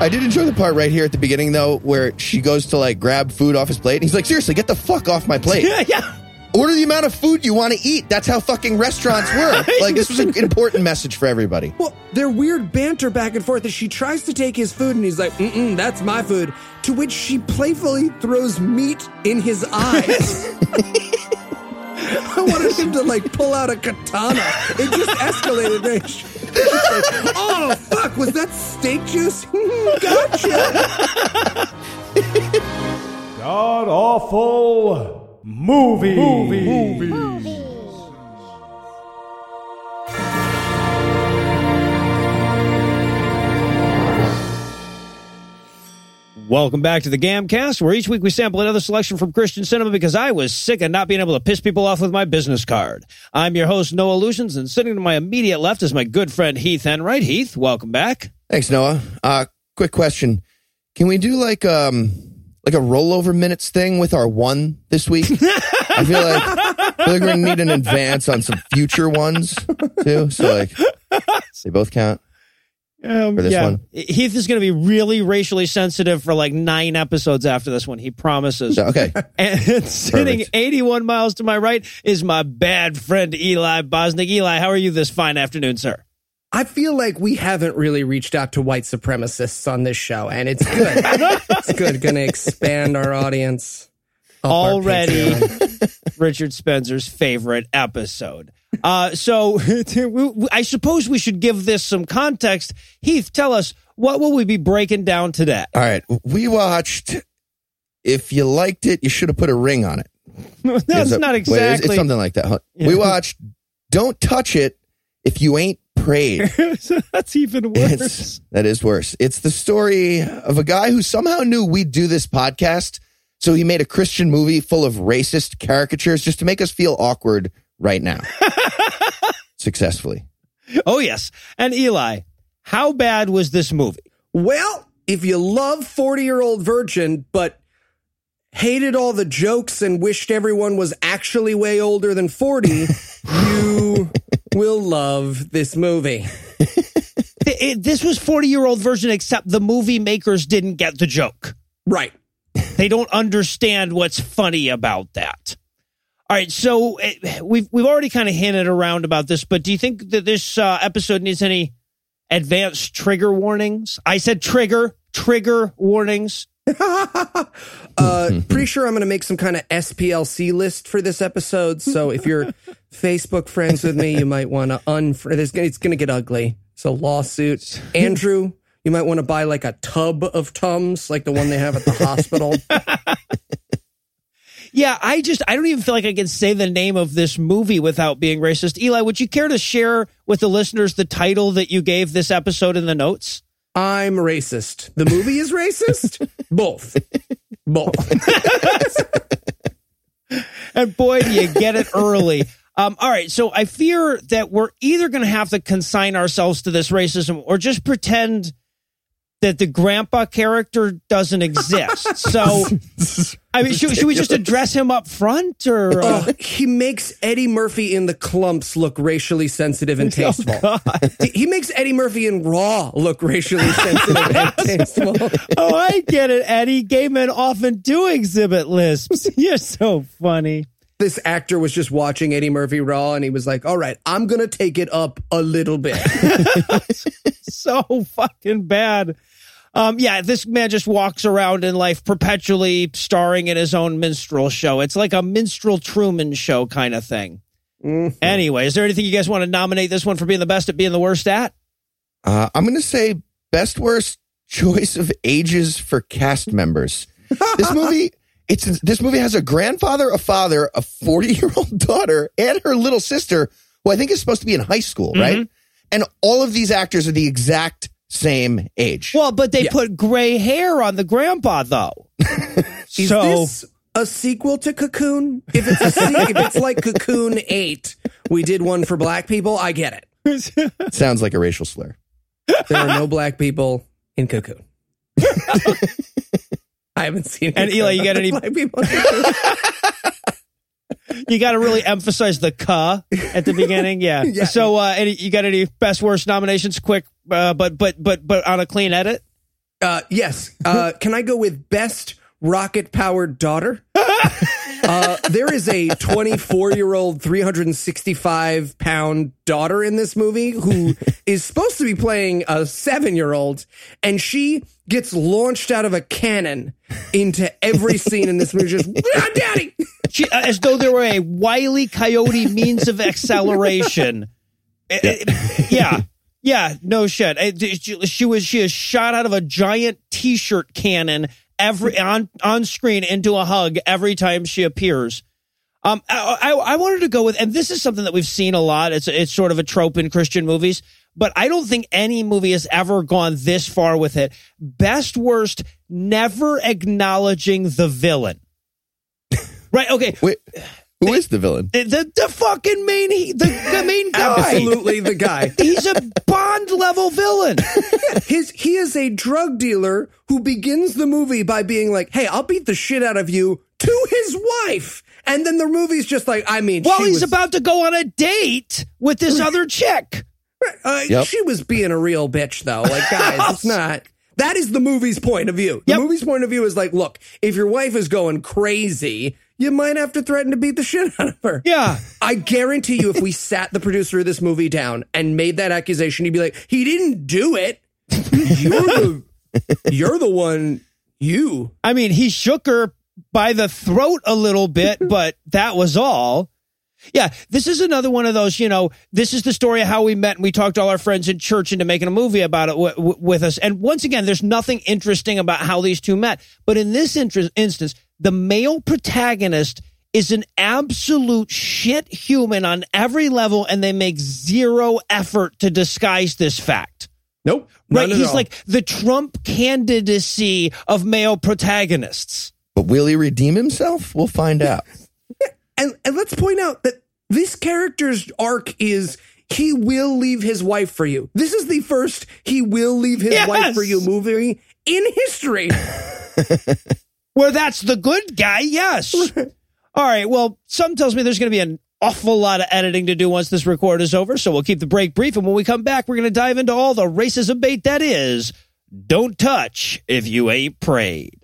I did enjoy the part right here at the beginning, though, where she goes to like grab food off his plate. And he's like, seriously, get the fuck off my plate. Yeah, yeah. Order the amount of food you want to eat. That's how fucking restaurants work. Like, this was an important message for everybody. Well, their weird banter back and forth as she tries to take his food and he's like, mm-mm, that's my food. To which she playfully throws meat in his eyes. I wanted him to like pull out a katana. It just escalated. Very sh- it's just like, oh fuck, was that steak juice? gotcha. God awful movie. Movies. Welcome back to the Gamcast, where each week we sample another selection from Christian cinema because I was sick of not being able to piss people off with my business card. I'm your host, Noah Lugeons, and sitting to my immediate left is my good friend Heath Enright. Heath, welcome back. Thanks, Noah. Uh, quick question. Can we do like, um, like a rollover minutes thing with our one this week? I feel like, I feel like we're gonna need an advance on some future ones too. So like, they both count. Um, For this yeah. one? Heath is going to be really racially sensitive for like nine episodes after this one. He promises. Okay. And sitting Perfect. 81 miles to my right is my bad friend Eli Bosnick. Eli, how are you this fine afternoon, sir? I feel like we haven't really reached out to white supremacists on this show, and it's good. it's good. Going to expand our audience. Up Already Richard Spencer's favorite episode. Uh, so I suppose we should give this some context. Heath, tell us what will we be breaking down today? All right. We watched. If you liked it, you should have put a ring on it. That's Is it- not wait, it's- exactly. it's something like that. huh? Yeah. We watched Don't Touch It If You Ain't Prayed. That's even worse. It's, that is worse. It's the story of a guy who somehow knew we'd do this podcast. So he made a Christian movie full of racist caricatures just to make us feel awkward right now. Successfully. Oh, yes. And Eli, how bad was this movie? Well, if you love 40 year old virgin, but hated all the jokes and wished everyone was actually way older than 40, you will love this movie. It- it- this was 40 year old version, except the movie makers didn't get the joke. Right. They don't understand what's funny about that. All right, so eh, we've we've already kind of hinted around about this, but do you think that this uh, episode needs any advanced trigger warnings? I said trigger, trigger warnings. Uh, pretty sure I'm going to make some kind of SPLC list for this episode. So if you're Facebook friends with me, you might want to unfriend. It's going to get ugly. It's a lawsuit. Andrew, you might want to buy like a tub of Tums, like the one they have at the hospital. Yeah, I just I don't even feel like I can say the name of this movie without being racist. Eli, would you care to share with the listeners the title that you gave this episode in the notes? I'm racist. The movie is racist? Both. Both. And boy, do you get it early. Um, all right, so I fear that we're either going to have to consign ourselves to this racism or just pretend that the grandpa character doesn't exist. So, I mean, should, should we just address him up front or? Uh, Oh, he makes Eddie Murphy in the Klumps look racially sensitive and tasteful. He- he makes Eddie Murphy in Raw look racially sensitive and tasteful. oh, I get it, Eddie. Gay men often do exhibit lisps. You're so funny. This actor was just watching Eddie Murphy Raw and he was like, all right, I'm going to take it up a little bit. so fucking bad. Um, yeah, this man just walks around in life perpetually starring in his own minstrel show. It's like a minstrel Truman show kind of thing. Anyway, is there anything you guys want to nominate this one for being the best at being the worst at? Uh, I'm going to say best worst choice of ages for cast members. This movie, it's this movie has a grandfather, a father, a 40 year old daughter, and her little sister, who I think is supposed to be in high school, right? And all of these actors are the exact same age. Well, but they put gray hair on the grandpa, though. Is so this a sequel to Cocoon? If it's a se- if it's like Cocoon 8, we did one for black people, I get it. Sounds like a racial slur. There are no black people in Cocoon. I haven't seen And Eli, you got any- black people in Cocoon. you got to really emphasize the "ca" at the beginning. Yeah. Yeah. So, uh, any, you got any best worst nominations? Quick, uh, but but but but on a clean edit. Uh, yes. Uh, can I go with best rocket powered daughter? uh, there is a 24 year old, 365 pound daughter in this movie who is supposed to be playing a seven year old, and she gets launched out of a cannon into every scene in this movie. Just, ah, daddy. She, uh, as though there were a wily coyote means of acceleration. Uh, uh, yeah. Yeah, no shit. She, she was she is shot out of a giant T-shirt cannon every on on screen into a hug every time she appears. Um, I, I, I wanted to go with, and this is something that we've seen a lot. It's it's sort of a trope in Christian movies, but I don't think any movie has ever gone this far with it. Best worst, never acknowledging the villain. Right? Okay. Wait, who is the villain? The the, the fucking main he- the, the main guy. Absolutely the guy. He's a Bond level villain. His he is a drug dealer who begins the movie by being like, "Hey, I'll beat the shit out of you." To his wife, and then the movie's just like, I mean, While he's was, about to go on a date with this other chick. uh, Yep. she was being a real bitch though. Like, guys, it's not. That is the movie's point of view. The Yep. movie's point of view is like, look, if your wife is going crazy, you might have to threaten to beat the shit out of her. Yeah. I guarantee you, if we sat the producer of this movie down and made that accusation, he'd be like, he didn't do it. You're the, you're the one. You. I mean, he shook her by the throat a little bit, but that was all. Yeah, this is another one of those, you know, this is the story of how we met and we talked to all our friends in church into making a movie about it w- w- with us. And once again, there's nothing interesting about how these two met. But in this inter- instance, the male protagonist is an absolute shit human on every level and they make zero effort to disguise this fact. Nope. Right? He's all. like the Trump candidacy of male protagonists. But will he redeem himself? We'll find out. and, and let's point out that this character's arc is he will leave his wife for you. This is the first he will leave his Yes! wife for you movie in history. Where that's the good guy, yes. All right, well, some tells me there's going to be an awful lot of editing to do once this record is over, so we'll keep the break brief. And when we come back, we're going to dive into all the racism bait that is don't touch if you ain't prayed.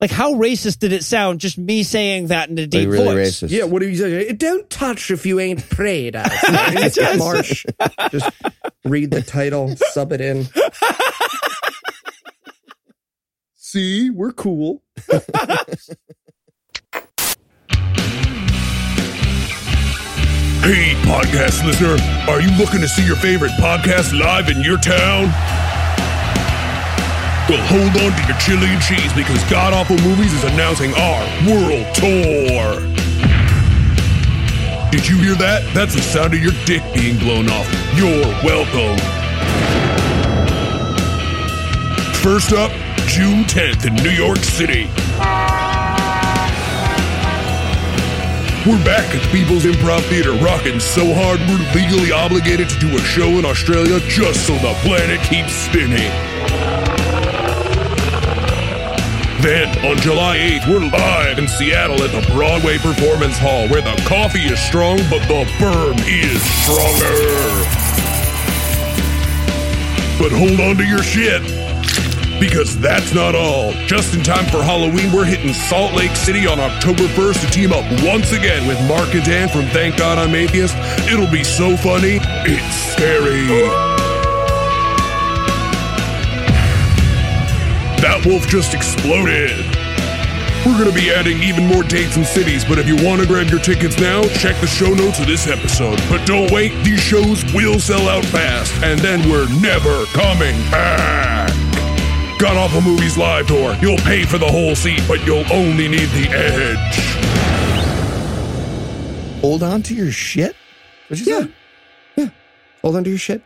Like, how racist did it sound just me saying that in a deep really voice? racist. yeah, what do you say? Don't touch if you ain't prayed. Alex. It's Marsh. Just read the title, sub it in. See, we're cool. Hey, podcast listener, are you looking to see your favorite podcast live in your town? Well, hold on to your chili and cheese because God Awful Movies is announcing our world tour. Did you hear that? That's the sound of your dick being blown off. You're welcome. First up, June 10th in New York City. We're back at the People's Improv Theater, rocking so hard we're legally obligated to do a show in Australia just so the planet keeps spinning. Then, on July 8th, we're live in Seattle at the Broadway Performance Hall, where the coffee is strong, but the burn is stronger. But hold on to your shit. Because that's not all. Just in time for Halloween, we're hitting Salt Lake City on October 1st to team up once again with Mark and Dan from Thank God I'm Atheist. It'll be so funny, it's scary. That wolf just exploded. We're going to be adding even more dates and cities, but if you want to grab your tickets now, check the show notes of this episode. But don't wait, these shows will sell out fast, and then we're never coming back. God Awful Movies Live Tour. You'll pay for the whole seat, but you'll only need the edge. Hold on to your shit. What you Yeah. say? Yeah. Hold on to your shit.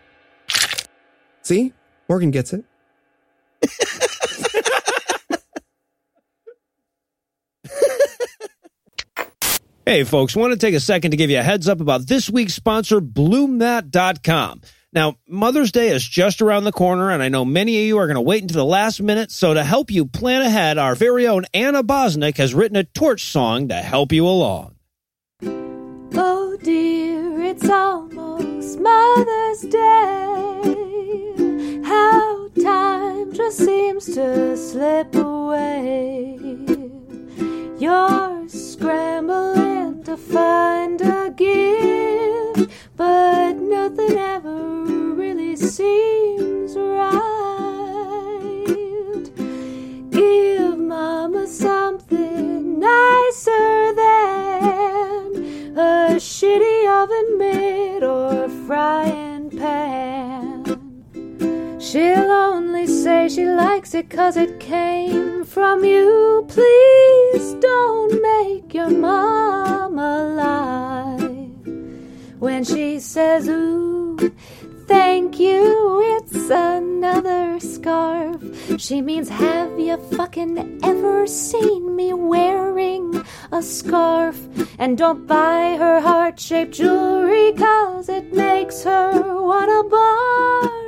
See? Morgan gets it. Hey, folks, want to take a second to give you a heads up about this week's sponsor, BloomThat.com. Now, Mother's Day is just around the corner, and I know many of you are going to wait until the last minute. So, to help you plan ahead, our very own Anna Bosnick has written a torch song to help you along. Oh dear, it's almost Mother's Day. How time just seems to slip away. You're scrambling to find a gift, but nothing ever really seems right. Give Mama something nicer than a shitty oven mitt or frying pan. She'll only say she likes it 'cause it came from you. Please don't make your mama lie. When she says, Ooh, thank you, it's another scarf. She means, Have you fucking ever seen me wearing a scarf? And don't buy her heart shaped jewelry 'cause it makes her wanna barf.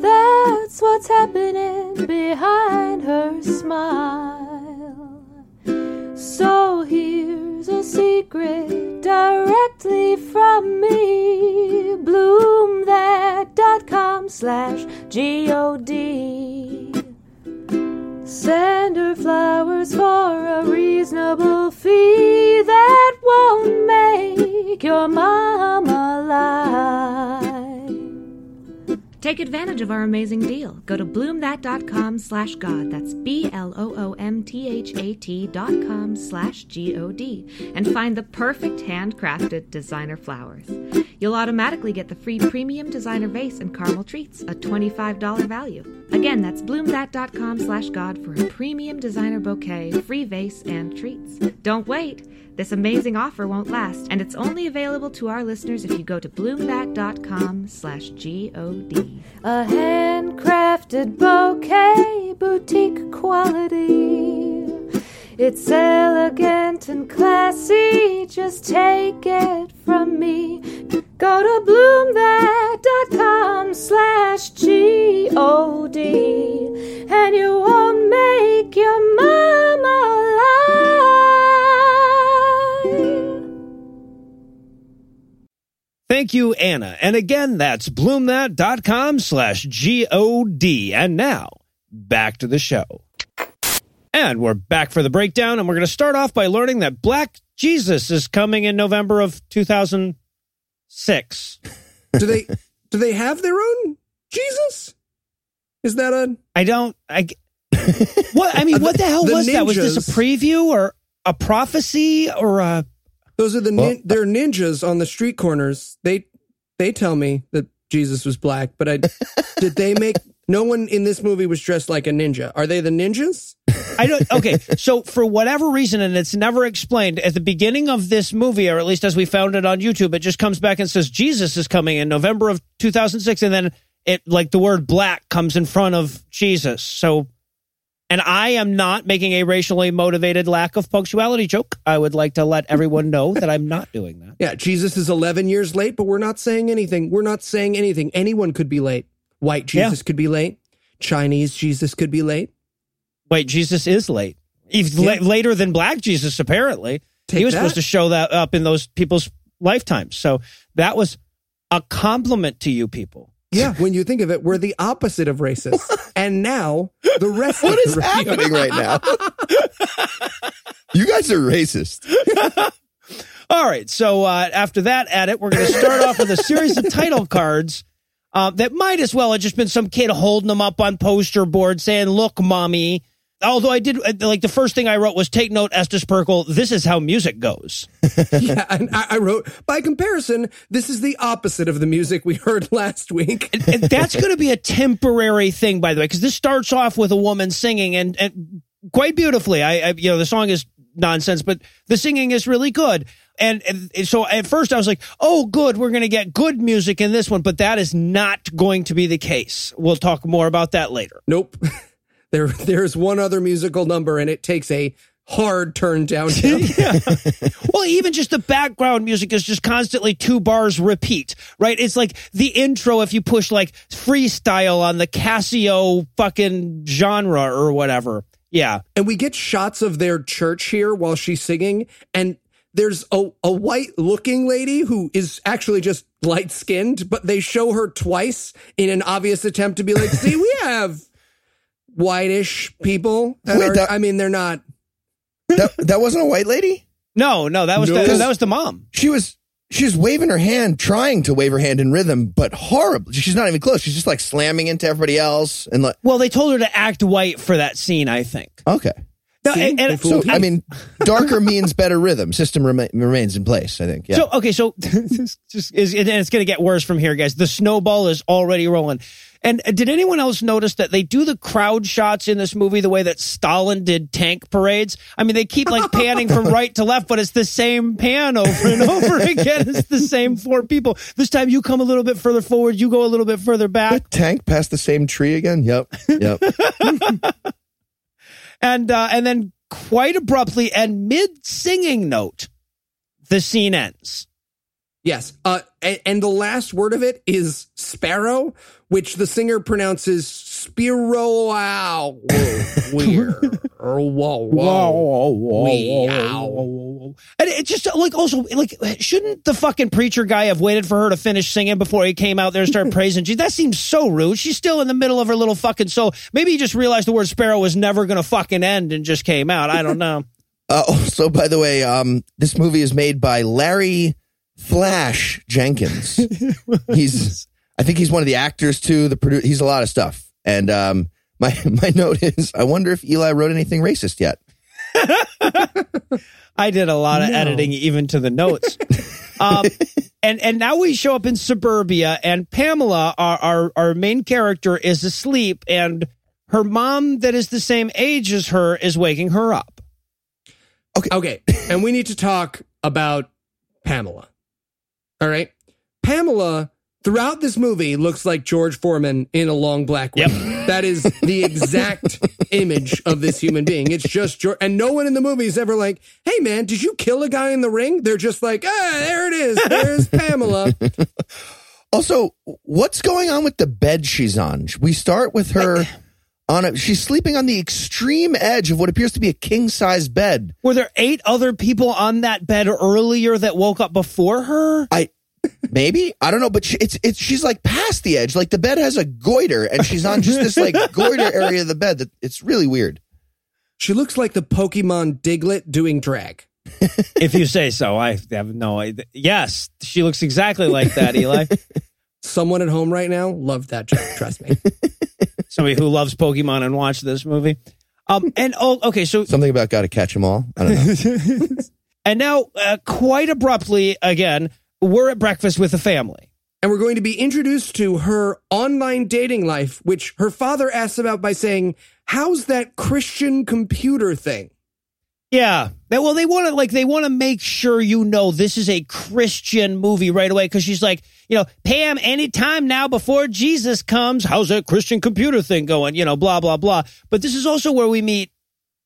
That's what's happening behind her smile. So here's a secret directly from me. Bloomthat.com slash G-O-D. Send her flowers for a reasonable fee that won't make your mama lie. Take advantage of our amazing deal. Go to bloomthat.com slash God. That's B-L-O-O-M-T-H-A-T dot com slash G-O-D. And find the perfect handcrafted designer flowers. You'll automatically get the free premium designer vase and caramel treats, a $25 value. Again, that's bloomthat.com slash God for a premium designer bouquet, free vase, and treats. Don't wait. This amazing offer won't last, and it's only available to our listeners if you go to bloomthat.com slash G-O-D. A handcrafted bouquet, boutique quality. It's elegant and classy, just take it from me. Go to bloomthat.com slash G-O-D and you won't make your mama Thank you, Anna. And again, that's bloomthat.com slash G-O-D. And now, back to the show. And we're back for the breakdown, and we're going to start off by learning that Black Jesus is coming in November of 2006. Do they do they have their own Jesus? Is that a I don't, I, what, I mean, what the hell The was that? Was this a preview or a prophecy or a, those are the Well- nin- they're ninjas on the street corners. They they tell me that Jesus was black, but I did they make no one in this movie was dressed like a ninja. Are they the ninjas? I don't. Okay, so for whatever reason, and it's never explained at the beginning of this movie, or at least as we found it on YouTube, it just comes back and says Jesus is coming in November of 2006, and then it like the word black comes in front of Jesus. So, and I am not making a racially motivated lack of punctuality joke. I would like to let everyone know that I'm not doing that. Yeah, Jesus is 11 years late, but we're not saying anything. We're not saying anything. Anyone could be late. White Jesus could be late. Chinese Jesus could be late. Wait, Jesus is late. He's Yeah. la- later than Black Jesus, apparently. Take he was that. supposed to show that up in those people's lifetimes. So that was a compliment to you people. Yeah, when you think of it, we're the opposite of racist. and now the rest What of is happening right now? you guys are racist. All right. So uh, after that edit, we're going to start off with a series of title cards uh, that might as well have just been some kid holding them up on poster board saying, look, mommy. Although I did, uh, like, the first thing I wrote was take note, Estes Perkle, this is how music goes. Yeah, and I, I wrote, by comparison, this is the opposite of the music we heard last week. And that's going to be a temporary thing, by the way, because this starts off with a woman singing and, and quite beautifully. I, I, you know, the song is nonsense, but the singing is really good. And, and so at first I was like, oh, good, we're going to get good music in this one, but that is not going to be the case. We'll talk more about that later. Nope. There, there's one other musical number, and it takes a hard turn downhill. Well, even just the background music is just constantly two bars repeat, right? It's like the intro if you push like freestyle on the Casio fucking genre or whatever. Yeah. and we get shots of their church here while she's singing and there's a, a white looking lady who is actually just light skinned but they show her twice in an obvious attempt to be like see we have whitish people. that Wait, are- that- I mean, they're not. That that wasn't a white lady. No, no, that was No. the, that was the mom. She was she was waving her hand, trying to wave her hand in rhythm, but horrible. She's not even close. She's just like slamming into everybody else and like Well, they told her to act white for that scene. I think. okay. No, See? and- and- So fooled. I mean, darker means better rhythm. System rema- remains in place. I think. Yeah. So okay, so this just is, and it's going to get worse from here, guys. The snowball is already rolling. And uh, did anyone else notice that they do the crowd shots in this movie the way that Stalin did tank parades? I mean, they keep like panning from right to left, but it's the same pan over and over again. It's the same four people. This time you come a little bit further forward, you go a little bit further back, Tank past the same tree again. Yep. Yep. And uh, and then quite abruptly and mid singing note, the scene ends. Yes. Uh, and, and the last word of it is sparrow, which the singer pronounces Spiro. Wow. Weird. Whoa. And it just like also like shouldn't the fucking preacher guy have waited for her to finish singing before he came out there and started praising Jesus? That seems so rude. She's still in the middle of her little fucking soul. Maybe he just realized the word sparrow was never gonna fucking end and just came out. I don't know. Uh, also, by the way, um, this movie is made by Larry Flash Jenkins. he's, I think he's one of the actors too. The produ- he's a lot of stuff. And um, my my note is, I wonder if Eli wrote anything racist yet. I did a lot of editing even to the notes. Um, and and now we show up in suburbia, and Pamela, our, our our main character, is asleep, and her mom, that is the same age as her, is waking her up. Okay, okay. And we need to talk about Pamela. All right. Pamela, throughout this movie, looks like George Foreman in a long black wig. That is the exact image of this human being. It's just George. And no one in the movie is ever like, hey, man, did you kill a guy in the ring? They're just like, ah, there it is. There's Pamela. Also, what's going on with the bed she's on? We start with her on a. She's sleeping on the extreme edge of what appears to be a king size bed. Were there eight other people on that bed earlier that woke up before her? I maybe I don't know, but she, it's it's she's like past the edge. Like the bed has a goiter, and she's on just this like goiter area of the bed. That it's really weird. She looks like the Pokemon Diglett doing drag. if you say so, I have no idea. Yes, she looks exactly like that, Eli. Someone at home right now loved that joke. Trust me. Somebody who loves Pokemon and watched this movie. Um, and oh, okay, so Something about got to catch them all. I don't know. and now uh, quite abruptly again, we're at breakfast with the family. and we're going to be introduced to her online dating life, which her father asks about by saying, How's that Christian computer thing? Yeah. Well, they want to like they want to make sure you know this is a Christian movie right away because she's like, you know, Pam, anytime now before Jesus comes, how's that Christian computer thing going? You know, blah blah blah. But this is also where we meet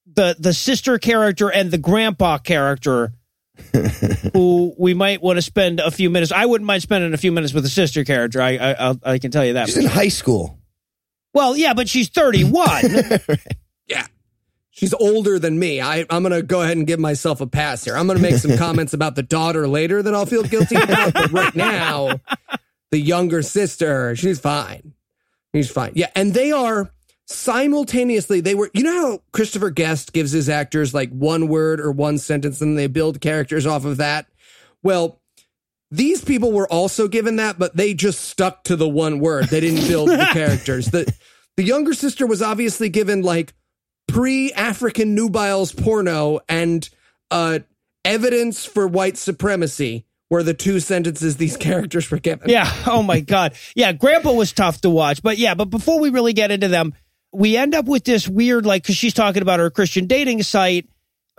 the the sister character and the grandpa character, who we might want to spend a few minutes. I wouldn't mind spending a few minutes with a sister character. I I, I'll, I can tell you that. She's in high school. Well, yeah, but she's thirty one. Yeah. She's older than me. I, I'm going to go ahead and give myself a pass here. I'm going to make some comments about the daughter later that I'll feel guilty about. But right now, the younger sister, she's fine. She's fine. Yeah. And they are simultaneously, they were, you know how Christopher Guest gives his actors like one word or one sentence and they build characters off of that? Well, these people were also given that, but they just stuck to the one word. They didn't build the characters. The, the younger sister was obviously given like pre African nubiles porno and uh, evidence for white supremacy were the two sentences these characters were given. Yeah. Oh my God. Yeah. Grandpa was tough to watch. But yeah, but before we really get into them, we end up with this weird, like, cause she's talking about her Christian dating site.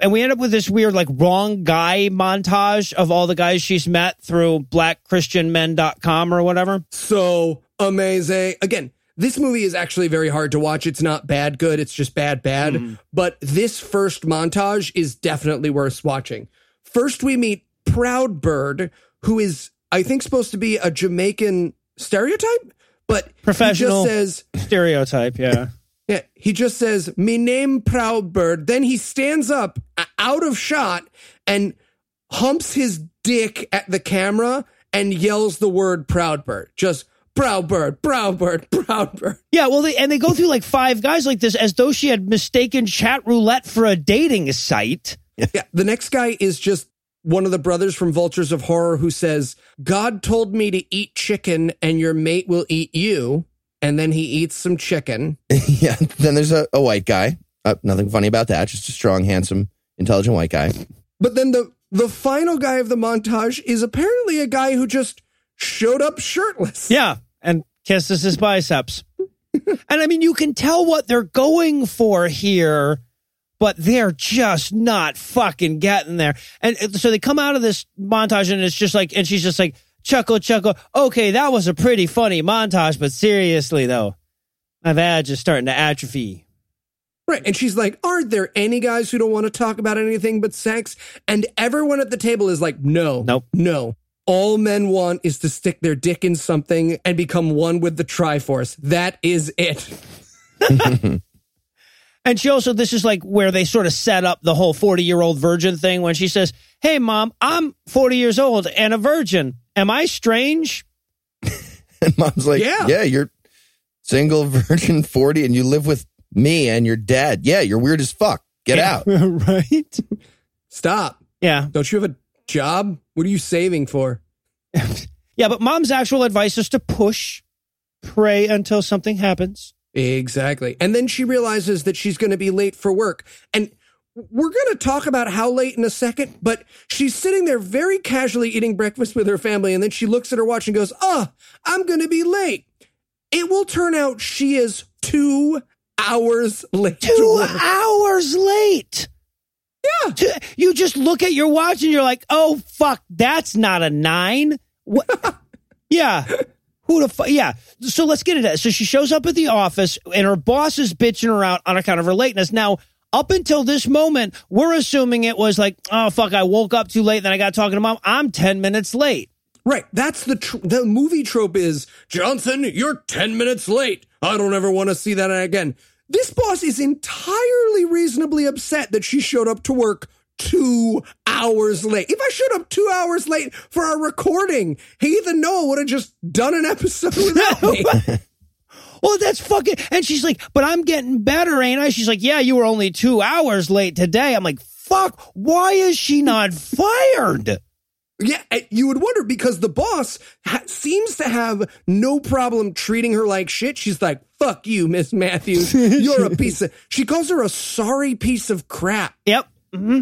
And we end up with this weird, like, wrong guy montage of all the guys she's met through blackchristianmen.com or whatever. So amazing. Again, this movie is actually very hard to watch. It's not bad good, it's just bad bad. Mm-hmm. But this first montage is definitely worth watching. First, we meet Proud Bird, who is, I think, supposed to be a Jamaican stereotype, but Professional. He just says, Stereotype. Yeah. Yeah, he just says, "Me name Proud Bird." Then he stands up uh, out of shot and humps his dick at the camera and yells the word Proud Bird. Just proud bird, proud bird, proud bird. Yeah, well, they, and they go through like five guys like this as though she had mistaken chat roulette for a dating site. Yeah, the next guy is just one of the brothers from Vultures of Horror who says, God told me to eat chicken and your mate will eat you. And then he eats some chicken. yeah. Then there's a, a white guy. Uh, nothing funny about that. Just a strong, handsome, intelligent white guy. But then the, the final guy of the montage is apparently a guy who just showed up shirtless. Yeah, and kisses his biceps. and I mean, you can tell what they're going for here, but they're just not fucking getting there. And so they come out of this montage, and it's just like, and she's just like, chuckle, chuckle. Okay, that was a pretty funny montage, but seriously, though, my badge is starting to atrophy. Right. And she's like, Aren't there any guys who don't want to talk about anything but sex? And everyone at the table is like, No, Nope. no. All men want is to stick their dick in something and become one with the Triforce. That is it. And she also, this is like where they sort of set up the whole 40 year old virgin thing when she says, Hey, mom, I'm 40 years old and a virgin. Am I strange? And mom's like, Yeah. yeah, you're single, virgin, 40, and you live with me and your dad. Yeah, you're weird as fuck. Get out. right? Stop. Yeah. Don't you have a job? What are you saving for? Yeah, but mom's actual advice is to push, pray until something happens. Exactly. And then she realizes that she's going to be late for work. And we're going to talk about how late in a second, but she's sitting there very casually eating breakfast with her family. And then she looks at her watch and goes, Oh, I'm going to be late. It will turn out she is two hours late. Two hours late. Yeah. You just look at your watch and you're like, oh, fuck, that's not a nine. What? yeah. Who the fuck? Yeah. So let's get into it. So she shows up at the office and her boss is bitching her out on account of her lateness. Now, up until this moment, we're assuming it was like, oh, fuck, I woke up too late. Then I got talking to mom. I'm 10 minutes late. Right. That's the tr- the movie trope is Johnson, you're 10 minutes late. I don't ever want to see that again. This boss is entirely reasonably upset that she showed up to work two hours late. If I showed up two hours late for our recording, Heath and Noah would have just done an episode without me. Well, that's fucking. And she's like, but I'm getting better, ain't I? She's like, yeah, you were only two hours late today. I'm like, fuck, why is she not fired? Yeah, eh, you would wonder because the boss ha- seems to have no problem treating her like shit. She's like, "Fuck you, Miss Matthews. You're a piece of." She calls her a sorry piece of crap. Yep. Mm-hmm.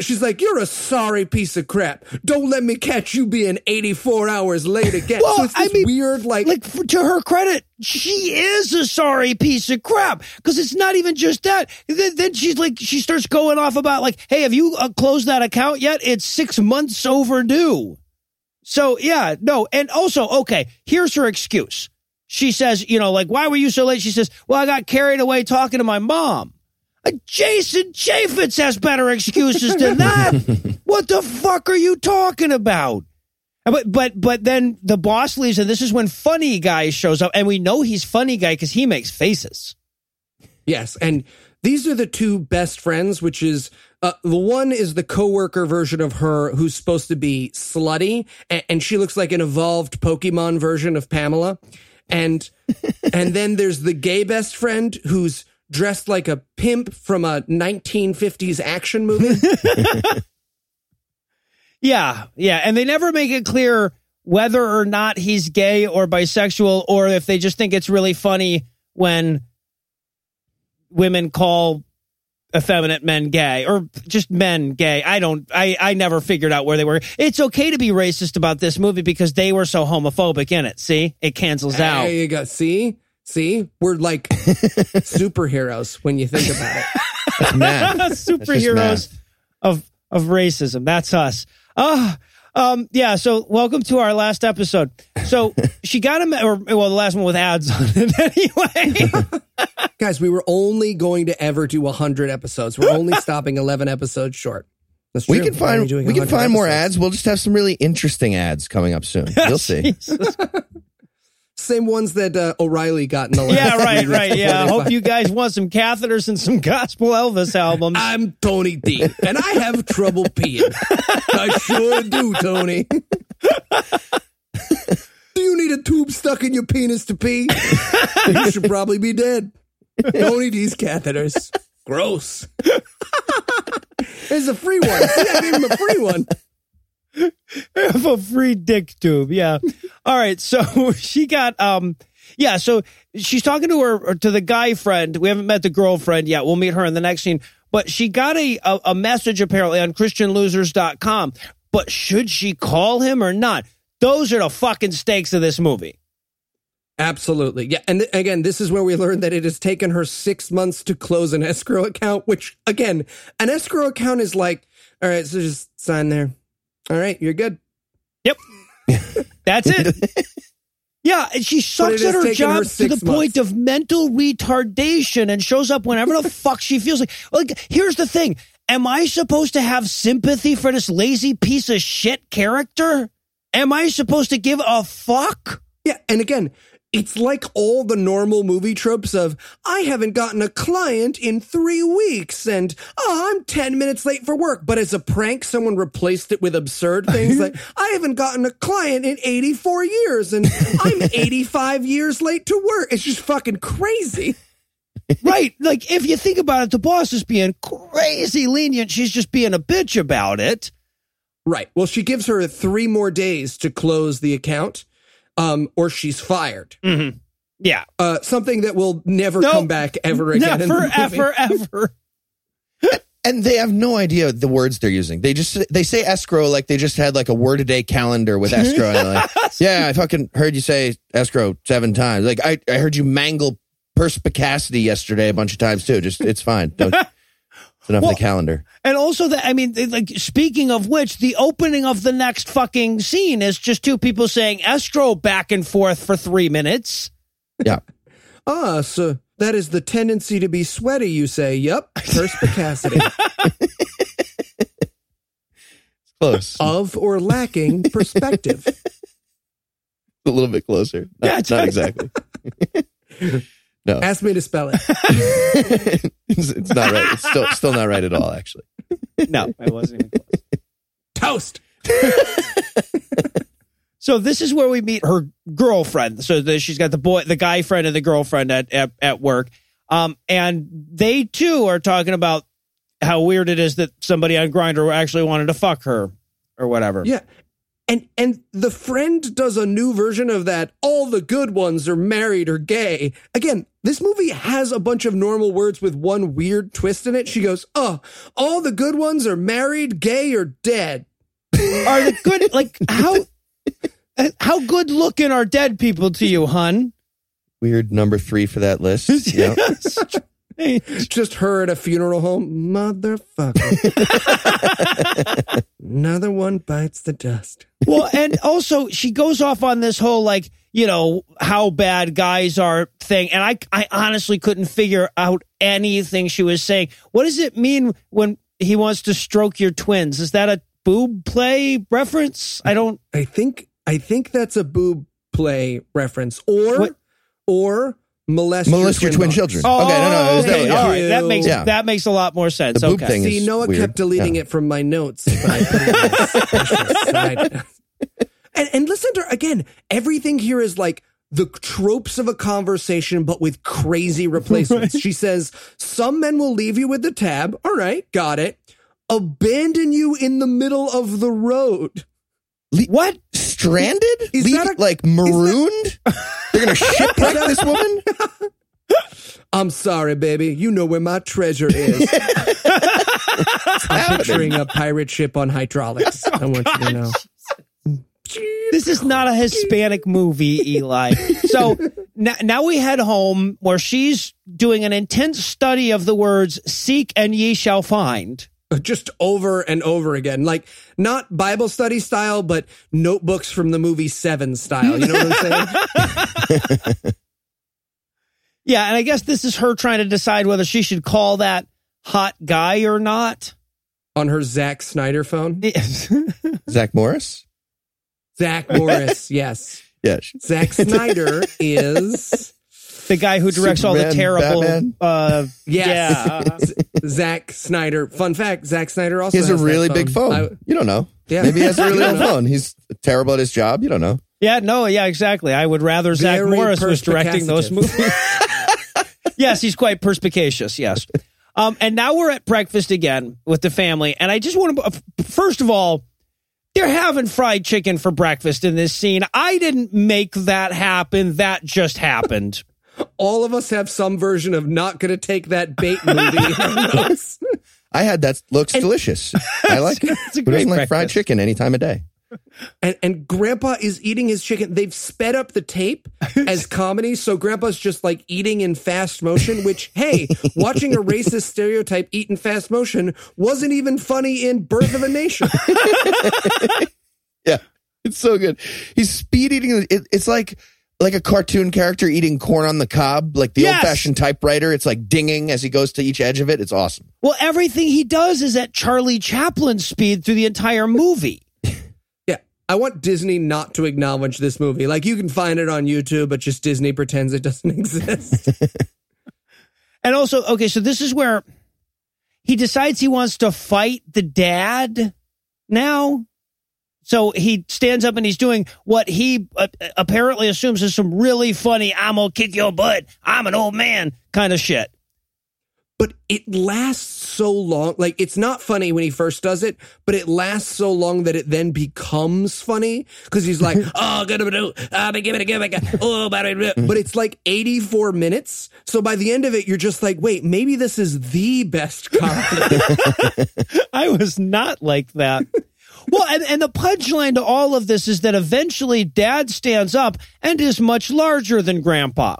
She's like, "You're a sorry piece of crap. Don't let me catch you being 84 hours late again." Well, so it's I mean, weird, like, Like, f- to her credit, she is a sorry piece of crap because it's not even just that. Then, then she's like, she starts going off about, like, hey, have you uh, closed that account yet? It's six months overdue. So, yeah, no. And also, okay, here's her excuse. She says, you know, like, why were you so late? She says, well, I got carried away talking to my mom. Uh, Jason Chaffetz has better excuses than that. what the fuck are you talking about? Uh, But but but then the boss leaves, and this is when Funny Guy shows up, and we know he's Funny Guy because he makes faces. Yes, and these are the two best friends, which is uh, the one is the coworker version of her who's supposed to be slutty, and, and she looks like an evolved Pokemon version of Pamela, and and then there's the gay best friend who's dressed like a pimp from a 1950s action movie. Yeah, yeah, and they never make it clear whether or not he's gay or bisexual, or if they just think it's really funny when women call effeminate men gay or just men gay. I don't. I I never figured out where they were. It's okay to be racist about this movie because they were so homophobic in it. See, it cancels out. there you go. See, see, we're like superheroes when you think about it. That's superheroes of of racism. That's us. Ah, um, yeah. So welcome to our last episode. So she got him, or well, the last one with ads on it anyway. Guys, we were only going to ever do 100 episodes. We're only stopping 11 episodes short. That's We true. can We're find we can 100 find more ads. We'll just have some really interesting ads coming up soon. You'll see. Same ones that uh, O'Reilly got in the last yeah, right, right. Yeah. I hope you guys want some catheters and some gospel Elvis albums. I'm Tony D, and I have trouble peeing. I sure do, Tony. do You need a tube stuck in your penis to pee. you should probably be dead. Tony D's catheters. Gross. There's a free one. See, I gave him a free one. have a free dick tube. Yeah. All right. So she got um yeah, so she's talking to her to the guy friend. We haven't met the girlfriend yet. We'll meet her in the next scene. But she got a a, a message apparently on christianlosers.com. But should she call him or not? Those are the fucking stakes of this movie. Absolutely. Yeah. And th- again, this is where we learned that it has taken her six months to close an escrow account, which, again, an escrow account is like, all right, so just sign there. All right, you're good. Yep. That's it. Yeah, and she sucks at her job her to the point of mental retardation and shows up whenever the fuck she feels like. Like, here's the thing: Am I supposed to have sympathy for this lazy piece of shit character? Am I supposed to give a fuck? Yeah. And again, it's like all the normal movie tropes of, I haven't gotten a client in three weeks and, oh, I'm 10 minutes late for work. But as a prank, someone replaced it with absurd things like, I haven't gotten a client in 84 years and I'm 85 years late to work. It's just fucking crazy. right? Like, if you think about it, the boss is being crazy lenient. She's just being a bitch about it. Right. Well, she gives her three more days to close the account, um, or she's fired. Yeah, Uh, something that will never No. come back ever again. in the never, movie. ever, ever. and they have no idea the words they're using. They just they say escrow like they just had like a word a day calendar with escrow. and like, yeah, I fucking heard you say escrow seven times. Like I, I heard you mangle perspicacity yesterday a bunch of times too. Just it's fine. Don't, it's enough Well, of the calendar. And also that I mean, like speaking of which, the opening of the next fucking scene is just two people saying escrow back and forth for three minutes. Yeah. Ah, so that is the tendency to be sweaty, you say. Yup, perspicacity. Close. of or lacking perspective. a little bit closer. Not, Yeah, not exactly. No. Ask me to spell it. it's, it's not right. It's still still not right at all, actually. No, I wasn't even close. Toast. So this is where we meet her girlfriend. So the, she's got the boy, the guy friend, and the girlfriend at at, at work. Um, and they too are talking about how weird it is that somebody on Grindr actually wanted to fuck her or whatever. Yeah. And and the friend does a new version of that. All the good ones are married or gay. Again, this movie has a bunch of normal words with one weird twist in it. She goes, "Oh, all the good ones are married, gay, or dead." Are the good like how how good looking are dead people to you, hun? Weird number three for that list. Just her at a funeral home, motherfucker. Another one bites the dust. well, and also she goes off on this whole like you know how bad guys are thing, and I I honestly couldn't figure out anything she was saying. What does it mean when he wants to stroke your twins? Is that a boob play reference? I don't. I think I think that's a boob play reference, or What? or molest Molest your twin daughters. children. Oh, okay, no, no. okay, that- all right. That makes Yeah. that makes a lot more sense. The boob okay. thing See, is Noah weird. kept deleting Yeah. it from my notes. But I put it on a special side. And, and listen to again. Everything here is like the tropes of a conversation, but with crazy replacements. She says, Some men will leave you with the tab. All right, got it. Abandon you in the middle of the road. What? Stranded? Is Leave, that a- like marooned? They're gonna shipwreck this woman? I'm sorry, baby. You know where my treasure is. I'm picturing a pirate ship on hydraulics. Oh, I want you to know. This is not a Hispanic movie, Eli. So now, now we head home where she's doing an intense study of the words "seek and ye shall find." Just over and over again. Like not Bible study style, but notebooks from the movie Seven style. You know what I'm saying? Yeah, and I guess this is her trying to decide whether she should call that hot guy or not. On her Zack Snyder phone. Yes. Zach Morris? Zach Morris, yes. Yeah. she- Zack Snyder is the guy who directs all the terrible. Batman? Uh, yes. Yeah. Z- Zack Snyder. Fun fact: Zack Snyder also He has a that really big phone. I- you don't know. Yeah. Maybe he has a really You old phone. He's terrible at his job. You don't know. Yeah, no, yeah, exactly. I would rather Zach Morris was directing those movies. yes, he's quite perspicacious. Yes. Um, and now we're at breakfast again with the family, and I just want to first of all, they're having fried chicken for breakfast in this scene. I didn't make that happen. That just happened. All of us have some version of not going to take that bait movie. in our notes. I had that. Looks delicious. I like it. Who doesn't like fried chicken any time of day? and, and Grandpa is eating his chicken. They've sped up the tape as comedy, so Grandpa's just like eating in fast motion. Which, hey, watching a racist stereotype eat in fast motion wasn't even funny in Birth of a Nation. Yeah, it's so good. He's speed eating. It, it's like like a cartoon character eating corn on the cob, like the Yes. old fashioned typewriter. It's like dinging as he goes to each edge of it. It's awesome. Well, everything he does is at Charlie Chaplin speed through the entire movie. Yeah. I want Disney not to acknowledge this movie. Like you can find it on YouTube, but just Disney pretends it doesn't exist. And also, okay, so this is where he decides he wants to fight the dad now. So he stands up and he's doing what he uh, apparently assumes is some really funny, I'm gonna kick your butt, I'm an old man kind of shit. but it lasts so long. Like it's not funny when he first does it, but it lasts so long that it then becomes funny because he's like, "Oh, gonna do, ah, give it a give it, a- oh, but it's like eighty four minutes. So by the end of it, you're just like, wait, maybe this is the best comedy. I was not like that. well, and, and the punchline to all of this is that eventually dad stands up and is much larger than grandpa.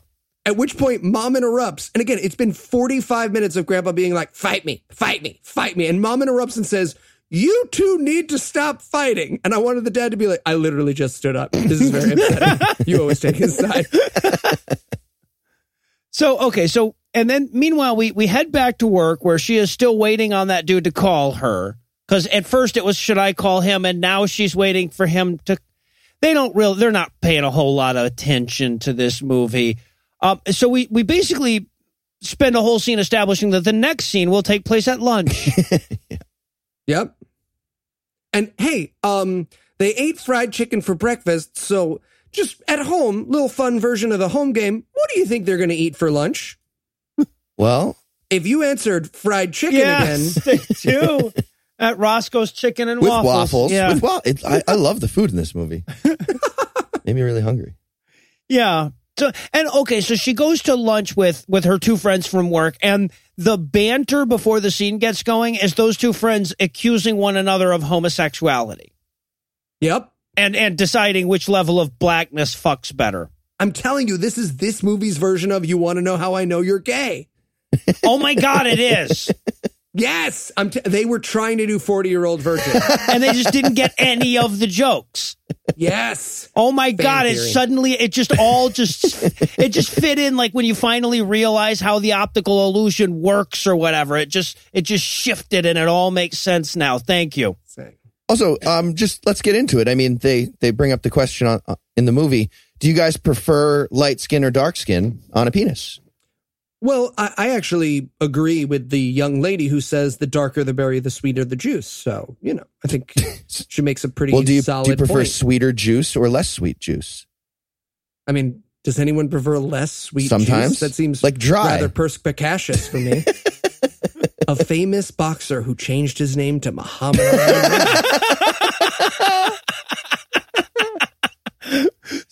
At which point, mom interrupts, and again, it's been forty five minutes of grandpa being like, "Fight me, fight me, fight me," and mom interrupts and says. You two need to stop fighting. And I wanted the dad to be like, I literally just stood up. This is very upsetting. you always take his side. So okay, so and then meanwhile we we head back to work where she is still waiting on that dude to call her because at first it was should I call him and now she's waiting for him to. They don't real they're not paying a whole lot of attention to this movie. Um, so we we basically spend a whole scene establishing that the next scene will take place at lunch. yeah. Yep. And hey, um, they ate fried chicken for breakfast, so just at home, little fun version of the home game. What do you think they're going to eat for lunch? Well, If you answered fried chicken yes, again, they do. At Roscoe's Chicken and with Waffles. waffles. Yeah. With wa- it, I, I love the food in this movie. Made me really hungry. Yeah. So and okay, so she goes to lunch with with her two friends from work, and the banter before the scene gets going is those two friends accusing one another of homosexuality yep. and and deciding which level of blackness fucks better. I'm telling you, this is this movie's version of "You Want to Know How I Know You're Gay." Oh my god, it is, Yes, I'm. T- they were trying to do 40 year old virgin. and they just didn't get any of the jokes. yes. Oh my god! It suddenly it just all just it just fit in like when you finally realize how the optical illusion works or whatever. It just it just shifted and it all makes sense now. Thank you. Also, um, just let's get into it. I mean, they they bring up the question on, uh, in the movie: Do you guys prefer light skin or dark skin on a penis? Well, I, I actually agree with the young lady who says the darker the berry, the sweeter the juice. So, you know, I think she makes a pretty Well, do you, solid do you prefer point. sweeter juice or less sweet juice? I mean, does anyone prefer less sweet Sometimes. juice? That seems Like dry. rather perspicacious for me. a famous boxer who changed his name to Muhammad Ali.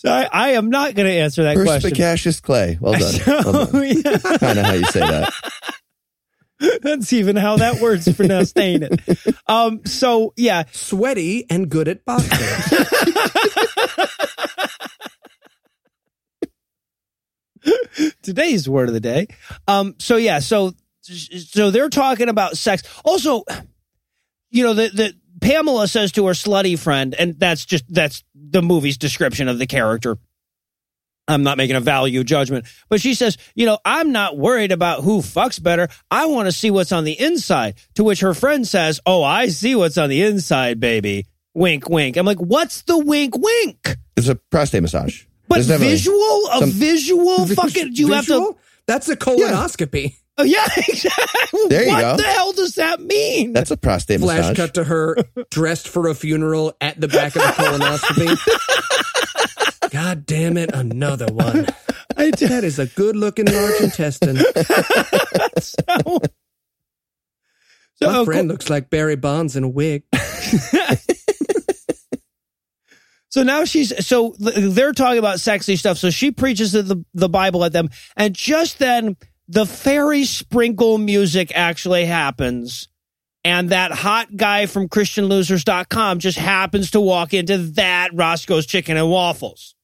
So I, I am not going to answer that question. Perspicacious clay. Well done. Well Oh, done. yeah. kind of how you say that. That's even how that word's pronounced, ain't it? Um, so yeah, Sweaty and good at boxing. today's word of the day. Um, so yeah, so so they're talking about sex. Also, you know, the the Pamela says to her slutty friend, and that's just that's the movie's description of the character. I'm not making a value judgment, but she says, you know, I'm not worried about who fucks better. I want to see what's on the inside. To which her friend says, Oh, I see what's on the inside, baby. Wink, wink. I'm like, what's the wink, wink? It's a prostate massage. But visual, a some- visual, fucking. You have to. That's a colonoscopy. Oh, yeah, exactly. There you what go. What the hell does that mean? That's a prostate Flash massage. cut to her dressed for a funeral at the back of the colonoscopy. God damn it, another one. I did. That is a good looking large intestine. So, My so, friend looks like Barry Bonds in a wig. so now she's so they're talking about sexy stuff. So she preaches the the Bible at them, and just then the fairy sprinkle music actually happens. And that hot guy from ChristianLosers.com just happens to walk into that Roscoe's Chicken and Waffles.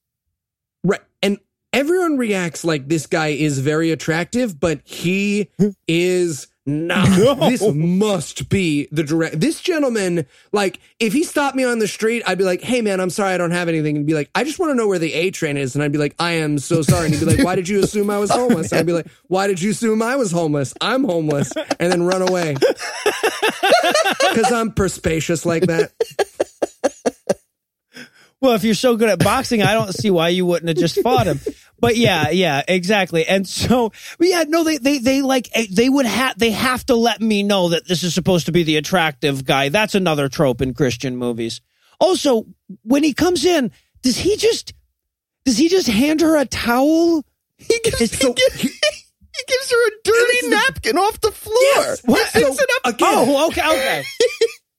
Right. And everyone reacts like this guy is very attractive, but he is not. This must be the direct. This gentleman, like, if he stopped me on the street, I'd be like, hey, man, I'm sorry, I don't have anything. And be like, I just want to know where the A train is. And I'd be like, I am so sorry. And he'd be like, why did you assume I was homeless? And I'd be like, why did you assume I was homeless? I'm homeless. And then run away. Because I'm perspicacious like that. Well, if you're so good at boxing, I don't see why you wouldn't have just fought him. But yeah, yeah, exactly. And so, yeah, no, they, they, they like, eh, they would have, they have to let me know that this is supposed to be the attractive guy. That's another trope in Christian movies. Also, when he comes in, does he just, does he just hand her a towel? He gives, so- he, gives, he gives her a dirty napkin off the floor. Yes. He What? picks So, it up. again- Oh, okay, okay.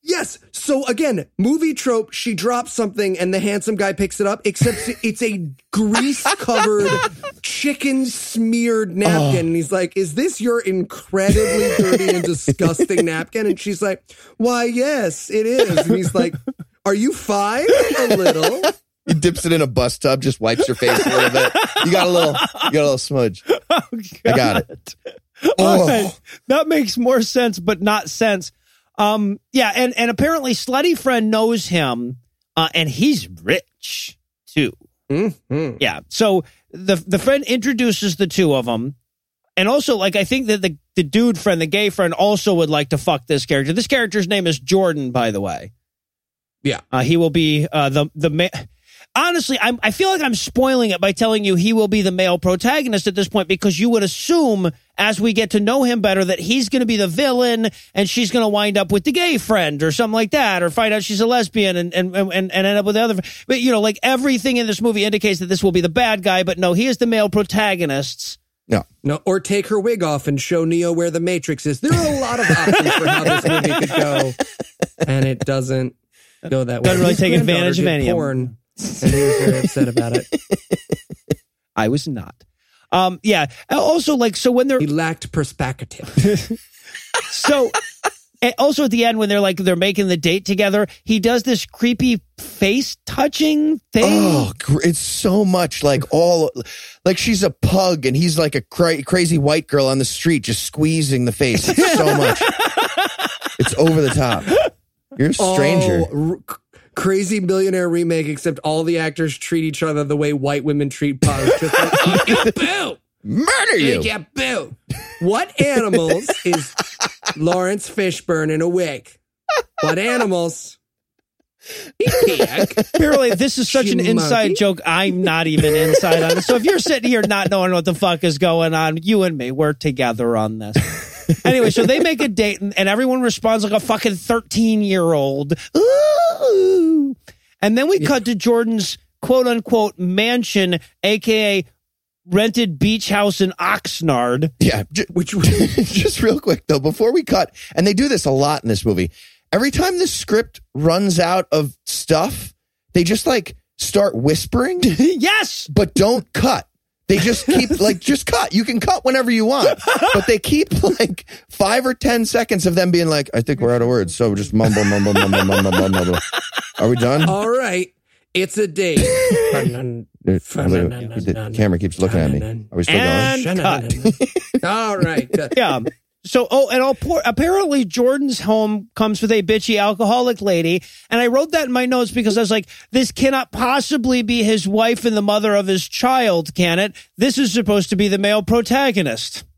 Yes. So again, movie trope, she drops something and the handsome guy picks it up, except it's a grease covered, chicken smeared napkin. And he's like, Is this your incredibly dirty and disgusting napkin? And she's like, Why, yes, it is. And he's like, Are you fine? A little. He dips it in a bus tub, just wipes your face a little bit. You got a little, you got a little smudge. Oh, I got it. Oh. right. That makes more sense, but not sense. Um, yeah, and, and apparently Slutty Friend knows him, uh, and he's rich too. Mhm. Yeah. So the the friend introduces the two of them. And also, like, I think that the, the dude friend, the gay friend, also would like to fuck this character. This character's name is Jordan, by the way. Yeah. Uh, he will be uh, the the ma- honestly, I'm, I feel like I'm spoiling it by telling you he will be the male protagonist at this point because you would assume as we get to know him better that he's going to be the villain and she's going to wind up with the gay friend or something like that or find out she's a lesbian and, and, and, and end up with the other. But, you know, like everything in this movie indicates that this will be the bad guy, but no, he is the male protagonist. No. No, or take her wig off and show Neo where the Matrix is. There are a lot of options for how this movie could go, and it doesn't go that way. Doesn't really His take advantage of did any of porn, and he was very upset about it. I was not. Um, yeah. Also, like, so when they're He lacked perspective. So, and also at the end when they're like they're making the date together, he does this creepy face touching thing. Oh, it's so much like all, like she's a pug and he's like a cra- crazy white girl on the street just squeezing the face. It's so much. it's over the top. You're a stranger. Oh, r- c- crazy millionaire remake, except all the actors treat each other the way white women treat pugs. Just like, oh, yeah, boo! Murder you. Yeah, boo! What animals is Laurence Fishburne in a wig? What animals? Pig. Apparently, this is such an inside joke. I'm not even inside on it. So if you're sitting here not knowing what the fuck is going on, you and me, we're together on this. Anyway, so they make a date and, and everyone responds like a fucking 13 year old. Ooh. And then we cut to Jordan's quote unquote mansion, aka rented beach house in Oxnard. Yeah. Which just real quick though, before we cut, and they do this a lot in this movie. Every time the script runs out of stuff, they just like start whispering, yes. but don't cut. They just keep like just cut. You can cut whenever you want, but they keep like five or ten seconds of them being like, "I think we're out of words," so just mumble, mumble, mumble, mumble, mumble, mumble. Are we done? all right, it's a date. The camera keeps looking at me. Are we still And going? cut. all right. Yeah. So, oh, and all poor, apparently Jordan's home comes with a bitchy alcoholic lady. And I wrote that in my notes because I was like, this cannot possibly be his wife and the mother of his child, can it? This is supposed to be the male protagonist.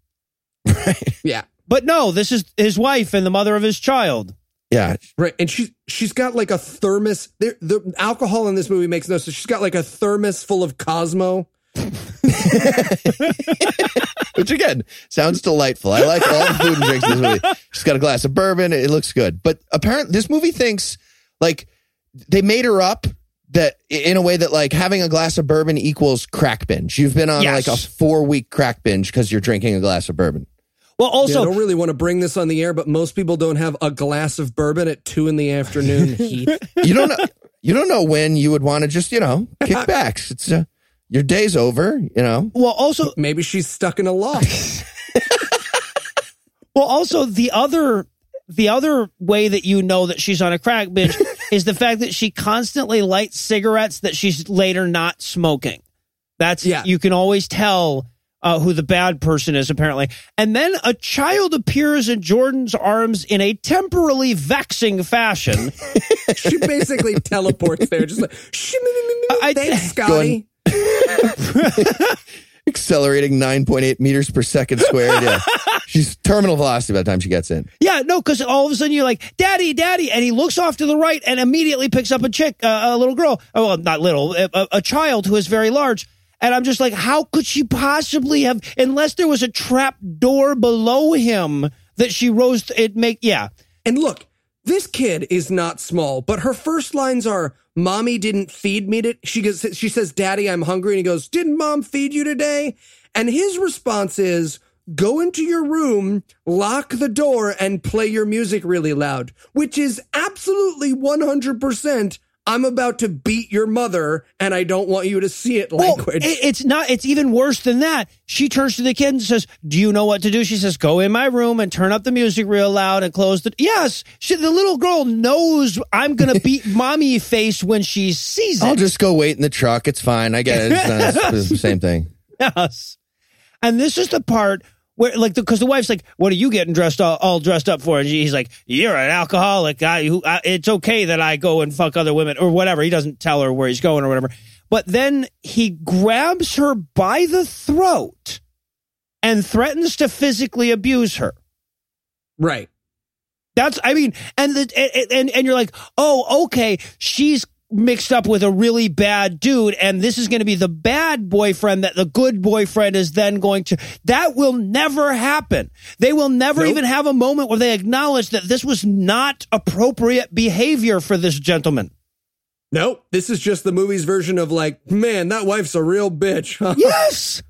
Right. yeah. But no, this is his wife and the mother of his child. Yeah, Right, and she's she's got like a thermos. There, the alcohol in this movie makes no sense. She's got like a thermos full of Cosmo. which again sounds delightful. I like all the food and drinks in this movie. She's got a glass of bourbon. It looks good. But apparently, this movie thinks like they made her up that in a way that like having a glass of bourbon equals crack binge. You've been on Yes. like a four week crack binge because you're drinking a glass of bourbon. Well, Yeah, I don't really want to bring this on the air, but most people don't have a glass of bourbon at two in the afternoon. Heath. You don't know. You don't know when you would want to just you know kick back. It's uh, your day's over. You know. well, also, Maybe she's stuck in a loft. well, also the other, the other way that you know that she's on a crack binge is the fact that she constantly lights cigarettes that she's later not smoking. That's Yeah. you can always tell uh, who the bad person is apparently. And then a child appears in Jordan's arms in a temporarily vexing fashion. she basically teleports there, just like, I- thanks, Scotty. Accelerating 9.8 meters per second squared. Yeah. She's terminal velocity by the time she gets in. Yeah, no, because all of a sudden you're like, "Daddy, Daddy," and he looks off to the right and immediately picks up a chick, uh, a little girl. Oh, well, not little, a, a- a child who is very large. And I'm just like, how could she possibly have, unless there was a trap door below him that she rose? To, it make yeah, And look, this kid is not small, but her first lines are, "Mommy didn't feed me." To-. She goes, she says, "Daddy, I'm hungry," and he goes, "Didn't Mom feed you today?" And his response is, "Go into your room, lock the door, and play your music really loud," which is absolutely 100. percent I'm about to beat your mother, and I don't want you to see it. Well, Language. it- it's not. It's even worse than that. She turns to the kid and says, "Do you know what to do?" She says, "Go in my room and turn up the music real loud and close the." Yes, she, the little girl knows I'm gonna beat mommy face when she sees it. I'll just go wait in the truck. It's fine. I get it. It's, not, it's the same thing. Yes. And this is the part where, like, because the, wife's like, "What are you getting dressed all, all dressed up for?" And he's like, "You're an alcoholic guy. Who I, it's okay that I go and fuck other women or whatever." He doesn't tell her where he's going or whatever. But then he grabs her by the throat and threatens to physically abuse her. right. That's, I mean, and the and and, and you're like, oh, okay, she's mixed up with a really bad dude, and this is going to be the bad boyfriend that the good boyfriend is then going to. That will never happen. They will never Nope. even have a moment where they acknowledge that this was not appropriate behavior for this gentleman. Nope. This is just the movie's version of like, man, that wife's a real bitch. Yes,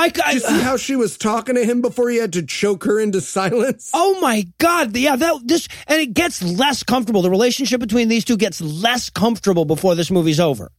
I. Did you see I how she was talking to him before he had to choke her into silence? Oh my God! Yeah, that this and it gets less comfortable. The relationship between these two gets less comfortable before this movie's over.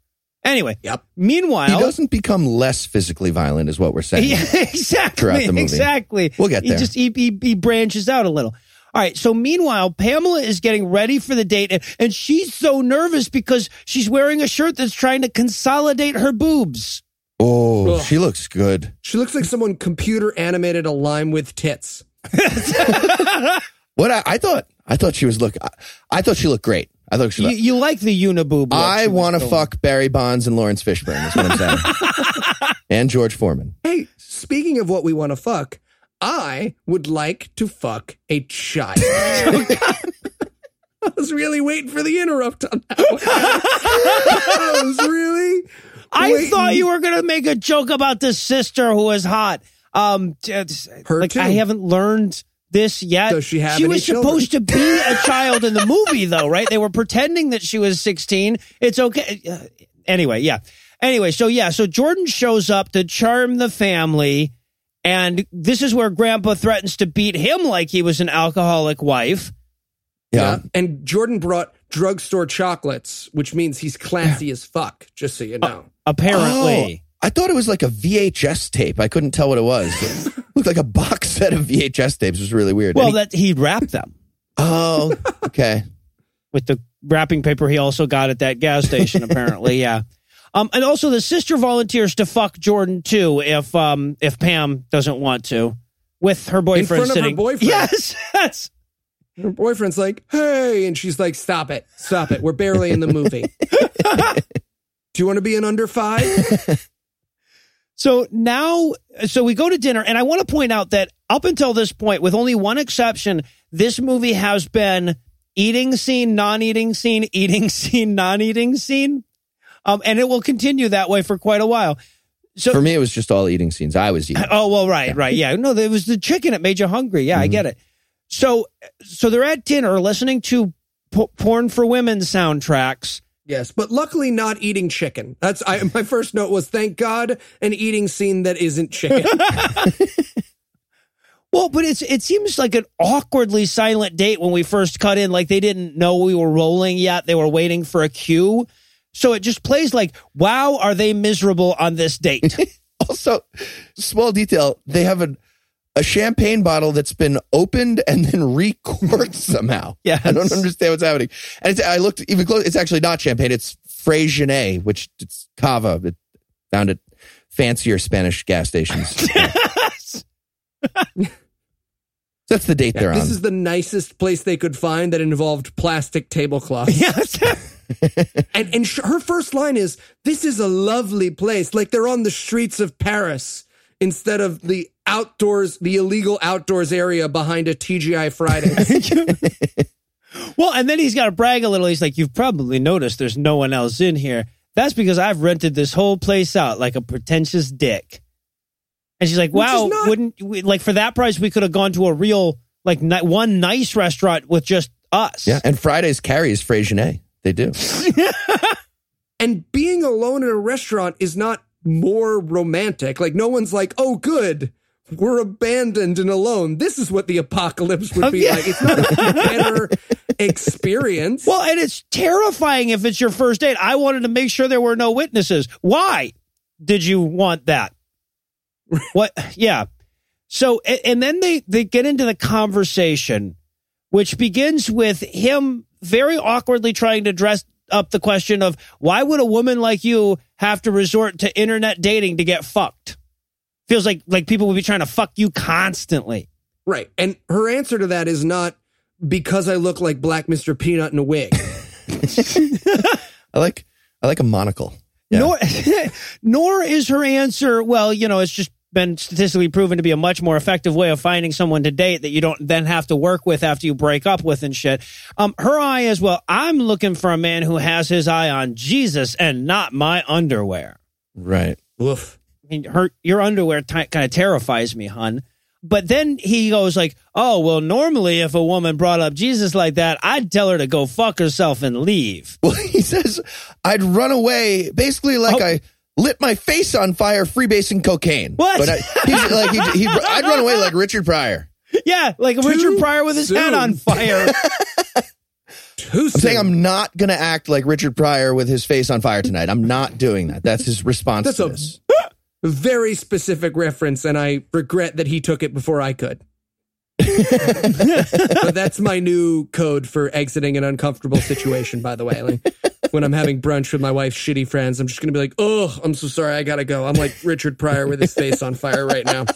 Anyway, Yep. Meanwhile, He doesn't become less physically violent, is what we're saying. Yeah, exactly. Throughout the movie. Exactly. We'll get there. He just he, he, he branches out a little. All right. So meanwhile, Pamela is getting ready for the date, and, and she's so nervous because she's wearing a shirt that's trying to consolidate her boobs. Oh, Ugh. she looks good. She looks like someone computer animated a lime with tits. What I, I thought, I thought she was look. I, I thought she looked great. I thought she. You, Looked, you like the uniboob? I want to fuck Barry Bonds and Laurence Fishburne. That's what I'm saying. and George Foreman. Hey, speaking of what we want to fuck, I would like to fuck a child. I was really waiting for the interrupt on that one. I was really. I waiting. thought you were going to make a joke about this sister who is hot. Um, t- t- Her like too. I haven't learned this yet. Does she have She any was children? supposed to be a child in the movie, though, right? They were pretending that she was 16. It's okay. Uh, anyway, yeah. Anyway, so yeah, so Jordan shows up to charm the family, and this is where Grandpa threatens to beat him like he was an alcoholic wife. Yeah. And Jordan brought drugstore chocolates, which means he's classy as fuck, just so you know. Apparently, Oh, I thought it was like a VHS tape. I couldn't tell what it was. It looked like a box set of VHS tapes. It was really weird. well, he- that he wrapped them. oh, okay. with the wrapping paper he also got at that gas station apparently yeah um and also the sister volunteers to fuck jordan too if um if pam doesn't want to with her boyfriend front of her sitting boyfriend. yes yes Her boyfriend's like, hey. And she's like, stop it. Stop it. We're barely in the movie. Do you want to be an under five? so now so we go to dinner and i want to point out that up until this point with only one exception this movie has been eating scene non-eating scene eating scene non-eating scene um and it will continue that way for quite a while so For me, it was just all eating scenes. I was eating. Oh well, right, right, yeah. No, it was the chicken. It made you hungry. Yeah, I Mm-hmm. get it. So, so they're at dinner listening to p- porn for women soundtracks, Yes, but luckily not eating chicken. That's I, my first note was thank God an eating scene that isn't chicken. Well, but it's it seems like an awkwardly silent date when we first cut in, like they didn't know we were rolling yet. They were waiting for a cue. So it just plays like, wow, are they miserable on this date? Also, small detail: they have a a champagne bottle that's been opened and then recorked somehow. yeah, I don't understand what's happening. And it's, I looked even close. It's actually not champagne. It's Freixenet, which it's cava. It found at fancier Spanish gas stations. That's the date they're on. this is the nicest place they could find that involved plastic tablecloths. yes. And and sh- her first line is, "This is a lovely place." Like they're on the streets of Paris instead of the outdoors, the illegal outdoors area behind a TGI Fridays. well, and then he's got to brag a little. He's like, you've probably noticed there's no one else in here. That's because I've rented this whole place out like a pretentious dick. And she's like, wow, not- wouldn't we, like for that price, we could have gone to a real, like ni- one nice restaurant with just us. yeah, and Fridays carries Freixenet. They do. and being alone in a restaurant is not more romantic. Like no one's like, "Oh, good." We're abandoned and alone. This is what the apocalypse would be yeah. like. It's not a better experience. Well, and it's terrifying if it's your first date. I wanted to make sure there were no witnesses. Why did you want that? what? Yeah. So, and then they, they get into the conversation, which begins with him very awkwardly trying to dress up the question of why would a woman like you have to resort to internet dating to get fucked? Feels like, like people would be trying to fuck you constantly. Right. And her answer to that is not because I look like Black Mr. Peanut in a wig. I like I like a monocle. Yeah. Nor, nor is her answer, well, you know, it's just been statistically proven to be a much more effective way of finding someone to date that you don't then have to work with after you break up with and shit. Um, her eye is, well, I'm looking for a man who has his eye on Jesus and not my underwear. Right. Woof. I mean, her, your underwear t- kind of terrifies me, hun. But then he goes like, "Oh well, normally if a woman brought up Jesus like that, I'd tell her to go fuck herself and leave." Well, he says I'd run away, basically like Oh. I lit my face on fire freebasing cocaine. What? But I, he's like he, he, I'd run away like Richard Pryor. Yeah, like Richard Pryor with his head soon. on fire. Too I'm saying I'm not going to act like Richard Pryor with his face on fire tonight. I'm not doing that. That's his response That's to a this. very specific reference, and I regret that he took it before I could. but that's my new code for exiting an uncomfortable situation, by the way. Like, when I'm having brunch with my wife's shitty friends, I'm just going to be like, oh, I'm so sorry. I got to go. I'm like Richard Pryor with his face on fire right now.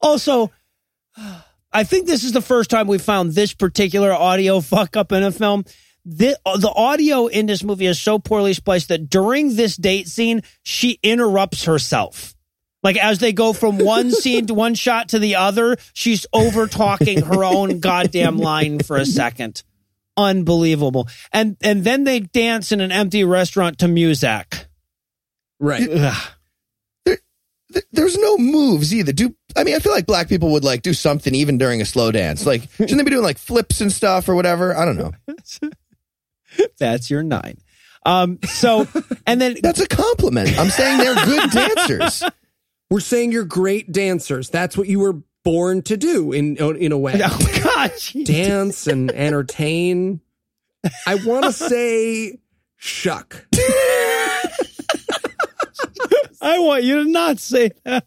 Also, I think this is the first time we found this particular audio fuck up in a film. The, the audio in this movie is so poorly spliced that during this date scene, she interrupts herself. Like as they go from one scene to one shot to the other, she's over talking her own goddamn line for a second. Unbelievable. And and then they dance in an empty restaurant to music. Right. Ugh. Th- There's no moves either. Do I mean I feel like black people would like do something even during a slow dance. Like shouldn't they be doing like flips and stuff or whatever? I don't know. That's your nine. Um, so, and then That's a compliment. I'm saying they're good dancers. We're saying you're great dancers. That's what you were born to do in in a way. Oh God! Dance and entertain. I want to say shuck. I want you to not say that.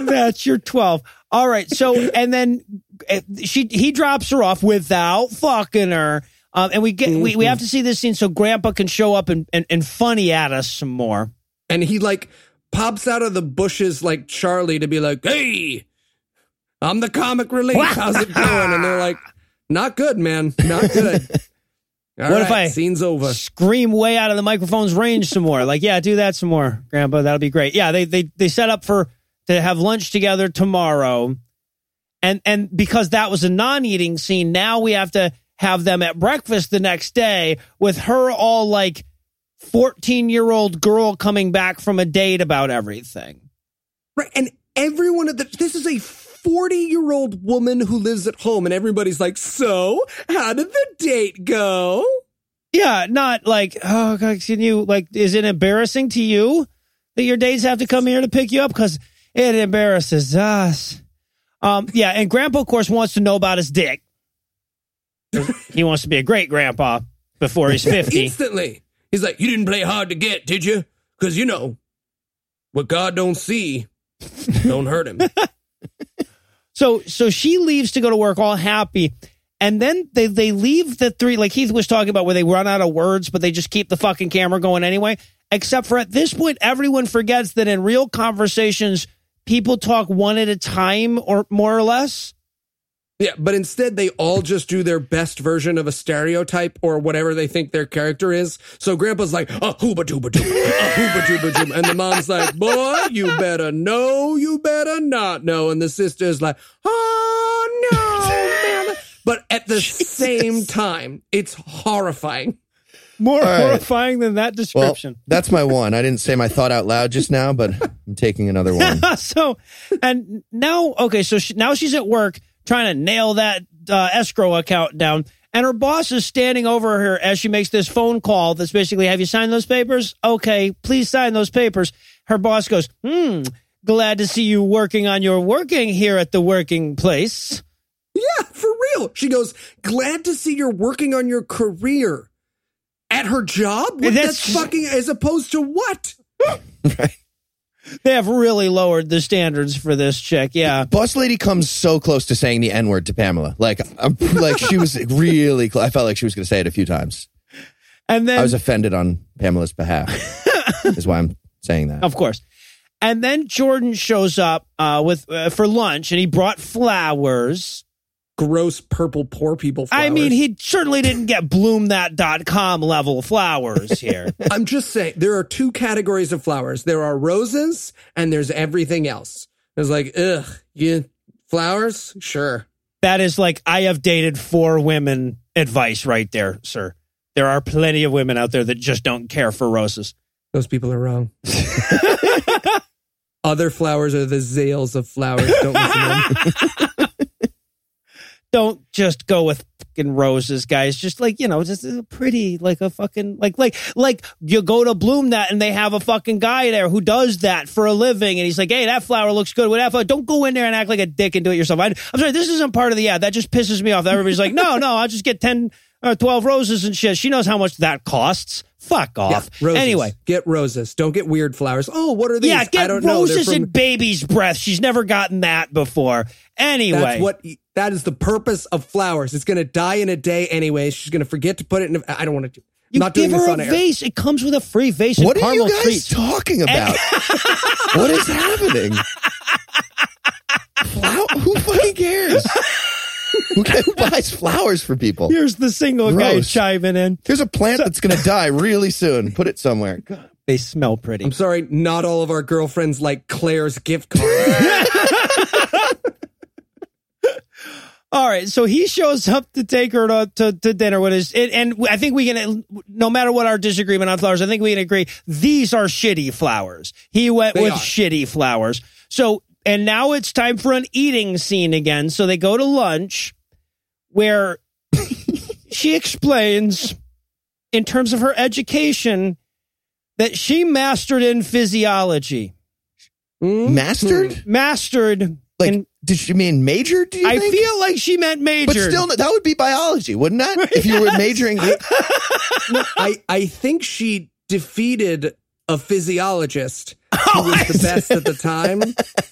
That's your twelve. All right. So, and then eh, she he drops her off without fucking her. Um, and we get we, we have to see this scene so Grandpa can show up and, and, and funny at us some more. And he like pops out of the bushes like Charlie to be like, "Hey, I'm the comic relief. How's it going?" And they're like, "Not good, man. Not good." All What if I- scene's over? Scream way out of the microphone's range some more. Like, yeah, do that some more, Grandpa. That'll be great. Yeah, they they they set up for to have lunch together tomorrow, and and because that was a non-eating scene, now we have to have them at breakfast the next day with her all like fourteen year old girl coming back from a date about everything. Right, and everyone at the this is a 40 year old woman who lives at home, and everybody's like, "So, how did the date go?" Yeah, not like, oh, God, can you, like, is it embarrassing to you that your dates have to come here to pick you up? Because it embarrasses us. Um, yeah, and Grandpa, of course, wants to know about his dick. he wants to be a great grandpa before he's 50. Instantly. He's like, You didn't play hard to get, did you? Because, you know, what God don't see, don't hurt him. So so she leaves to go to work all happy. And then they, they leave the three, like Heath was talking about, where they run out of words, but they just keep the fucking camera going anyway. Except for at this point, everyone forgets that in real conversations, people talk one at a time or more or less. Yeah, but instead they all just do their best version of a stereotype or whatever they think their character is. So grandpa's like, a hooba dooba dooba, a hooba dooba dooba. And the mom's like, boy, you better know, you better not know. And the sister's like, oh no, man. But at the same time, it's horrifying. More All right. horrifying than that Well, description. that's my one. I didn't say my thought out loud just now, but I'm taking another one. so, and now, okay, so she, now she's at work trying to nail that uh, escrow account down, and her boss is standing over her as she makes this phone call that's basically, "Have you signed those papers? Okay, please sign those papers." Her boss goes, "Hmm, glad to see you working on your working here at the working place." Yeah, for real. She goes, glad to see you're working on your career. At her job? What, That's- that's fucking, as opposed to what? right. They have really lowered the standards for this chick. Yeah. Boss lady comes so close to saying the N word to Pamela. Like, I'm, like she was really close. I felt like she was going to say it a few times. And then I was offended on Pamela's behalf. is why I'm saying that. Of course. And then Jordan shows up uh, with uh, for lunch, and he brought flowers. Gross purple poor people flowers. I mean, he certainly didn't get bloomthat.com level flowers here. I'm just saying, there are two categories of flowers. There are roses and there's everything else. It's like, ugh, you flowers? Sure. that is like I have dated four women advice right there, sir. There are plenty of women out there that just don't care for roses. Those people are wrong. Other flowers are the zales of flowers. Don't listen to them. Don't just go with fucking roses, guys. Just like, you know, just pretty, like a fucking, like, like, like you go to Bloom that and they have a fucking guy there who does that for a living. And he's like, hey, that flower looks good. Whatever. Don't go in there and act like a dick and do it yourself. I, I'm sorry, this isn't part of the ad. That just pisses me off. Everybody's like, no, no, I'll just get 10 or 12 roses and shit. She knows how much that costs. Fuck off. Roses. Anyway. get roses. Don't get weird flowers. Oh, what are these? Yeah, I get don't know. Roses from- and baby's breath. She's never gotten that before. Anyway. That's what. That is the purpose of flowers. It's going to die in a day anyway. She's going to forget to put it in. A, I don't want to. do You not give doing this her on a air. vase. It comes with a free vase What are you guys treats. talking about? what is happening? Flower? Who fucking cares? who, ca- who buys flowers for people? Here's the single guy Gross. chiming in. Here's a plant that's going to die really soon. Put it somewhere. God. They smell pretty. I'm sorry, not all of our girlfriends like Claire's gift card. All right, so he shows up to take her to, to, to dinner with his, and, and I think we can, no matter what our disagreement on flowers, I think we can agree these are shitty flowers. He went They with are. shitty flowers. So, and now it's time for an eating scene again. So they go to lunch where she explains, in terms of her education, that she mastered in physiology. Hmm? Mastered? Mastered. Like, in, did she mean major? Do you I think? feel like she meant major. But still, that would be biology, wouldn't that? If you were majoring. I I think she defeated a physiologist who Oh, was the best at the time,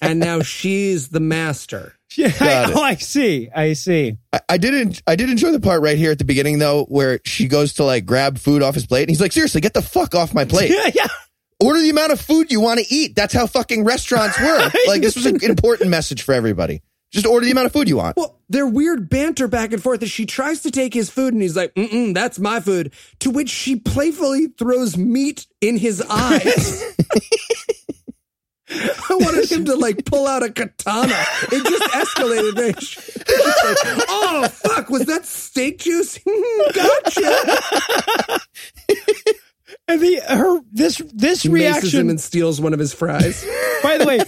and now she's the master. Yeah, Got it. oh, I see. I see. I, I didn't. I did enjoy the part right here at the beginning, though, where she goes to like grab food off his plate, and he's like, "Seriously, get the fuck off my plate." Yeah, yeah. Order the amount of food you want to eat. That's how fucking restaurants work. Like this was an important message for everybody. Just order the amount of food you want. Well, their weird banter back and forth as she tries to take his food, and he's like, Mm-mm, "That's my food." To which she playfully throws meat in his eyes. I wanted him to like pull out a katana. It just escalated. Very sh- it's just like, oh fuck! Was that steak juice? gotcha. And the her this this He maces him reaction. and steals one of his fries. By the way,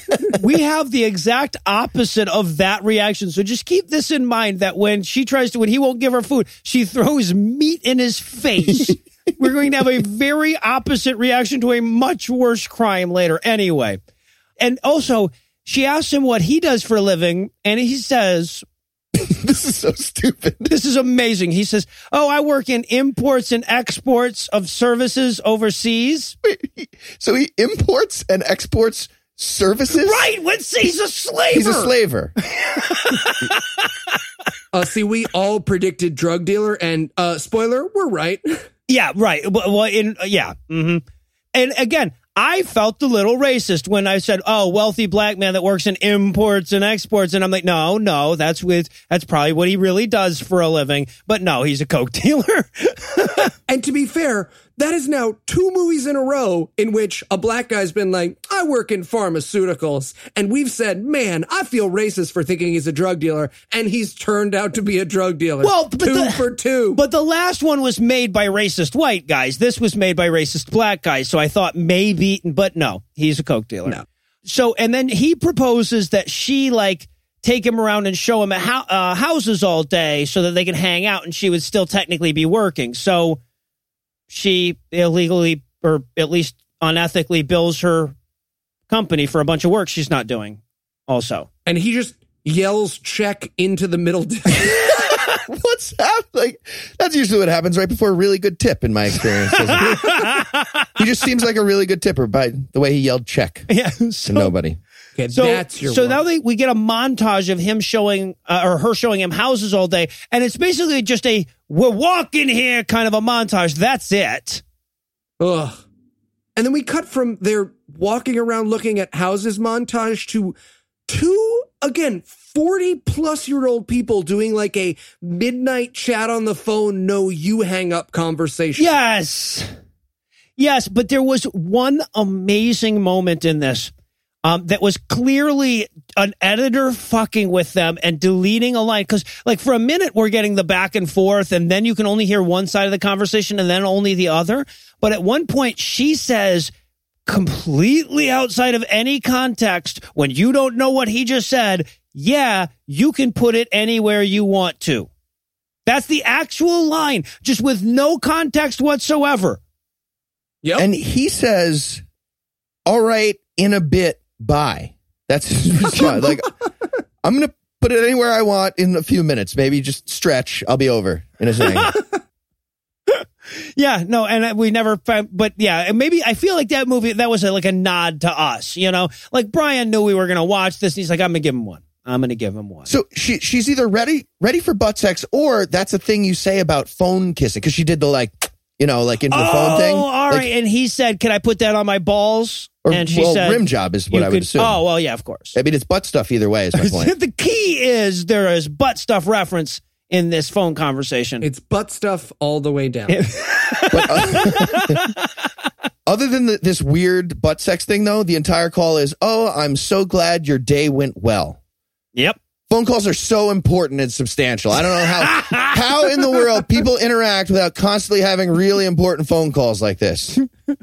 we have the exact opposite of that reaction. So just keep this in mind that when she tries to, when he won't give her food, she throws meat in his face. We're going to have a very opposite reaction to a much worse crime later. Anyway. And also, she asks him what he does for a living, and he says, This is so stupid. This is amazing. He says, Oh, I work in imports and exports of services overseas. So he imports and exports services. Right. When he's a slaver. He's a slaver. Uh, see, we all predicted drug dealer, and uh, spoiler, we're right. Yeah, right. Well, well, in uh, yeah. hmm And again, I felt a little racist when I said, "Oh, wealthy black man that works in imports and exports," and I'm like, "No, no, that's with that's probably what he really does for a living." But no, he's a coke dealer. And to be fair, that is now two movies in a row in which a black guy's been like, I work in pharmaceuticals. And we've said, man, I feel racist for thinking he's a drug dealer. And he's turned out to be a drug dealer. Well, two the- for two. But the last one was made by racist white guys. This was made by racist black guys. So I thought maybe, but no, he's a coke dealer. No. So, and then he proposes that she like take him around and show him a hou- uh, houses all day so that they can hang out and she would still technically be working. So she illegally or at least unethically bills her company for a bunch of work she's not doing also. and he just yells check into the middle. What's happening? Like, that's usually what happens right before a really good tip, in my experience. he just seems like a really good tipper by the way he yelled check Yeah. to nobody. Okay, So, that's your so one. now they, we get a montage of him showing uh, or her showing him houses all day, and it's basically just a "we're walking here" kind of a montage. That's it. Ugh. And then we cut from their walking around looking at houses montage to two, again, 40 plus year old people doing like a midnight chat on the phone, no, you hang up conversation. Yes, yes, but there was one amazing moment in this. Um, that was clearly an editor fucking with them and deleting a line because, like, for a minute we're getting the back and forth, and then you can only hear one side of the conversation and then only the other. But at one point, she says, completely outside of any context, when you don't know what he just said, yeah, you can put it anywhere you want to. That's the actual line, just with no context whatsoever. Yep. And he says, All right, in a bit, bye. That's his response. like, I'm going to put it anywhere I want in a few minutes. Maybe just stretch. I'll be over in a second. Yeah, no, and we never, found, but yeah, and maybe I feel like that movie that was a, like a nod to us, you know, like Brian knew we were gonna watch this, and he's like, I'm gonna give him one. I'm gonna give him one. So she she's either ready ready for butt sex or that's a thing you say about phone kissing because she did the like you know like into the oh, phone thing. all Like, right. And he said, "Can I put that on my balls?" Or, and she well, said, rim job is what "You I would could- assume. Oh, well, yeah, of course. I mean, it's butt stuff either way. Is my point. the key is there is butt stuff reference in this phone conversation. it's butt stuff all the way down. But, uh, other than the, this weird butt sex thing, though, the entire call is, "Oh, I'm so glad your day went well." yep. Phone calls are so important and substantial. I don't know how how in the world people interact without constantly having really important phone calls like this.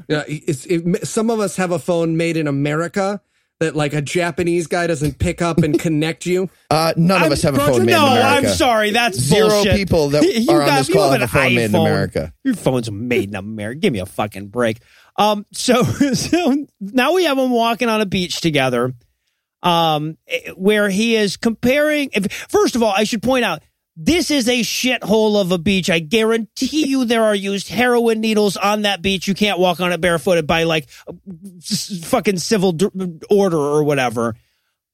Yeah, it's, it, some of us have a phone made in America that like a Japanese guy doesn't pick up and connect you. Uh, none of I'm- us have a Roger, phone made no, in America. I'm sorry. That's Zero bullshit. people that You are on this call have have a an phone made in. America. Your phone's made in America. Give me a fucking break. Um, so, so now we have them walking on a beach together, um, eh, where he is comparing. If, first of all, I should point out this is a shithole of a beach. I guarantee you there are used heroin needles on that beach. You can't walk on it barefooted by like fucking civil order or whatever.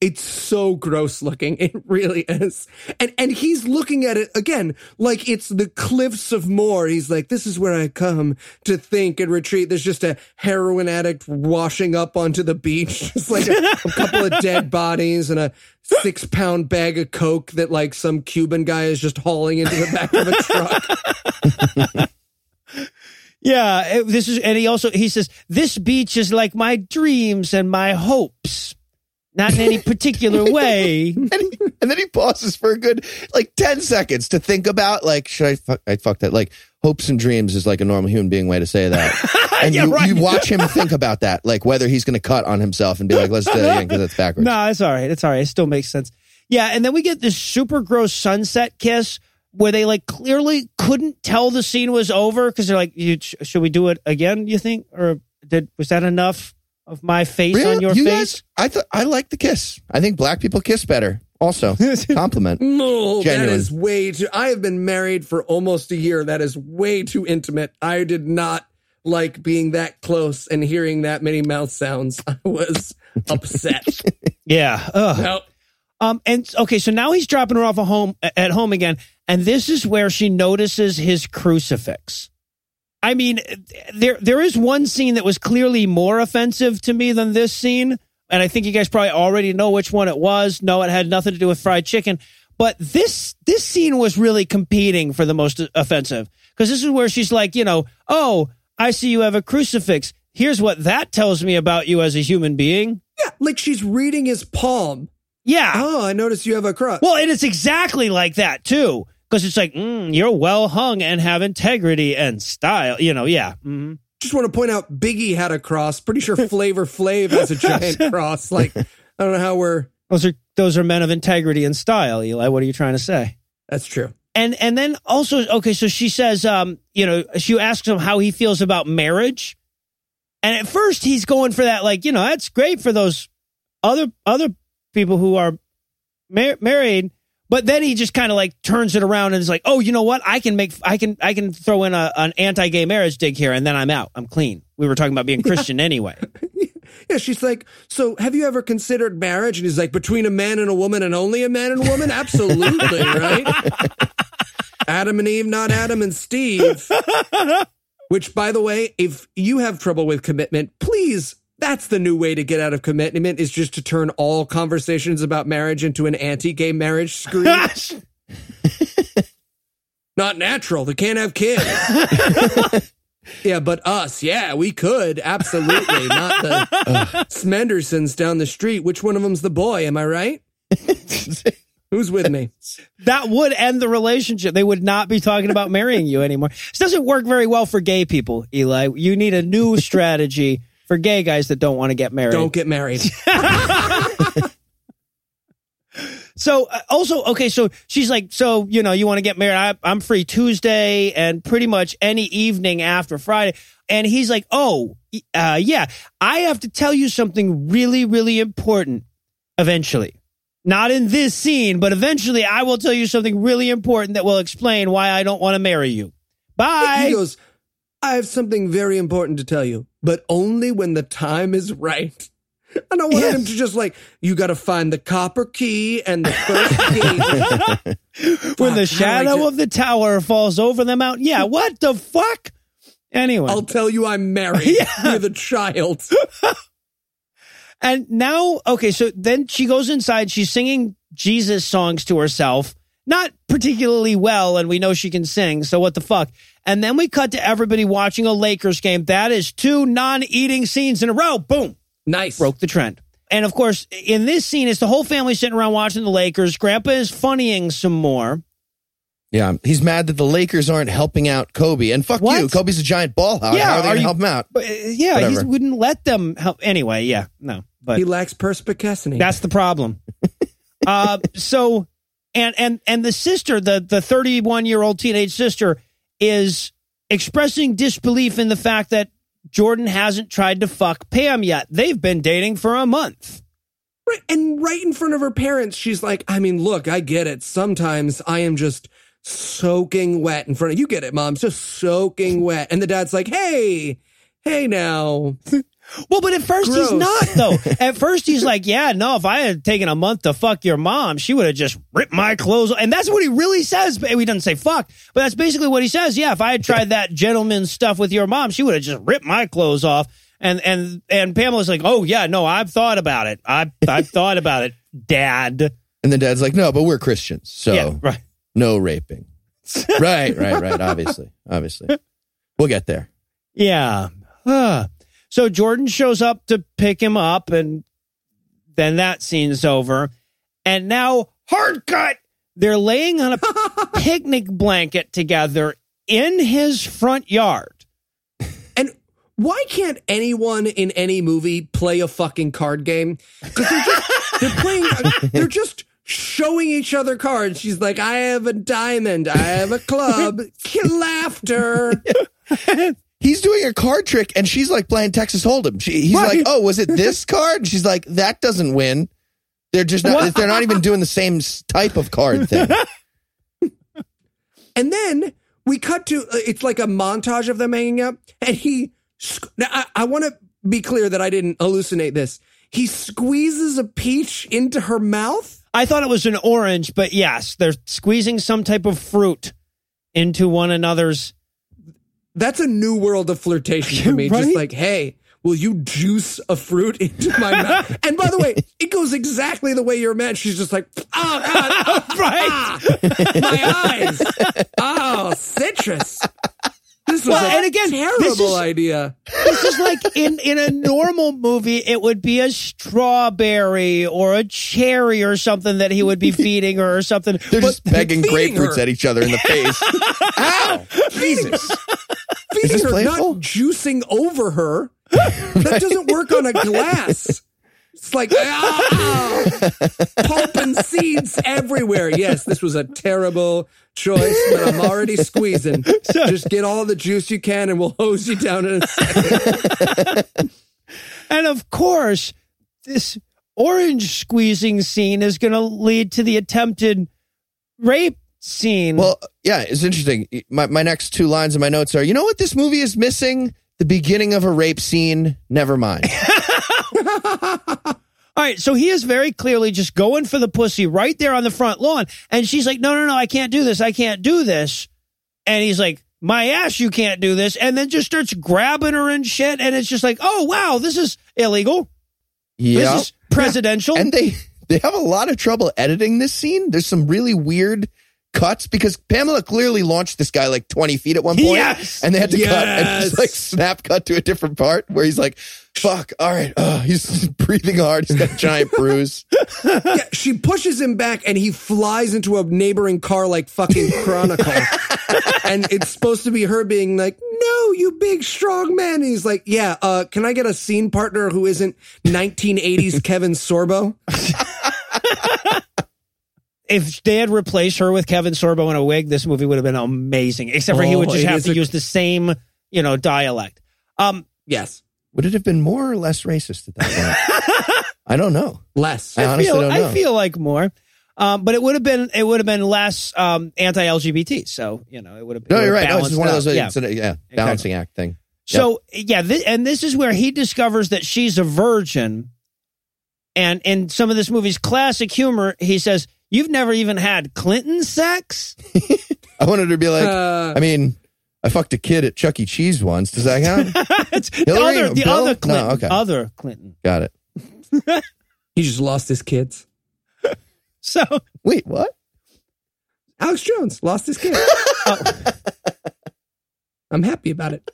It's so gross looking. It really is. And and he's looking at it again like it's the cliffs of Moher. He's like, this is where I come to think and retreat. There's just a heroin addict washing up onto the beach. Just like a, a couple of dead bodies and a six pound bag of coke that like some Cuban guy is just hauling into the back of a truck. Yeah, this is, and he also he says this beach is like my dreams and my hopes. Not in any particular way. And, he, and then he pauses for a good like 10 seconds to think about like should I fuck I fuck that like hopes and dreams is like a normal human being way to say that. And Yeah, you, right. you watch him think about that like whether he's going to cut on himself and be like let's do it again because that's backwards. No, it's all right. It's all right. It still makes sense. Yeah, and then we get this super gross sunset kiss where they like clearly couldn't tell the scene was over because they're like, "Should we do it again?" You think, or did was that enough of my face Really? on your you face? guys I thought I like the kiss. I think black people kiss better. Also, compliment. No, that Genuine. is way too. I have been married for almost a year. That is way too intimate. I did not like being that close and hearing that many mouth sounds. I was upset. yeah. Ugh. no, Um. And okay, so now he's dropping her off a home at home again, and this is where she notices his crucifix. I mean, there there is one scene that was clearly more offensive to me than this scene, and I think you guys probably already know which one it was. No, it had nothing to do with fried chicken, but this this scene was really competing for the most offensive because this is where she's like, you know, oh, I see you have a crucifix. Here's what that tells me about you as a human being. yeah, like she's reading his palm. Yeah. Oh, I noticed you have a cross. Well, and it's exactly like that too, because it's like mm, you're well hung and have integrity and style. You know, yeah. hmm Just want to point out, Biggie had a cross. Pretty sure Flavor Flav has a giant cross. Like I don't know how we're. Those are those are men of integrity and style. Eli, what are you trying to say? That's true. And and then also, okay, so she says, um, you know, she asks him how he feels about marriage, and at first he's going for that, like, you know, that's great for those other other people who are mar- married. But then he just kind of like turns it around and is like, "Oh, you know what? I can make, I can, I can throw in a, an anti-gay marriage dig here, and then I'm out. I'm clean." We were talking about being Christian anyway. Yeah, she's like, so have you ever considered marriage? And he's like, between a man and a woman and only a man and a woman? Absolutely, right? Adam and Eve, not Adam and Steve. Which, by the way, if you have trouble with commitment, please, that's the new way to get out of commitment is just to turn all conversations about marriage into an anti-gay marriage screen. not natural. They can't have kids. yeah, but us, yeah, we could. Absolutely. Not the Smendersons down the street. Which one of them's the boy? Am I right? Who's with me? that would end the relationship. They would not be talking about marrying you anymore. This doesn't work very well for gay people, Eli. You need a new strategy for gay guys that don't want to get married. Don't get married. So uh, also, okay, so she's like, so you know, you want to get married? I, I'm free Tuesday and pretty much any evening after Friday. And he's like, oh, uh, yeah, I have to tell you something really, really important. Eventually, not in this scene, but eventually, I will tell you something really important that will explain why I don't want to marry you. Bye. He goes, I have something very important to tell you, but only when the time is right. And I wanted Yeah. him to just like, you got to find the copper key and the first gate. when the shadow of the tower falls over the mountain. Yeah, what the fuck? Anyway, I'll tell you I'm married yeah. with a child. And now, okay, so then she goes inside. She's singing Jesus songs to herself, not particularly well, and we know she can sing. So what the fuck? And then we cut to everybody watching a Lakers game. That is two non-eating scenes in a row. Boom, Nice. broke the trend. And of course, in this scene, it's the whole family sitting around watching the Lakers. Grandpa is funnying some more. Yeah, he's mad that the Lakers aren't helping out Kobe. And fuck What? you, Kobe's a giant ball hog. Yeah, How are they going to you- help him out? But uh, yeah, he wouldn't let them help. Anyway, yeah, no, but He lacks perspicacity. That's the problem. uh, so, and and and the sister, the the 31 year old teenage sister, is expressing disbelief in the fact that Jordan hasn't tried to fuck Pam yet. They've been dating for a month. Right, and right in front of her parents, she's like, I mean, look, I get it. Sometimes I am just soaking wet in front of you. Get it, mom? Just soaking wet. And the dad's like, hey, hey now. Well, but at first he's not though. at first he's like, "Yeah, no. If I had taken a month to fuck your mom, she would have just ripped my clothes." off." And that's what he really says. But he doesn't say fuck, but that's basically what he says. Yeah, if I had tried that gentleman stuff with your mom, she would have just ripped my clothes off. And and and Pamela's like, "Oh yeah, no, I've thought about it. I I've thought about it, Dad." And the dad's like, no, but we're Christians. So Yeah, right. no raping. right, right, right. Obviously, obviously. We'll get there. Yeah. Huh. So Jordan shows up to pick him up, and then that scene's over. And now, hard cut, they're laying on a picnic blanket together in his front yard. And why can't anyone in any movie play a fucking card game? Because they're just they're playing. They're just showing each other cards. She's like, "I have a diamond. I have a club." Laughter. He's doing a card trick, and she's like playing Texas Hold'em. She, he's Right. like, "Oh, was it this card?" And she's like, "That doesn't win." They're just not. What? They're not even doing the same type of card thing. And then we cut to uh, it's like a montage of them hanging out, and he, now I, I want to be clear that I didn't hallucinate this. He squeezes a peach into her mouth. I thought it was an orange, but yes, they're squeezing some type of fruit into one another's. That's a new world of flirtation to me. Right? Just like, hey, will you juice a fruit into my mouth? And by the way, it goes exactly the way you're meant. She's just like, oh god, Right. ah, my eyes, oh citrus. This was Well, a and again, this terrible is- idea. This is like in, in a normal movie, it would be a strawberry or a cherry or something that he would be feeding her or something. They're But- just begging grapefruits her. at each other in the face. Ow! Jesus! Feeding her, playful? not juicing over her. That doesn't work on a glass. It's like ah, pulp and seeds everywhere. Yes, this was a terrible choice, but I'm already squeezing. Just get all the juice you can, and we'll hose you down in a second. And of course, this orange squeezing scene is going to lead to the attempted rape scene. Well, yeah, it's interesting. My my next two lines in my notes are: you know what this movie is missing? The beginning of a rape scene. Never mind. All right, so he is very clearly just going for the pussy right there on the front lawn. And she's like, no, no, no, I can't do this. I can't do this. And he's like, my ass, you can't do this. And then just starts grabbing her and shit. And it's just like, oh, wow, this is illegal. Yeah, This is presidential. and they they have a lot of trouble editing this scene. There's some really weird cuts because Pamela clearly launched this guy like 20 feet at one point, Yes! and they had to cut and just like snap cut to a different part where he's like, "Fuck, all right." Oh, he's breathing hard. He's got a giant bruise. Yeah, she pushes him back, and he flies into a neighboring car like fucking Chronicle. and it's supposed to be her being like, "No, you big strong man." And he's like, "Yeah, uh, can I get a scene partner who isn't 1980s Kevin Sorbo?" If they had replaced her with Kevin Sorbo in a wig, this movie would have been amazing. Except for he would Oh, just have to a- use the same, you know, dialect. Um, Yes, Would it have been more or less racist at that point? I don't know. less. I honestly feel, don't know. I feel like more. Um, but it would have been it would have been less um, anti-LGBT. So you know it would have. it no, would you're right. No, it's just one of out. those. Yeah. It's a, yeah, balancing act thing. So yeah, thi- and this is where he discovers that she's a virgin. And in some of this movie's classic humor, he says, "You've never even had Clinton sex." I wanted to be like, Uh, I mean, I fucked a kid at Chuck E. Cheese once. Does that count? the Hillary other, the Bill? other No, Clinton, okay. other Clinton. Got it. he just lost his kids. So Wait, what? Alex Jones lost his kids. I'm happy about it.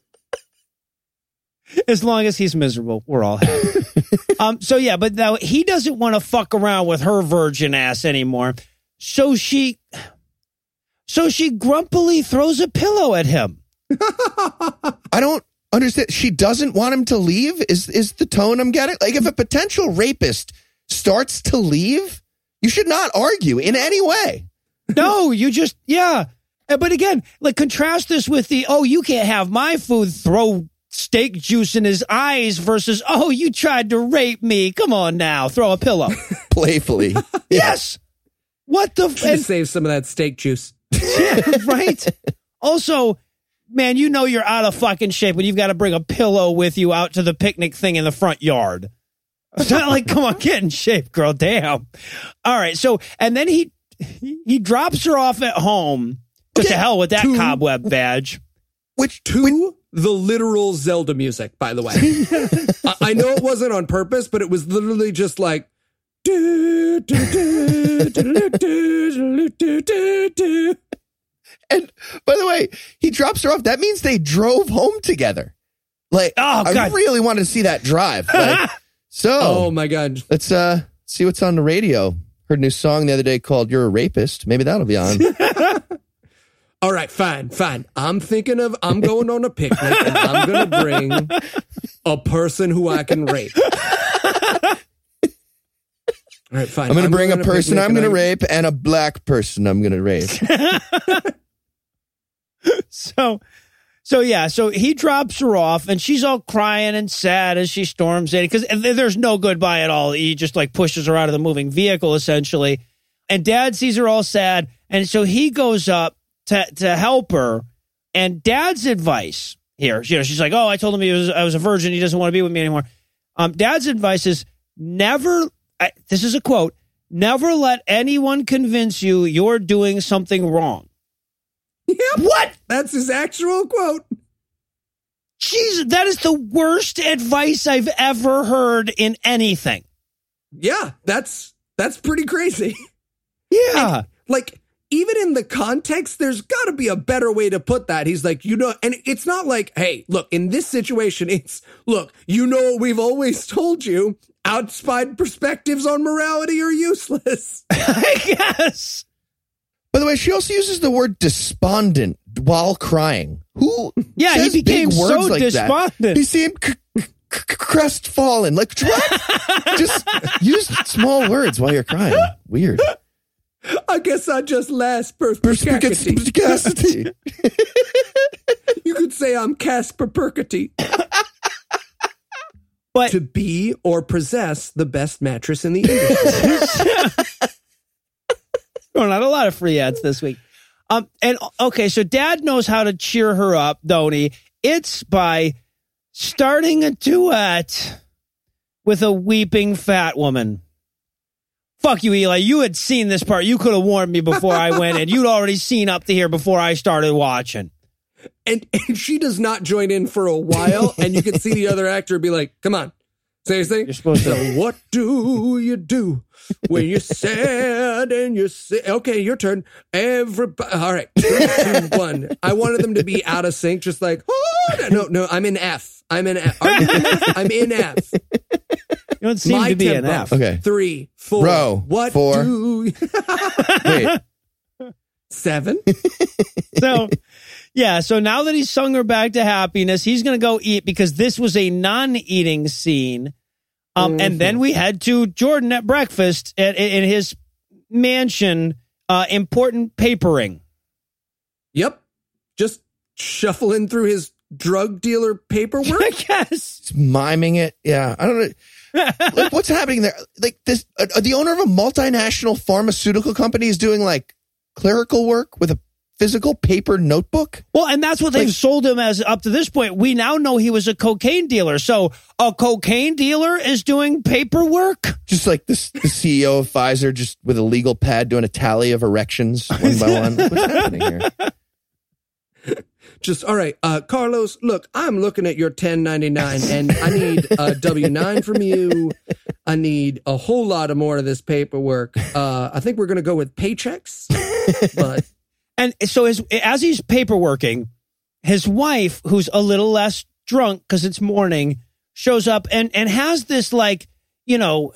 As long as he's miserable, we're all happy. um. So yeah, but now he doesn't want to fuck around with her virgin ass anymore. So she, so she grumpily throws a pillow at him. I don't understand. She doesn't want him to leave. Is is the tone I'm getting? Like, if a potential rapist starts to leave, you should not argue in any way. No, you just yeah. But again, like contrast this with the oh, you can't have my food. Throw steak juice in his eyes versus oh, you tried to rape me. Come on now, throw a pillow. Playfully, yes. What the f- Should have saved some of that steak juice. right? Also, man, you know you're out of fucking shape when you've got to bring a pillow with you out to the picnic thing in the front yard. It's not like, come on, get in shape, girl. Damn. All right. So, and then he he, he drops her off at home. Just to hell with that Two- cobweb badge. Which to the literal Zelda music, by the way. I, I, know it wasn't on purpose, but it was literally just like. and by the way, he drops her off. That means they drove home together. Like, oh, God. I really wanted to see that drive. Like, so, oh my God, let's uh see what's on the radio. Heard a new song the other day called "You're a Rapist." Maybe that'll be on. All right, fine, fine. I'm thinking of I'm going on a picnic and I'm going to bring a person who I can rape. All right, fine. I'm going to bring a going on person I'm going to and rape and a black person I'm going to rape. So, so yeah, so he drops her off, and she's all crying and sad as she storms in because there's no goodbye at all. He just like pushes her out of the moving vehicle essentially, and Dad sees her all sad, and so he goes up to to help her. And Dad's advice here, you know, she's like, "Oh, I told him he was I was a virgin. He doesn't want to be with me anymore." Um, Dad's advice is never. I, this is a quote: "Never let anyone convince you you're doing something wrong." Yep, What? that's his actual quote. Jesus, that is the worst advice I've ever heard in anything. Yeah, that's that's pretty crazy. Yeah. like even in the context there's got to be a better way to put that he's like you know and it's not like hey look in this situation it's look you know what we've always told you outside perspectives on morality are useless I guess. By the way, she also uses the word despondent while crying. Who? Yeah, he says big became so words like that? despondent. He seemed c- c- c- crestfallen. Like what? Just use small words while you're crying. Weird. I guess i just last perspicacity Perspicacity. you could say i'm casper percity But to be or possess the best mattress in the industry going on a lot of free ads this week. Um, and okay, so dad knows how to cheer her up, don't he? It's by starting a duet with a weeping fat woman. Fuck you, Eli. You had seen this part. You could have warned me before I went in. You'd already seen up to here before I started watching. and, and she does not join in for a while and you can see the other actor be like come on seriously You're supposed to- So what do you do when you're sad and you're si- okay your turn everybody all right three, two, one i wanted them to be out of sync just like oh, no no i'm in f i'm in f Are in F? i'm in f You don't seem my to be tempo. an F. Okay. three four Row, what four. do Wait. seven so yeah so now that he's sung her back to happiness he's gonna go eat because this was a non-eating scene um, and then we head to jordan at breakfast at, in his mansion uh, important papering yep just shuffling through his drug dealer paperwork i guess It's miming it. Yeah. I don't know. like what's happening there? Like this, uh, the owner of a multinational pharmaceutical company is doing like clerical work with a physical paper notebook. well and that's what they've sold him as up to this point we now know he was a cocaine dealer so a cocaine dealer is doing paperwork Just like this, the CEO of Pfizer, just with a legal pad doing a tally of erections one by one. What's happening here? Just all right uh carlos look i'm looking at your 1099 and i need a w9 from you i need a whole lot of more of this paperwork uh i think we're gonna go with paychecks but And so as as he's paperworking, his wife, who's a little less drunk because it's morning, shows up and and has this like, you know,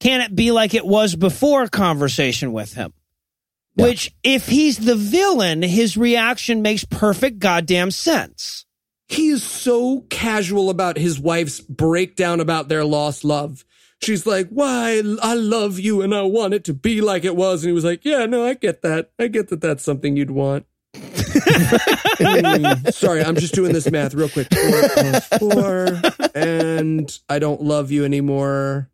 can it be like it was before conversation with him? Which, if he's the villain, his reaction makes perfect goddamn sense. he is so casual about his wife's breakdown about their lost love. She's like why i love you and i want it to be like it was. And he was like yeah no i get that. I get that that's something you'd want. Hmm, sorry i'm just doing this math real quick. Four plus four and i don't love you anymore.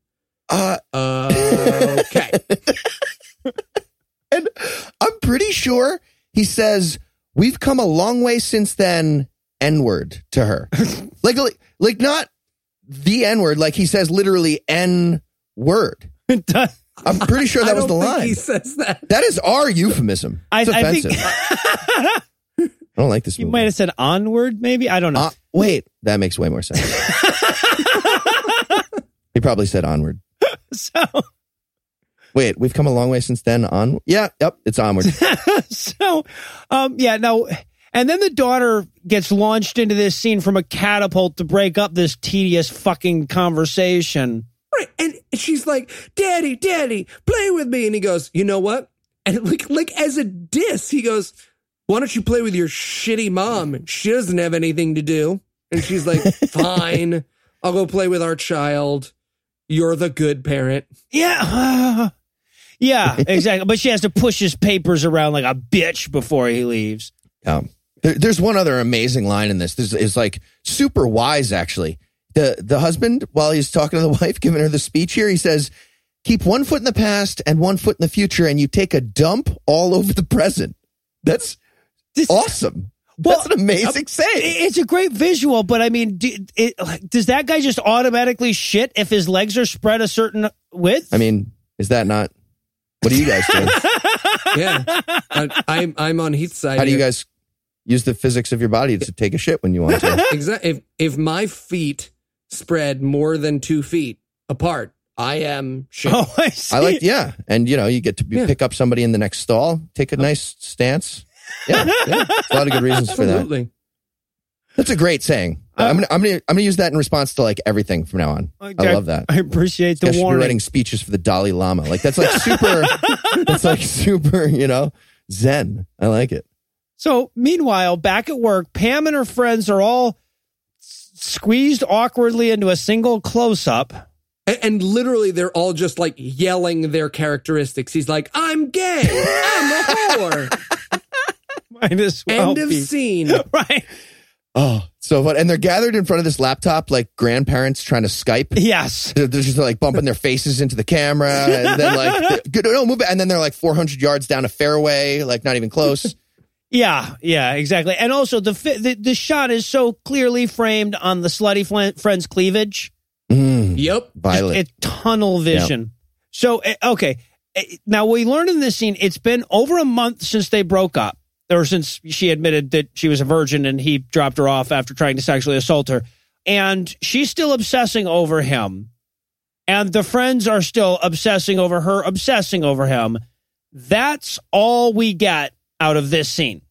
Uh, uh, okay he says, We've come a long way since then, N word to her. like, like, like not the N word, like he says literally N word. I'm pretty sure that was the think line. he says that That is our euphemism. I, It's I offensive. think I don't like this you movie. might have said onward, maybe. I don't know. Uh, wait, that makes way more sense. he probably said onward. so, Wait, we've come a long way since then. On, yeah, yep, it's onward. so, um, yeah, no. And then the daughter gets launched into this scene from a catapult to break up this tedious fucking conversation. Right. And she's like, Daddy, Daddy, play with me. And he goes, You know what? And like, like as a diss, he goes, Why don't you play with your shitty mom? She doesn't have anything to do. And she's like, Fine, I'll go play with our child. You're the good parent. Yeah. yeah, exactly. But she has to push his papers around like a bitch before he leaves. Um, there, there's one other amazing line in this. This is like super wise, actually. The the husband, while he's talking to the wife, giving her the speech here, he says, "Keep one foot in the past and one foot in the future, and you take a dump all over the present." That's This- awesome. Well, That's an amazing saying. It's a great visual, but I mean, do, it, does that guy just automatically shit if his legs are spread a certain width? I mean, is that not? What do you guys do? Yeah. I, I'm, I'm on Heath's side. How do you here. guys use the physics of your body to take a shit when you want to? Exactly. If, if my feet spread more than two feet apart, I am shit. oh, I see. I like, yeah, and you know, you get to Yeah. pick up somebody in the next stall, take a nice stance. Yeah, yeah, a lot of good reasons for that. Absolutely. That's a great saying. Uh, I'm gonna, I'm gonna, I'm gonna use that in response to like everything from now on. I love that. I appreciate the I should be writing speeches for the Dalai Lama. Like that's like super. that's like super. You know, Zen. I like it. So, meanwhile, back at work, Pam and her friends are all s- squeezed awkwardly into a single close up. And, and literally, they're all just like yelling their characteristics. He's like, I'm gay. I'm a whore. Might as well End of be. scene. Right. Oh, so fun. And they're gathered in front of this laptop like grandparents trying to Skype. Yes. They're, they're just like bumping their faces into the camera, and then like, good, no, move it. And then they're like 400 yards down a fairway, like not even close. Yeah, yeah, exactly. And also the fi- the, the shot is so clearly framed on the slutty fl- friend's cleavage. Mm, Yep. violet. It tunnel vision. So eh, okay, Eh, now we learned in this scene it's been over a month since they broke up, or since she admitted that she was a virgin and he dropped her off after trying to sexually assault her, and she's still obsessing over him, and the friends are still obsessing over her, obsessing over him. That's all we get out of this scene.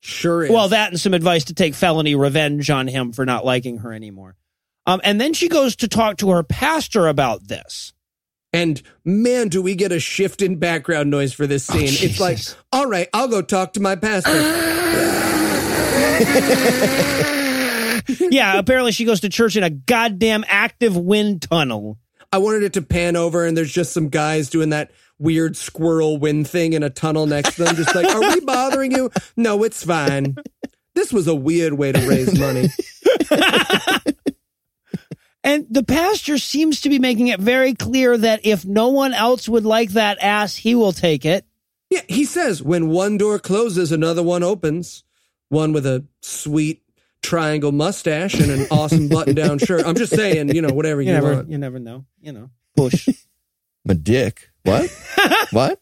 Sure is. Well, that and some advice to take felony revenge on him for not liking her anymore. Um, and then she goes to talk to her pastor about this. And man, do we get a shift in background noise for this oh, scene. it's like, all right, I'll go talk to my pastor. Yeah, apparently she goes to church in a goddamn active wind tunnel. I wanted it to pan over and there's just some guys doing that weird squirrel wind thing in a tunnel next to them. Just like, are we bothering you? No, it's fine. This was a weird way to raise money. And the pastor seems to be making it very clear that if no one else would like that ass, he will take it. Yeah, he says when one door closes, another one opens. One with a sweet triangle mustache and an awesome button down shirt. I'm just saying, you know, whatever you, You never, want. you never know. You know. Push. My dick. What? what?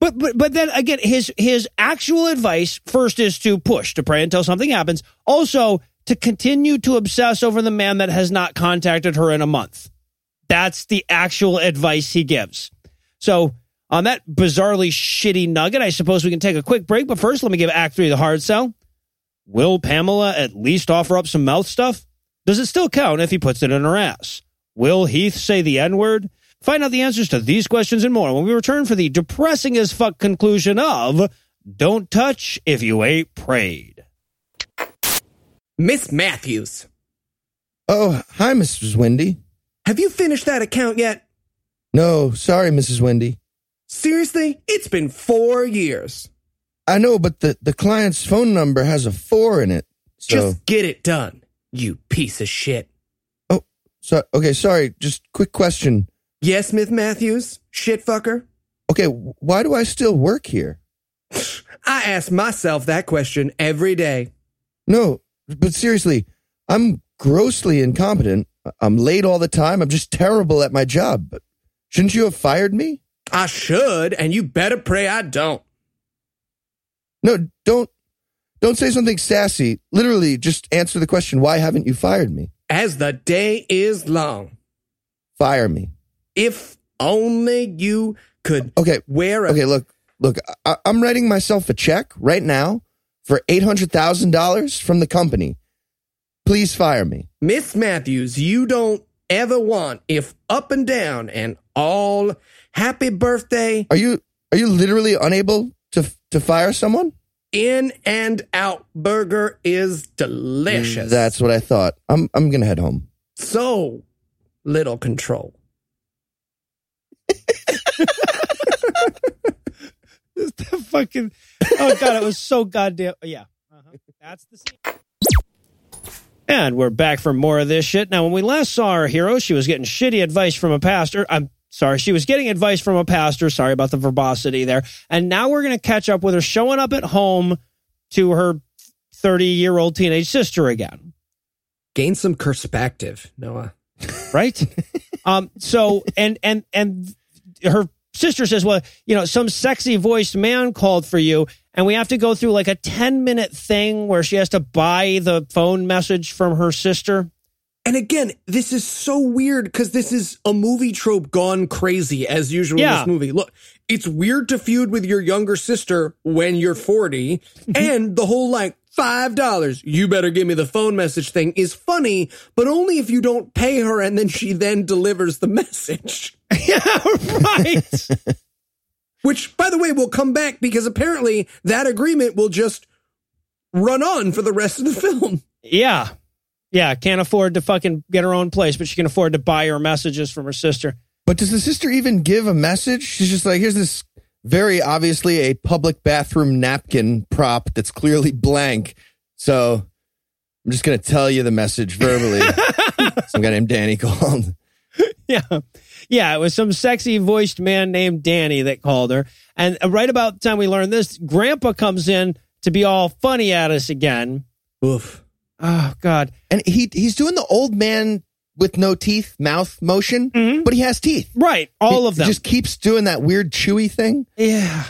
But but but then again, his his actual advice first is to push to pray until something happens. Also to continue to obsess over the man that has not contacted her in a month. That's the actual advice he gives. So on that bizarrely shitty nugget, I suppose we can take a quick break. But first, let me give Act Three the hard sell. Will Pamela at least offer up some mouth stuff? Does it still count if he puts it in her ass? Will Heath say the N word? Find out the answers to these questions and more when we return for the depressing as fuck conclusion of Don't Touch If You Ain't Prayed. Miss Matthews, Oh, hi, Mrs. Wendy. have you finished that account yet? No, sorry, Mrs. Wendy. Seriously? It's been four years. I know, but the, the client's phone number has a four in it. So, Just get it done, you piece of shit. Oh, so okay, sorry. Just quick question. Yes, Miss Matthews? Shit fucker? Okay, why do I still work here? I ask myself that question every day. No, but seriously, I'm grossly incompetent. I'm late all the time. I'm just terrible at my job. But shouldn't you have fired me? I should, and you better pray I don't. No, don't don't say something sassy. Literally, just answer the question, why haven't you fired me? As the day is long, Fire me. if only you could Okay. wear a Okay, look, look, I, I'm writing myself a check right now for $800,000 from the company. Please fire me. Miss Matthews, you don't ever want if up and down and all happy birthday Are you are you literally unable to to fire someone? in and out burger is delicious. Mm, that's what I thought. I'm I'm gonna head home. so little control. the fucking oh god it was so goddamn yeah. Uh-huh. that's the scene. And we're back for more of this shit. Now when we last saw our hero she was getting shitty advice from a pastor. I'm sorry she was getting advice from a pastor. Sorry about the verbosity there. And now we're going to catch up with her showing up at home to her 30 year old teenage sister again. Gain some perspective, Noah. right? Um so and and and her sister says well you know some sexy voiced man called for you and we have to go through like a 10 minute thing where she has to buy the phone message from her sister And again, this is so weird because this is a movie trope gone crazy as usual in this movie. Look, it's weird to feud with your younger sister when you're 40, and the whole like five dollars, you better give me the phone message thing is funny, but only if you don't pay her and then she then delivers the message. yeah right Which, by the way, will come back because apparently that agreement will just run on for the rest of the film. yeah yeah can't afford to fucking get her own place but she can afford to buy her messages from her sister But does the sister even give a message? She's just like, here's this very obviously a public bathroom napkin prop that's clearly blank. So I'm just gonna tell you the message verbally. Some guy named Danny called. yeah. Yeah, it was some sexy voiced man named Danny that called her. And right about the time we learned this, Grandpa comes in to be all funny at us again. Oof. Oh, God. And he he's doing the old man with no teeth mouth motion, mm-hmm. but he has teeth. Right. All He of them. Just keeps doing that weird chewy thing. yeah.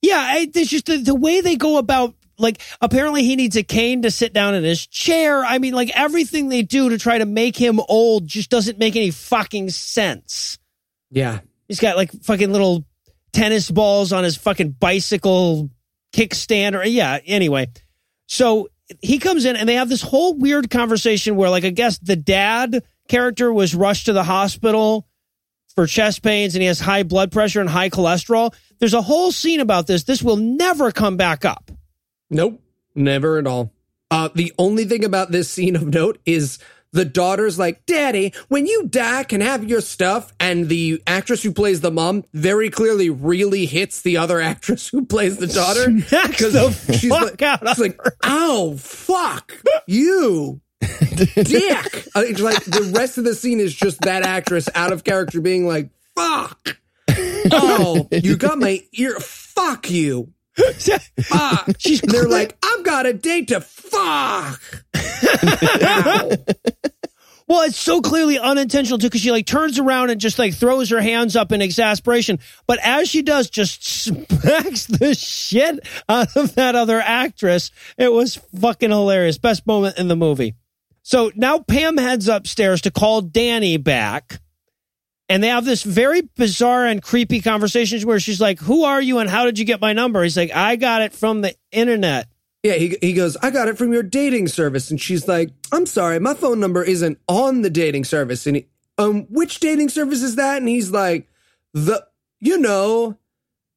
Yeah. I, it's just the, the way they go about, like, apparently he needs a cane to sit down in his chair. I mean, like, everything they do to try to make him old just doesn't make any fucking sense. Yeah. He's got like fucking little tennis balls on his fucking bicycle kickstand or yeah, anyway. So he comes in and they have this whole weird conversation where like I guess the dad character was rushed to the hospital for chest pains and he has high blood pressure and high cholesterol. There's a whole scene about this. This will never come back up. Nope, never at all. Uh, the only thing about this scene of note is the daughter's like, Daddy, when you die, can I have your stuff. And the actress who plays the mom very clearly really hits the other actress who plays the daughter. Because she's like, she's like, ow, fuck you. Dick. It's like the rest of the scene is just that actress out of character being like, fuck. Oh, you got my ear. Fuck you. Fuck. And they're like, I've got a date to fuck. Well, it's so clearly unintentional too, because she like turns around and just like throws her hands up in exasperation. But as she does, just smacks the shit out of that other actress. It was fucking hilarious. Best moment in the movie. So now Pam heads upstairs to call Danny back. And they have this very bizarre and creepy conversation where she's like, Who are you and how did you get my number? He's like, I got it from the internet. yeah, he, he goes, I got it from your dating service. And she's like, I'm sorry, my phone number isn't on the dating service. And he, um, which dating service is that? And he's like, the, you know,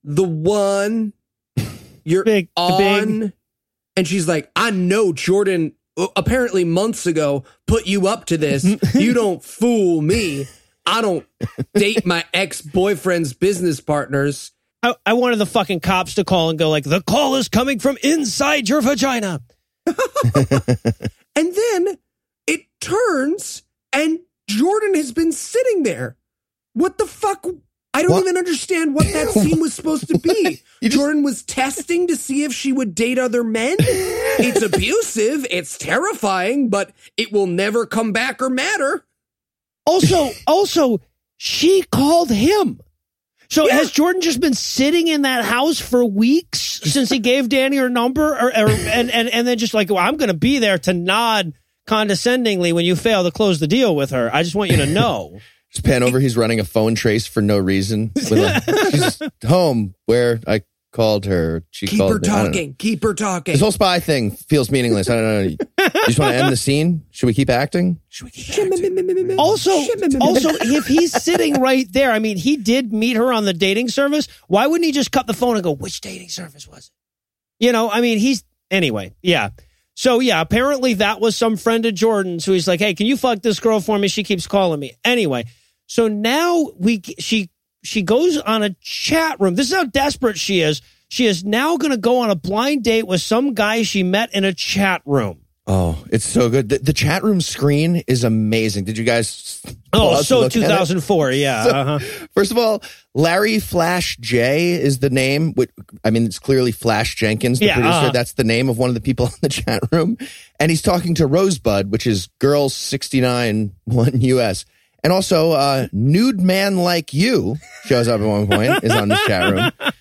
the one you're Big- on. big- And she's like, I know Jordan Uh, apparently months ago put you up to this. you don't fool me. I don't date my ex boyfriend's business partners. I, I wanted the fucking cops to call and go like, the call is coming from inside your vagina. And then it turns and Jordan has been sitting there. What the fuck? I don't What? even understand what that scene was supposed to be. Just- Jordan was testing to see if she would date other men. It's abusive, it's terrifying, but it will never come back or matter. Also, also, she called him. So has Jordan just been sitting in that house for weeks since he gave Danny her number, or, or and, and and then just like, well, I'm going to be there to nod condescendingly when you fail to close the deal with her. I just want you to know. Just pan over. He's running a phone trace for no reason. With a, she's home where I called her. She Keep called her me. I don't know. talking. Keep her talking. This whole spy thing feels meaningless. I don't know. You just want to end the scene? Should we keep acting? Should we keep acting? Also, also, if he's sitting right there, I mean, he did meet her on the dating service. Why wouldn't he just cut the phone and go, "Which dating service was it?" You know, I mean, he's anyway. Yeah. So yeah, apparently that was some friend of Jordan's who he's like, "Hey, can you fuck this girl for me? She keeps calling me." Anyway, so now we she she goes on a chat room. This is how desperate she is. She is now going to go on a blind date with some guy she met in a chat room. Oh, it's so good. The, the chat room screen is amazing. Did you guys? Oh, so look at it? 2004. Yeah. So- uh-huh. First of all, Larry Flash J is the name. which- I mean, it's clearly Flash Jenkins, the Yeah, producer. uh-huh. That's the name of one of the people in the chat room. And he's talking to Rosebud, which is girls 69 1 US. And also, uh, Nude Man Like You shows up at one point, is on this chat room.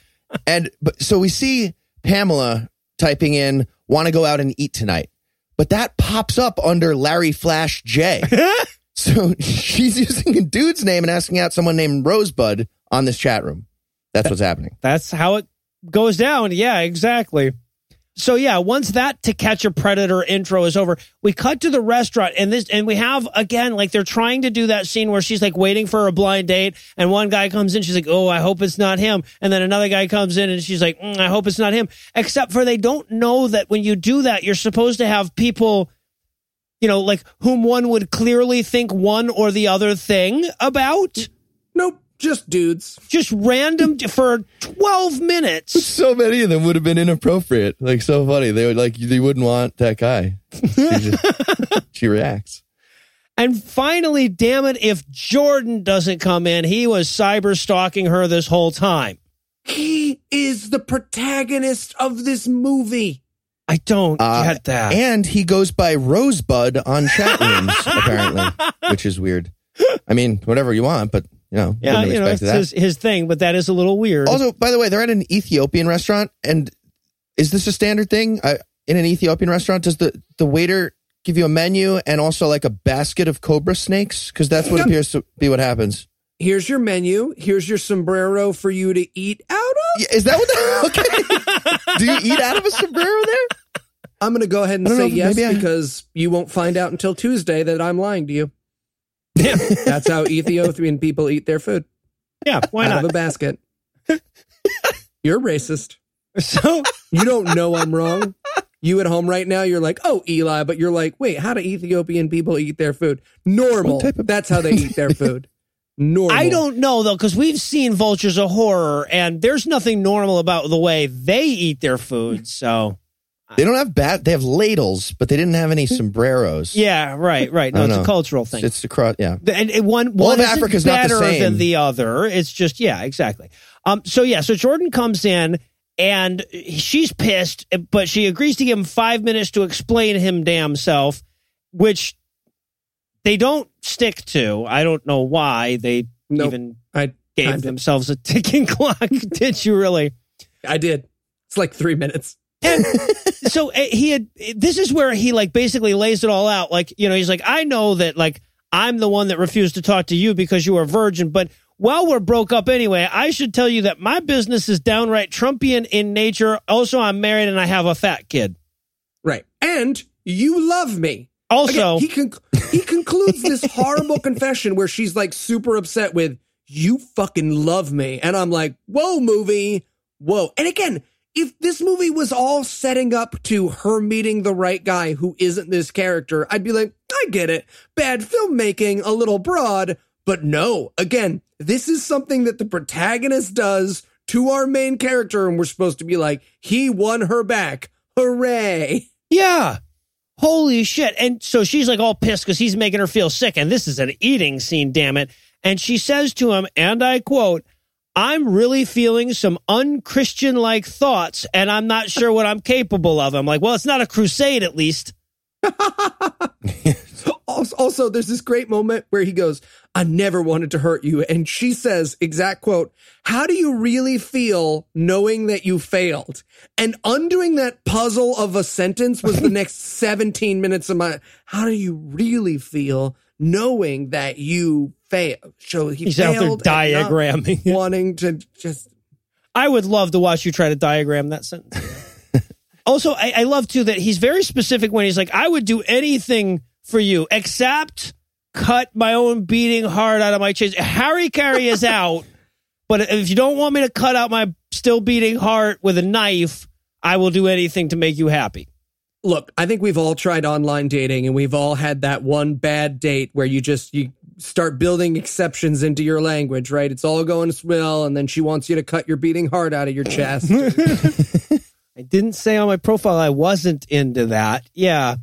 And but so we see Pamela typing in, want to go out and eat tonight. But that pops up under Larry Flash J. so she's using a dude's name and asking out someone named Rosebud on this chat room. That's what's happening. That's how it goes down. Yeah, exactly. So yeah, once that to catch a predator intro is over, we cut to the restaurant and this and we have again like they're trying to do that scene where she's like waiting for a blind date and one guy comes in she's like, "Oh, I hope it's not him." And then another guy comes in and she's like, "Mm, "I hope it's not him." Except for they don't know that when you do that, you're supposed to have people you know, like whom one would clearly think one or the other thing about. nope, just dudes. Just random for 12 minutes. So many of them would have been inappropriate. Like so funny. They would like they wouldn't want that guy. She, just, she reacts. And finally, damn it, if Jordan doesn't come in, he was cyber stalking her this whole time. He is the protagonist of this movie. I don't Uh, get that. And he goes by Rosebud on chat rooms, apparently, which is weird. I mean, whatever you want, but you know, yeah, you know, it's that. his, his thing, but that is a little weird. Also, by the way, they're at an Ethiopian restaurant, and is this a standard thing I, in an Ethiopian restaurant? Does the the waiter give you a menu and also like a basket of cobra snakes? Because that's what Yep. appears to be what happens. Here's your menu. Here's your sombrero for you to eat out of. Yeah, Is that what? The, okay. Do you eat out of a sombrero there? I'm going to go ahead and say yes maybe I- because you won't find out until Tuesday that I'm lying to you. Yeah, That's how Ethiopian people eat their food yeah, why out of a basket. You're racist. So, You don't know I'm wrong. You at home right now, you're like, oh, Eli, but you're like, wait, how do Ethiopian people eat their food? Normal. Of- That's how they eat their food. Normal. I don't know though, because we've seen Vultures of Horror, and there's nothing normal about the way they eat their food. So, They don't have bat. They have ladles, but they didn't have any sombreros. yeah, right, right. No, don't it's a cultural thing. It's across. Yeah. and it, one one of isn't Africa's not the better same. than the other. It's just yeah, exactly. Um, so yeah, so Jordan comes in and she's pissed, but she agrees to give him five minutes to explain him damn self, which they don't stick to. I don't know why they Nope. even I gave timed themselves a ticking clock. Did you really? I did. It's like three minutes. And so uh, he had this is where he like basically lays it all out. Like you know he's like i know that like i'm the one that refused to talk to you because you were a virgin but while we're broke up anyway i should tell you that my business is downright trumpian in nature. Also i'm married and i have a fat kid. Right. And you love me. also Again, he he concludes this horrible confession where she's like super upset with you fucking love me. And I'm like whoa movie. Whoa. And again if this movie was all setting up to her meeting the right guy who isn't this character I'd be like I get it. Bad filmmaking a little broad. But no again this is something that the protagonist does to our main character and we're supposed to be like he won her back. Hooray. Yeah. Holy shit. And so she's like all pissed because he's making her feel sick and this is an eating scene damn it. And she says to him and i quote I'm really feeling some unchristian like thoughts, and I'm not sure what I'm capable of. I'm like, well, it's not a crusade, at least. Also, there's this great moment where he goes, I never wanted to hurt you. And she says, exact quote, How do you really feel knowing that you failed? And undoing that puzzle of a sentence was the next 17 minutes of my, how do you really feel knowing that you failed? So he He's out there failed not diagramming. wanting to just, I would love to watch you try to diagram that sentence. also, I, I love too that he's very specific when he's like, I would do anything for you except cut my own beating heart out of my chest. hara-kiri is out, but if you don't want me to cut out my still beating heart with a knife, I will do anything to make you happy. Look, I think we've all tried online dating and we've all had that one bad date where you just you start building exceptions into your language, right? It's all going to well and then she wants you to cut your beating heart out of your chest. I didn't say on my profile I wasn't into that. Yeah.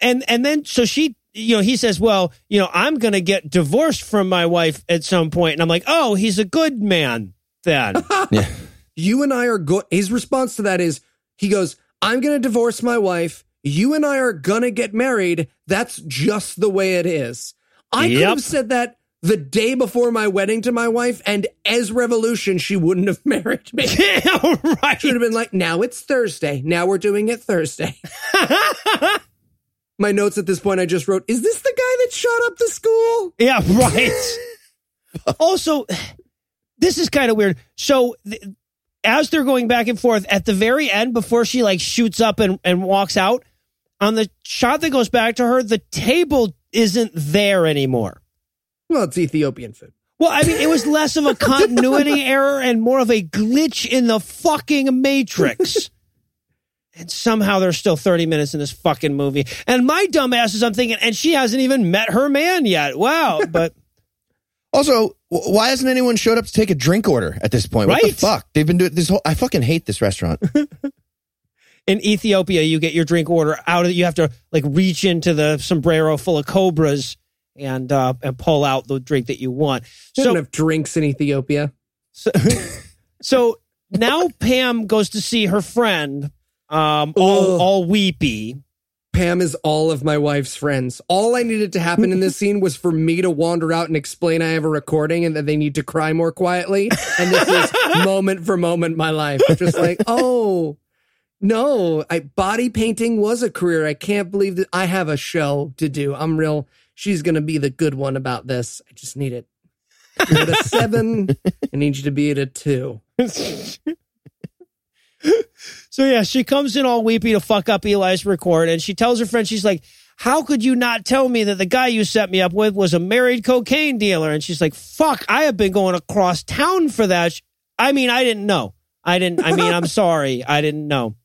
And and then so she you know, he says, "Well, you know, I'm going to get divorced from my wife at some point." And I'm like, "Oh, he's a good man then." Yeah. you and I are good. His response to that is he goes, I'm going to divorce my wife. You and I are going to get married. That's just the way it is. I could have said that the day before my wedding to my wife, and as revolution, she wouldn't have married me. yeah, right. Should have been like, now it's Thursday. Now we're doing it Thursday. my notes at this point, I just wrote, is this the guy that shot up the school? Yeah, right. also, this is kind of weird. So, th- as they're going back and forth at the very end, before she like shoots up and, and walks out, on the shot that goes back to her, the table isn't there anymore. Well, it's Ethiopian food. Well, I mean, it was less of a continuity error and more of a glitch in the fucking matrix. And somehow there's still 30 minutes in this fucking movie. And my dumbass is, I'm thinking, and she hasn't even met her man yet. Wow. But Also, why hasn't anyone showed up to take a drink order at this point? What the fuck? They've been doing this whole. I fucking hate this restaurant. In Ethiopia, you get your drink order out of you have to like reach into the sombrero full of cobras and uh, and pull out the drink that you want. They So don't have drinks in Ethiopia. so, so now Pam goes to see her friend, um, all, Ugh. all weepy. Pam is all of my wife's friends. All I needed to happen in this scene was for me to wander out and explain I have a recording and that they need to cry more quietly. And this is moment for moment my life. Just like, oh, no, I body painting was a career. I can't believe that I have a show to do. I'm real. She's going to be the good one about this. I just need it. You're at a seven. I need you to be at a two. So yeah, she comes in all weepy to fuck up Eli's record, and she tells her friend, she's like, "How could you not tell me that the guy you set me up with was a married cocaine dealer?" And she's like, "Fuck, I have been going across town for that. I mean, I didn't know. I didn't. I mean, I'm sorry, I didn't know.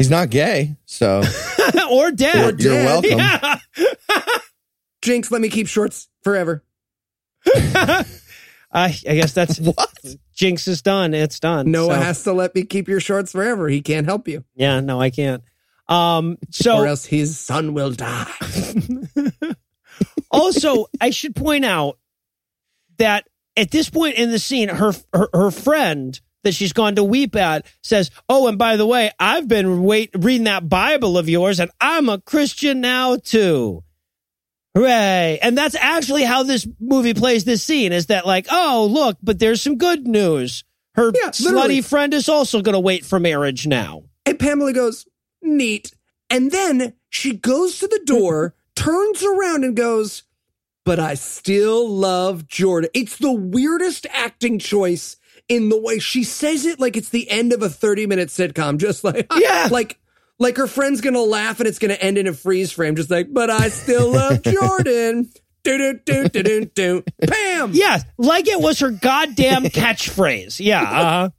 He's not gay, so or dead. you're, you're welcome. Yeah. Jinx, let me keep shorts forever. I, I guess that's What? Jinx is done. It's done. Noah So, has to let me keep your shorts forever. He can't help you. yeah, no, I can't. Um, so or else his son will die. also, I should point out that at this point in the scene, her, her her friend that she's gone to weep at says, "Oh, and by the way, I've been wait reading that Bible of yours, and I'm a Christian now too." Hooray! And that's actually how this movie plays this scene is that like, oh, look, but there's some good news. Her Yeah, slutty friend is also going to wait for marriage now. And Pamela goes, neat. And then she goes to the door, turns around and goes, but I still love Jordan. It's the weirdest acting choice in the way she says it like it's the end of a 30 minute sitcom. Just like, Yeah. like, like her friend's gonna laugh and it's gonna end in a freeze frame, just like, but I still love Jordan. Do do do do do do. Pam. Yeah, like it was her goddamn catchphrase. Yeah, Uh-huh.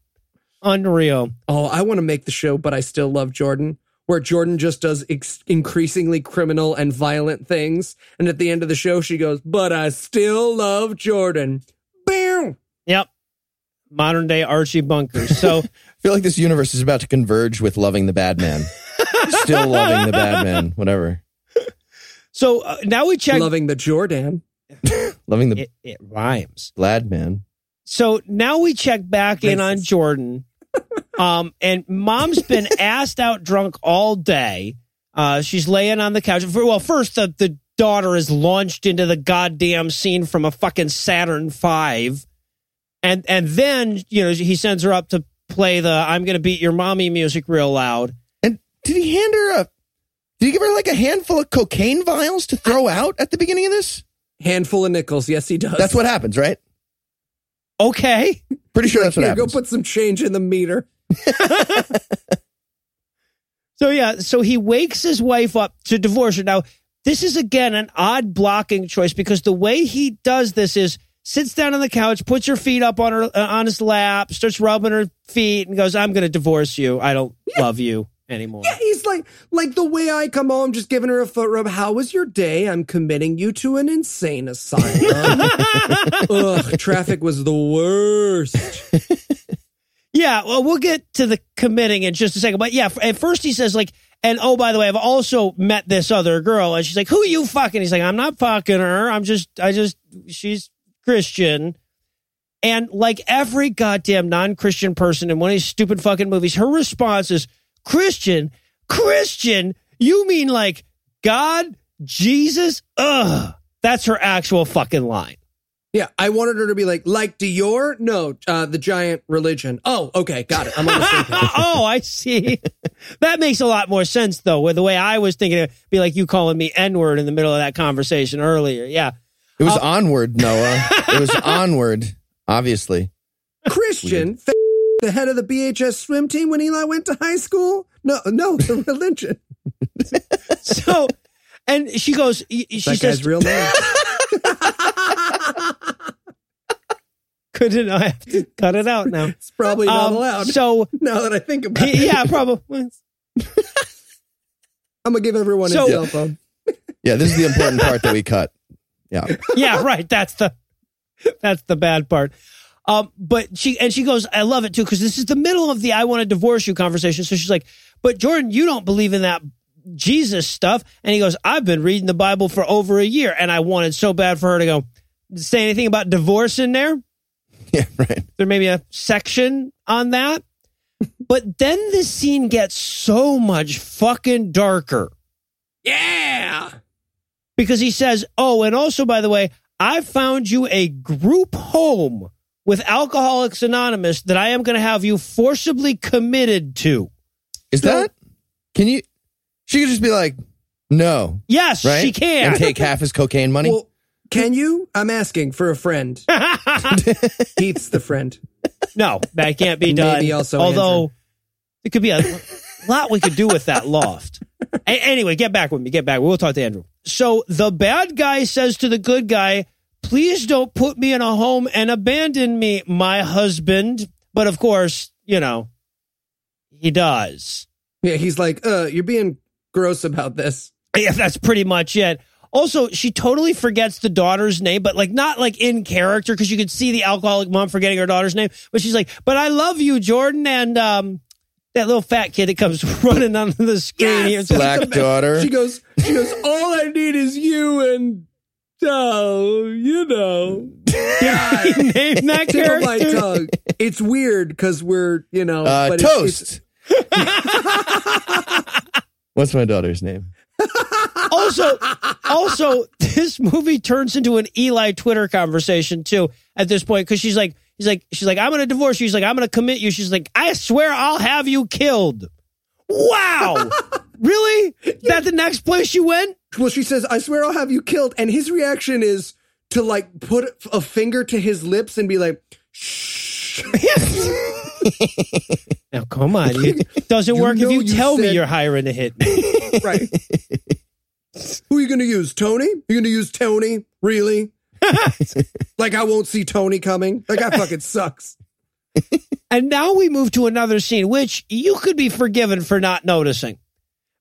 unreal. Oh, I want to make the show, but I still love Jordan, where Jordan just does ex- increasingly criminal and violent things. And at the end of the show, she goes, but I still love Jordan. Bam. Yep. Modern day Archie Bunkers. So I feel like this universe is about to converge with loving the bad man. Still loving the bad man, whatever. so uh, now we check. Loving the Jordan. Loving the It, it rhymes. glad man. So now we check back in on Jordan. Um, and mom's been assed out drunk all day. Uh, she's laying on the couch. Well, first the, the daughter is launched into the goddamn scene from a fucking Saturn Five, and and then you know he sends her up to play the "I'm gonna beat your mommy" music real loud. And did he hand her a? Did he give her like a handful of cocaine vials to throw out at the beginning of this? Handful of nickels. Yes, he does. That's what happens, right? Okay. Pretty sure that's what Here, go put some change in the meter. So yeah, so he wakes his wife up to divorce her. Now, this is again an odd blocking choice because the way he does this is sits down on the couch, puts her feet up on her uh, on his lap, starts rubbing her feet, and goes, "I'm going to divorce you. I don't love you anymore." Yeah, he's like, like the way I come home, just giving her a foot rub. How was your day? I'm committing you to an insane asylum. Ugh, traffic was the worst. Yeah, well, we'll get to the committing in just a second. But yeah, at first he says like, and oh, by the way, I've also met this other girl, and she's like, "Who are you fucking?" He's like, "I'm not fucking her. I'm just, I just, she's Christian." And like every goddamn non-Christian person in one of these stupid fucking movies, her response is, "Christian, Christian? You mean like God, Jesus? Ugh." That's her actual fucking line. Yeah, I wanted her to be like, like Dior? No, uh, the giant religion. Oh, okay, got it. I'm on the same page. oh, I see. that makes a lot more sense, though. With the way I was thinking, it'd be like you calling me N word in the middle of that conversation earlier. Yeah, It was onward, Noah. It was onward, obviously. Christian, f- the head of the BHS swim team when Eli went to high school? No, no, the religion. so, and she goes, y- she That says, guy's real name. couldn't I have to cut it out now? It's probably not Um, allowed. So, now that I think about it, yeah, probably. I'm gonna give everyone So- his cell phone. Yeah, this is the important part that we cut. Yeah. yeah, right. That's the that's the bad part. Um, but she and she goes, I love it too because this is the middle of the I want to divorce you conversation. So she's like, but Jordan, you don't believe in that Jesus stuff. And he goes, I've been reading the Bible for over a year, and I wanted so bad for her to go say anything about divorce in there. Yeah, right. There may be a section on that. But then this scene gets so much fucking darker Yeah. Because he says, Oh, and also, by the way, I found you a group home with Alcoholics Anonymous that I am going to have you forcibly committed to. Is that? Can you? She could just be like, no, Yes, right? she can. And take half his cocaine money. Well, can you? I'm asking for a friend. Heath's the friend. no, that can't be done. Maybe also Although Andrew. it could be a lot we could do with that loft. A- anyway, get back with me. Get back. We'll talk to Andrew. So the bad guy says to the good guy, please don't put me in a home and abandon me, my husband. But of course, you know, he does. Yeah, he's like, uh, you're being gross about this. Yeah, that's pretty much it. Also, she totally forgets the daughter's name, but like not like in character because you could see the alcoholic mom forgetting her daughter's name. But she's like, "But I love you, Jordan," and um, that little fat kid that comes running onto the screen here. Yes! Black daughter. She goes, she goes, all I need is you and oh, you know. He named that Tip my character. tongue. It's weird because we're, you know, Uh, but it's- it's- toast. What's my daughter's name? also, also, this movie turns into an Eli Twitter conversation too. At this point, because she's like, he's like, she's like, I'm to divorce you. She's like, I'm to commit you. She's like, I swear I'll have you killed. Wow, really? That the next place you went? well, she says, I swear I'll have you killed. And his reaction is to like put a finger to his lips and be like, shh. Now, come on, you, doesn't You work if you you tell me you're hiring a hitman. right. Who are you to use? Tony? You're to use Tony? Really? Like I won't see Tony coming? That guy fucking sucks. And now we move to another scene, which you could be forgiven for not noticing.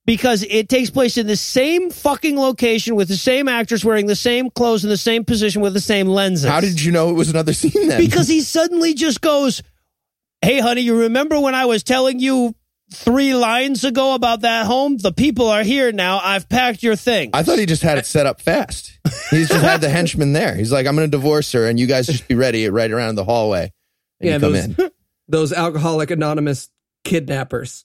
Because it takes place in the same fucking location with the same actors wearing the same clothes in the same position with the same lenses. How did you know it was another scene then? Because he suddenly just goes, Hey, honey, you remember when I was telling you three lines ago about that home? The people are here now. I've packed your thing. I thought he just had it set up fast. He's just had the henchman there. He's like, I'm going to divorce her, and you guys just be ready right around the hallway. And Yeah, you come those- in. Those alcoholic anonymous kidnappers.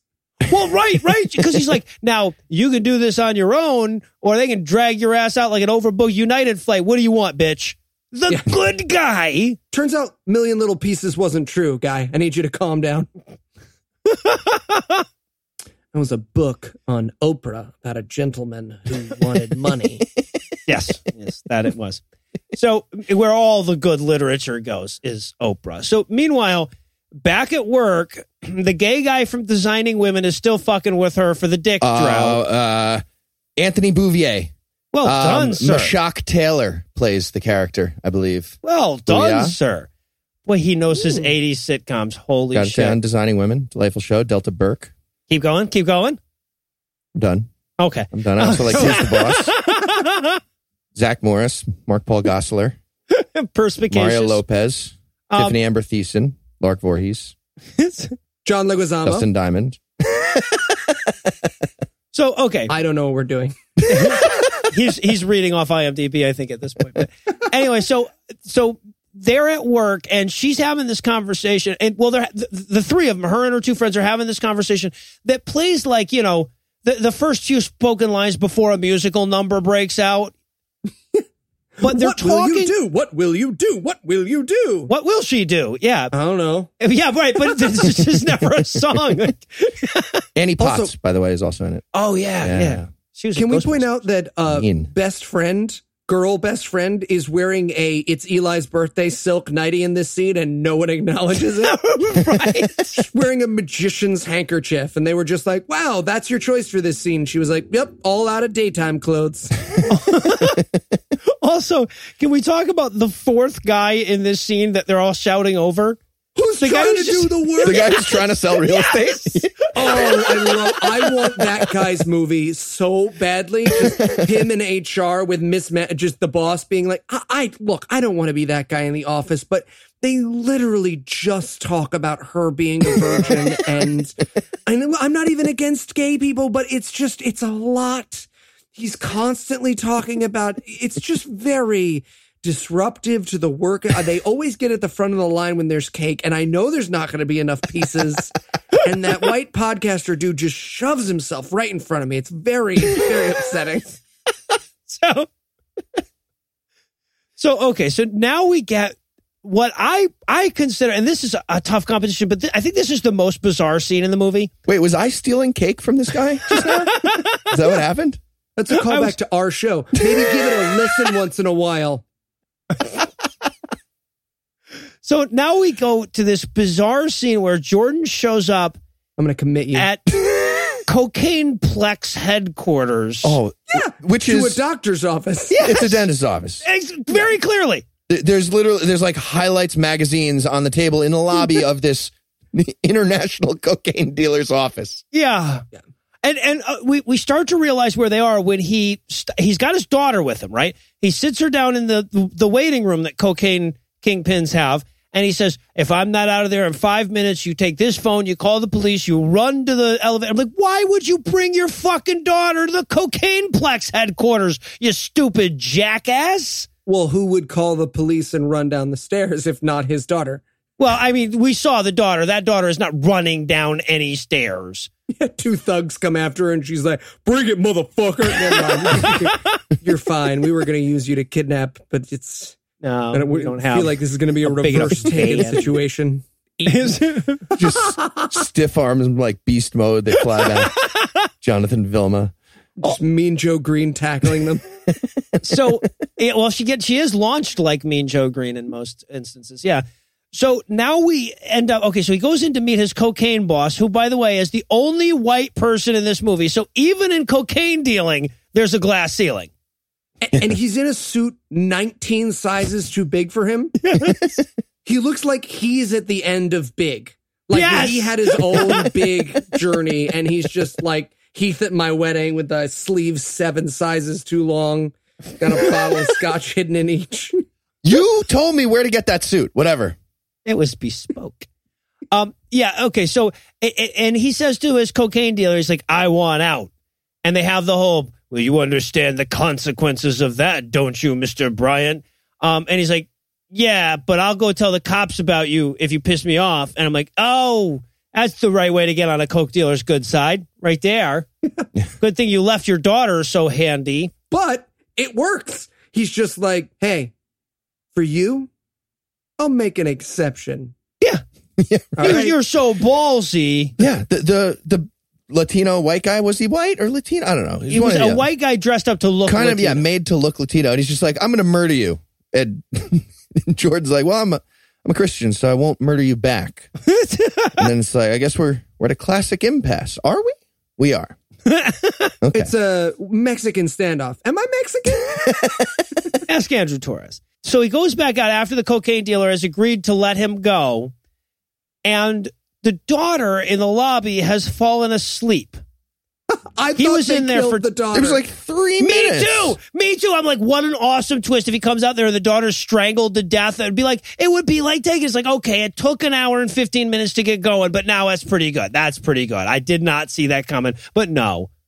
Well, right, right. Because he's like, now you can do this on your own, or they can drag your ass out like an overbooked United flight. What do you want, bitch? The Yeah. good guy. Turns out Million Little Pieces wasn't true, guy. I need you to calm down. It was a book on Oprah about a gentleman who wanted money. Yes, yes, that it was. so where all the good literature goes is Oprah. So meanwhile, back at work, the gay guy from Designing Women is still fucking with her for the dick Uh, drought. uh, Anthony Bouvier. Well done, Um, sir. Meshach Taylor plays the character, I believe. well done, yeah. sir. Boy, he knows his 80s sitcoms. Holy Got it shit. down. Designing Women. Delightful show. Delta Burke. Keep going. Keep going. I'm done. Okay. I'm done. I also like Who's the Boss. Zach Morris. Mark Paul Gosselaar. Perspicacious. Mario Lopez. Um, Tiffani Amber Thiessen. Lark Voorhees. John Leguizamo. Dustin Diamond. so, okay. I don't know what we're doing. he's he's reading off IMDb, I think, at this point. But anyway, so so they're at work and she's having this conversation, and well, they're the, the three of them, her and her two friends, are having this conversation that plays like you know the the first few spoken lines before a musical number breaks out. But they're what will you do? What will you do? What will you do? What will she do? Yeah, I don't know. yeah, right. But this is never a song. Annie Potts, Also- by the way, is also in it. oh yeah, yeah. Yeah. She was. Can we point out that uh, best friend, girl best friend, is wearing a it's Eli's birthday silk nighty in this scene, and no one acknowledges it. right? wearing a magician's handkerchief, and they were just like, "Wow, that's your choice for this scene." She was like, "Yep, all out of daytime clothes." Also, can we talk about the fourth guy in this scene that they're all shouting over? Who's The guy trying to just- do the work? The guy who's trying to sell real estate. Oh, I love. I want that guy's movie so badly. Just him in HR with Miss, Ma- just the boss being like, I, I look. I don't want to be that guy in the office, but they literally just talk about her being a virgin, and I know I'm not even against gay people, but it's just it's a lot. He's constantly talking about. It's just very disruptive to the work. uh, They always get at the front of the line when there's cake, and I know there's not going to be enough pieces. and that white podcaster dude just shoves himself right in front of me. It's very, very upsetting. So, so okay. So now we get what I I consider, and this is a, a tough competition, but th- I think this is the most bizarre scene in the movie. Wait, was I stealing cake from this guy just now? is that what happened? That's a callback was- to our show. Maybe give it a listen once in a while. So now we go to this bizarre scene where Jordan shows up I'm going to commit you at Cocaine Plex headquarters. Oh, yeah, which to a doctor's office. it's a dentist's office. Ex- very clearly. There's literally there's like highlights magazines on the table in the lobby of this international cocaine dealer's office. Yeah. Yeah. And and uh, we we start to realize where they are when he st- he's got his daughter with him, right? He sits her down in the the waiting room that cocaine kingpins have, and he says, "If I'm not out of there in five minutes, you take this phone, you call the police, you run to the elevator." I'm like, "Why would you bring your fucking daughter to the cocaine plex headquarters? You stupid jackass!" Well, who would call the police and run down the stairs if not his daughter? Well, I mean, we saw the daughter. That daughter is not running down any stairs. Yeah, Two thugs come after her and she's like, "Bring it, motherfucker!" Never mind. You're fine. We were going to use you to kidnap, but it's. No, I don't, we we don't have. feel like this is going to be a, a reverse taken van. situation. Just stiff arms like beast mode. They fly back. Jonathan Vilma. Just Mean Joe Greene tackling them. so yeah, well she gets she is launched like mean joe greene in most instances yeah so now we end up okay so he goes in to meet his cocaine boss who by the way is the only white person in this movie so even in cocaine dealing there's a glass ceiling A- and he's in a suit 19 sizes too big for him. he looks like he's at the end of Big. Like Yes! he had his own big journey and he's just like Heath at my wedding with the sleeves seven sizes too long. Got a bottle of scotch hidden in each. You told me where to get that suit. Whatever. It was bespoke. Um yeah okay so and he says to his cocaine dealer he's like i want out. And they have the whole well you understand the consequences of that don't you mr bryant? Um and he's like yeah but i'll go tell the cops about you if you piss me off. And i'm like oh that's the right way to get on a coke dealer's good side right there. Good thing you left your daughter so handy. But it works. He's just like, hey, for you, I'll make an exception. yeah All you're, right? you're so ballsy Yeah. The the the Latino white guy was he white or Latino? I don't know. He's he was a of the- white guy dressed up to look kind of yeah made to look Latino, and he's just like, I'm going to murder you And Jordan's like, well, I'm a, I'm a Christian, so I won't murder you back. and then it's like, I guess we're we're at a classic impasse. Are we? We are. Okay. It's a Mexican standoff. Am I Mexican? Ask Andrew Torres. So he goes back out after the cocaine dealer has agreed to let him go, and the daughter in the lobby has fallen asleep. I He thought was they in there killed for- the daughter. It was like three Me minutes. too. Me too. I'm like, what an awesome twist. If he comes out there and the daughter's strangled to death, it'd be like, it would be like taking, it's like, okay, it took an hour and 15 minutes to get going, but now that's pretty good. That's pretty good. I did not see that coming, but no.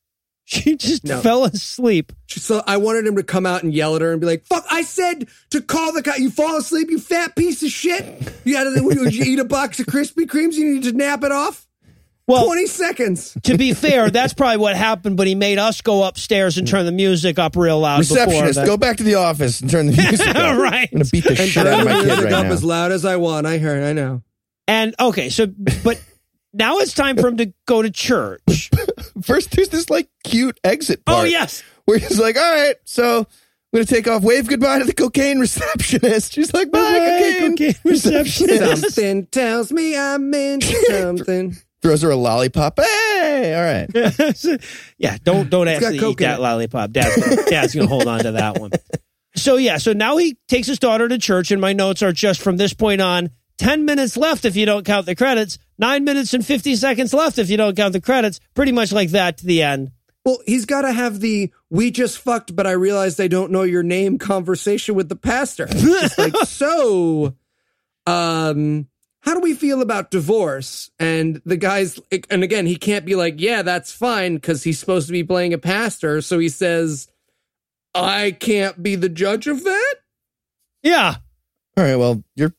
She just No. fell asleep. So I wanted him to come out and yell at her and be like, "Fuck! I said to call the guy. You fall asleep, you fat piece of shit. You got to you, you eat a box of Krispy Kremes. You need to nap it off. Well, Twenty seconds. to be fair, that's probably what happened, but he made us go upstairs and turn the music up real loud before Receptionist, go back to the office and turn the music up. Right. I'm gonna beat the And shit out of my kid right up now. as loud as I want. I heard. I know. And okay, so, but now it's time for him to go to church. First, there's this like cute exit Oh, yes. where he's like, "All right, so I'm gonna take off. Wave goodbye to the cocaine receptionist." She's like, "Bye, Bye, cocaine, cocaine receptionist." receptionist. Something tells me I'm into something. Throws her a lollipop. Hey, all right. yeah, don't don't got actually eat that it. lollipop. Dad's, Dad's gonna hold on to that one. So yeah, so now he takes his daughter to church, and my notes are just from this point on. Ten minutes left if you don't count the credits. Nine minutes and fifty seconds left if you don't count the credits. Pretty much like that to the end. Well, he's got to have the "we just fucked," but I realize I don't know your name conversation with the pastor. It's like, so, um, how do we feel about divorce? And the guy's, and again, he can't be like, yeah, that's fine because he's supposed to be playing a pastor. So he says, I can't be the judge of that. Yeah. All right. Well, you're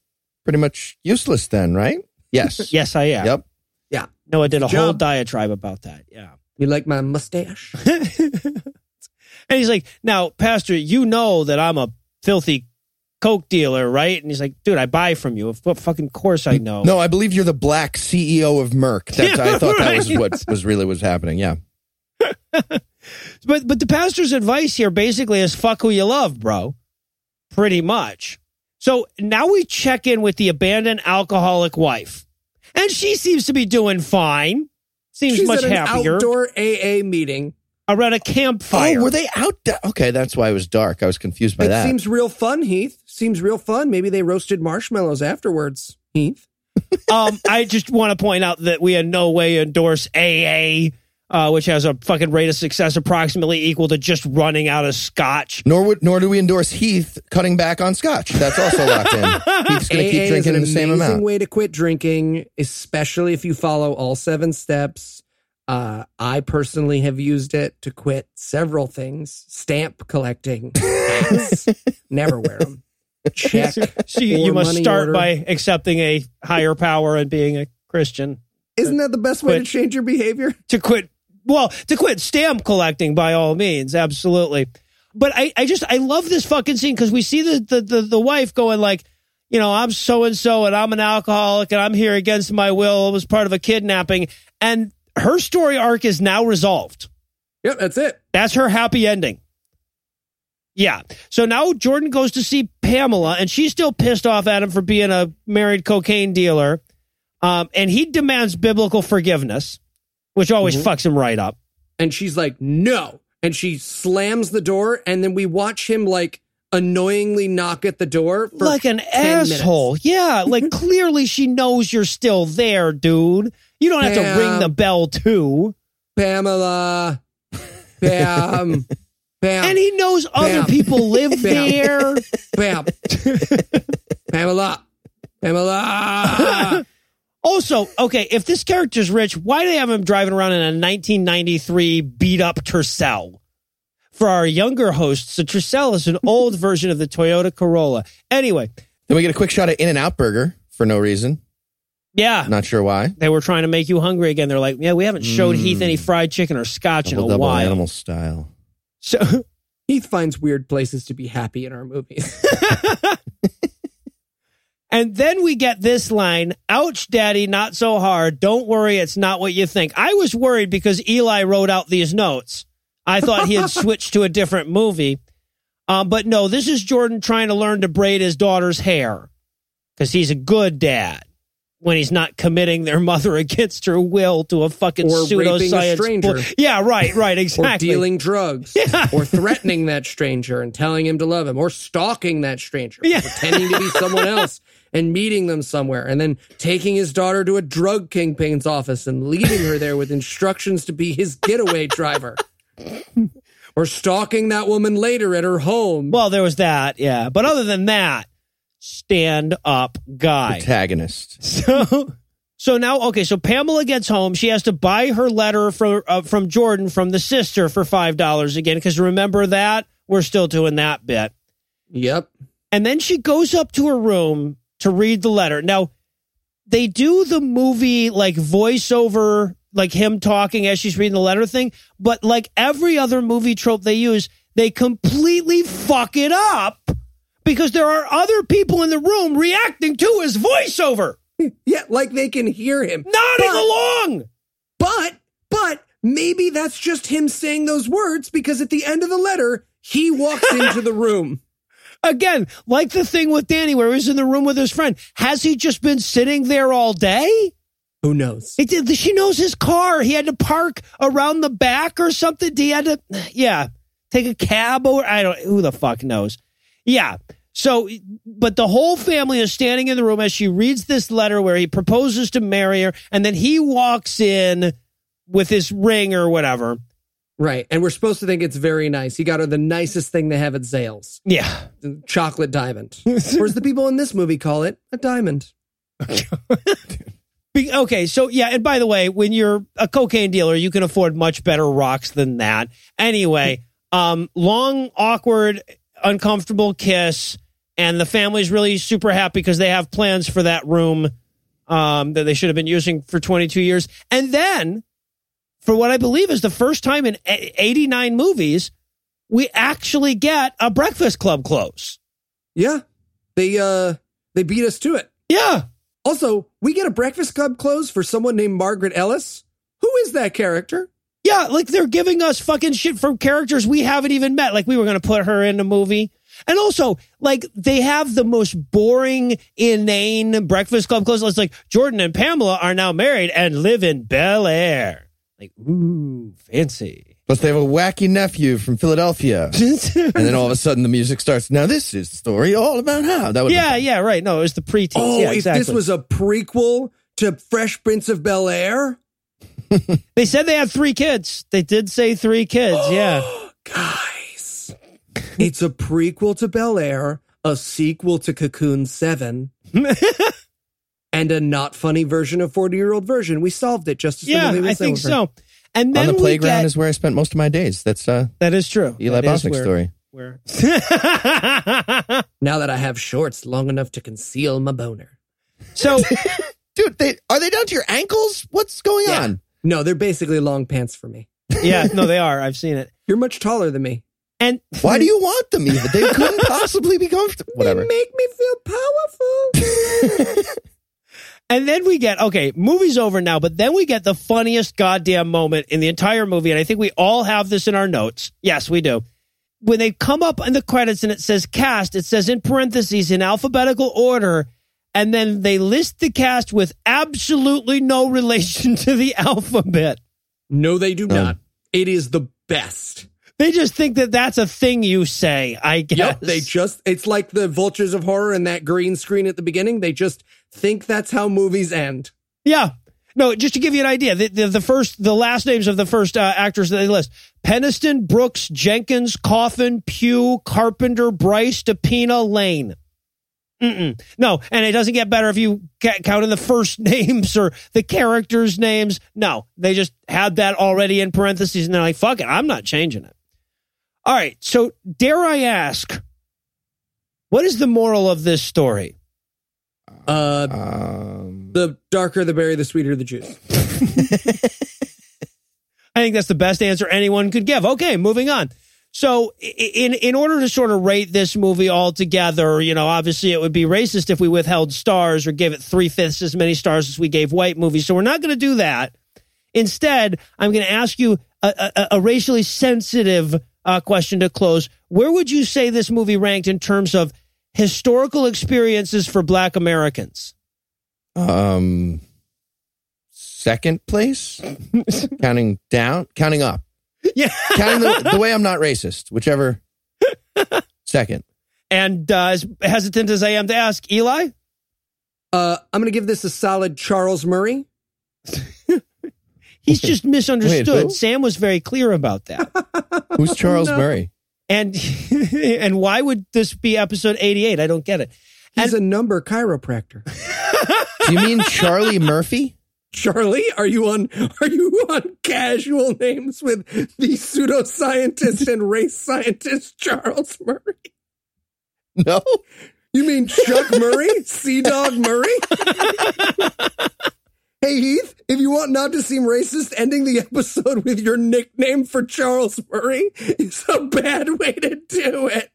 pretty much useless then, right? Yes. Yes, I am. Yep. Yeah. Noah did a Good whole job. diatribe about that. Yeah. You like my mustache? and he's like, now, Pastor, you know that I'm a filthy coke dealer, right? And he's like, dude, I buy from you. Of what fucking course I know. No, I believe you're the black CEO of Merck. That's, I thought that was what was really was happening. Yeah. But but the pastor's advice here basically is fuck who you love, bro. Pretty much. So now we check in with the abandoned alcoholic wife. And she seems to be doing fine. Seems She's much at an happier outdoor AA meeting. Around a campfire. Oh, were they out? okay, that's why it was dark. I was confused by it that. seems real fun, Heath. Seems real fun. Maybe they roasted marshmallows afterwards, Heath. um, I just want to point out that we in no way endorse AA, uh, which has a fucking rate of success approximately equal to just running out of scotch. nor would nor do we endorse Heath cutting back on scotch. That's also locked in. Heath's going to AA keep is drinking an in the same amazing amount. way to quit drinking, especially if you follow all seven steps. Uh, I personally have used it to quit several things: stamp collecting, never wear them. Check. So you, you must start order. by accepting a higher power and being a Christian Isn't that the best way to change your behavior? to quit. Well, to quit stamp collecting by all means, absolutely. But I, I just I love this fucking scene because we see the, the the the wife going like, you know, I'm so and so and I'm an alcoholic and I'm here against my will. It was part of a kidnapping, and her story arc is now resolved. Yep, that's it. That's her happy ending. Yeah. So now Jordan goes to see Pamela, and she's still pissed off at him for being a married cocaine dealer. Um, and he demands biblical forgiveness, which always fucks him right up. And she's like, no. And she slams the door, and then we watch him like annoyingly knock at the door for like an 10 minutes. asshole. Yeah. Like clearly she knows you're still there, dude. You don't have to ring the bell, too. Pamela, Pam, Pam, And he knows other Pam. people live Pam. there. Pam, Pamela, Pamela. Also, okay, if this character's rich, why do they have him driving around in a 1993 beat up Tercel? For our younger hosts, the Tercel is an old version of the Toyota Corolla. Anyway, Then we get a quick shot of In-N-Out Burger for no reason. Yeah, Not sure why. they were trying to make you hungry again. They're like, yeah, we haven't showed Heath any fried chicken or scotch Double in a double while. animal style. So, Heath finds weird places to be happy in our movies. and then we get this line, ouch, daddy, not so hard. Don't worry, it's not what you think. I was worried because Eli wrote out these notes. I thought he had switched to a different movie. Um, but no, this is Jordan trying to learn to braid his daughter's hair because he's a good dad when he's not committing their mother against her will to a fucking Or raping a pseudoscience. stranger. bull- yeah, right, right, exactly. Or dealing drugs, or threatening that stranger and telling him to love him, or stalking that stranger, Yeah. pretending to be someone else and meeting them somewhere, and then taking his daughter to a drug kingpin's office and leaving her there with instructions to be his getaway driver. Or stalking that woman later at her home. well, there was that, yeah. But other than that, stand up guy. Protagonist. So, so now, okay. So Pamela gets home. She has to buy her letter from uh, from Jordan from the sister for five dollars again. Because remember that we're still doing that bit. Yep. And then she goes up to her room to read the letter. Now, they do the movie like voiceover, like him talking as she's reading the letter thing. But like every other movie trope they use, they completely fuck it up because there are other people in the room reacting to his voiceover, Yeah, like they can hear him. nodding But- along. But, but maybe that's just him saying those words because at the end of the letter, he walks into the room. Again, like the thing with Danny where he's in the room with his friend. Has he just been sitting there all day? Who knows? It she knows his car. He had to park around the back or something. He had to, yeah, take a cab or I don't, who the fuck knows? Yeah. So, but the whole family is standing in the room as she reads this letter where he proposes to marry her. And then he walks in with his ring or whatever. Right. And we're supposed to think it's very nice. He got her the nicest thing they have at Zales Yeah. chocolate diamond. Whereas the people in this movie call it a diamond. Okay, so yeah, and by the way, when you're a cocaine dealer, you can afford much better rocks than that. Anyway, um, long, awkward, uncomfortable kiss, and the family's really super happy because they have plans for that room um, that they should have been using for 22 years. And then, for what I believe is the first time in 89 movies, we actually get a Breakfast Club close. Yeah. They uh they beat us to it. Yeah. Also, we get a Breakfast Club close for someone named Margaret Ellis. Who is that character? Yeah, like they're giving us fucking shit from characters we haven't even met. Like we were going to put her in the movie. And also, like they have the most boring, inane Breakfast Club clothes. It's like Jordan and Pamela are now married and live in Bel Air. Like, ooh, fancy. Plus, they have a wacky nephew from Philadelphia. and then all of a sudden, the music starts. Now, this is the story all about how. That would yeah, yeah, right. No, it was the preteens. Oh, yeah, if exactly. this was a prequel to Fresh Prince of Bel Air? they said they had three kids. They did say three kids. Yeah. Guys, it's a prequel to Bel Air, a sequel to Cocoon 7, and a not funny version of 40 year old version. We solved it just as Yeah, Emily I was think saying. so. And then On the we playground get- is where I spent most of my days. That's uh, that is true. Eli That is Bosnick's story. Where Now that I have shorts long enough to conceal my boner. so Dude, they are they down to your ankles? What's going Yeah. on? No, they're basically long pants for me. yeah, no, they are. I've seen it. You're much taller than me. And Why do you want them even? They couldn't possibly be comfortable. Whatever. They make me feel powerful. And then we get okay, movie's over now, but then we get the funniest goddamn moment in the entire movie, and I think we all have this in our notes. Yes, we do. When they come up in the credits and it says cast, it says in parentheses in alphabetical order, and then they list the cast with absolutely no relation to the alphabet. no, they do No. not. It is the best. They just think that that's a thing you say. I guess. Yep, they just, it's like the Vultures of Horror and that green screen at the beginning. They just think that's how movies end. Yeah. No, just to give you an idea, the, the, the first, the last names of the first uh, actors that they list: Peniston, Brooks, Jenkins, Coffin, Pugh, Carpenter, Bryce, DePina, Lane. Mm-mm. No, and it doesn't get better if you count in the first names or the characters' names. No, they just had that already in parentheses, and they're like, "Fuck it, I'm not changing it." All right, so dare I ask, what is the moral of this story? Uh, Um, the darker the berry, the sweeter the juice. I think that's the best answer anyone could give. Okay, moving on. So, in in order to sort of rate this movie altogether, you know, obviously it would be racist if we withheld stars or gave it three fifths as many stars as we gave white movies. So we're not going to do that. Instead, I'm going to ask you a, a, a racially sensitive uh, question to close. Where would you say this movie ranked in terms of historical experiences for Black Americans? Um, second place, counting down, counting up, Yeah. counting the, the way I'm not racist, whichever. Second, And uh, as hesitant as I am to ask, Eli? Uh, I'm going to give this a solid Charles Murray. He's just misunderstood. who? Sam was very clear about that. who's Charles Murray? And and why would this be episode 88? I don't get it. He's a number chiropractor. Do you mean Charlie Murphy? Charlie, are you on are you on casual names with the pseudoscientist and race scientist Charles Murray? No. You mean Chuck Murray? Sea Dog Murray? Hey Heath, if you want not to seem racist, ending the episode with your nickname for Charles Murray is a bad way to do it.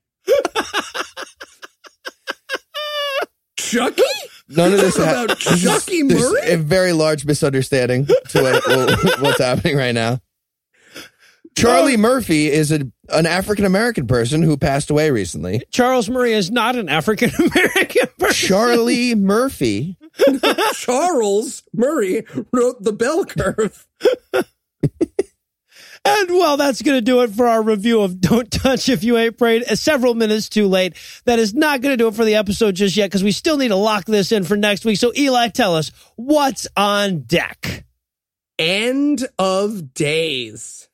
Chucky? None of this About Chucky Murray? A very large misunderstanding to what, what's happening right now. Charlie Murphy is a, an African American person who passed away recently. Charles Murray is not an African American person. Charlie Murphy. Charles Murray wrote the bell curve. And well, that's going to do it for our review of Don't Touch If You Ain't Prayed. Uh, Several minutes too late. That is not going to do it for the episode just yet because we still need to lock this in for next week. So, Eli, tell us what's on deck. End of days.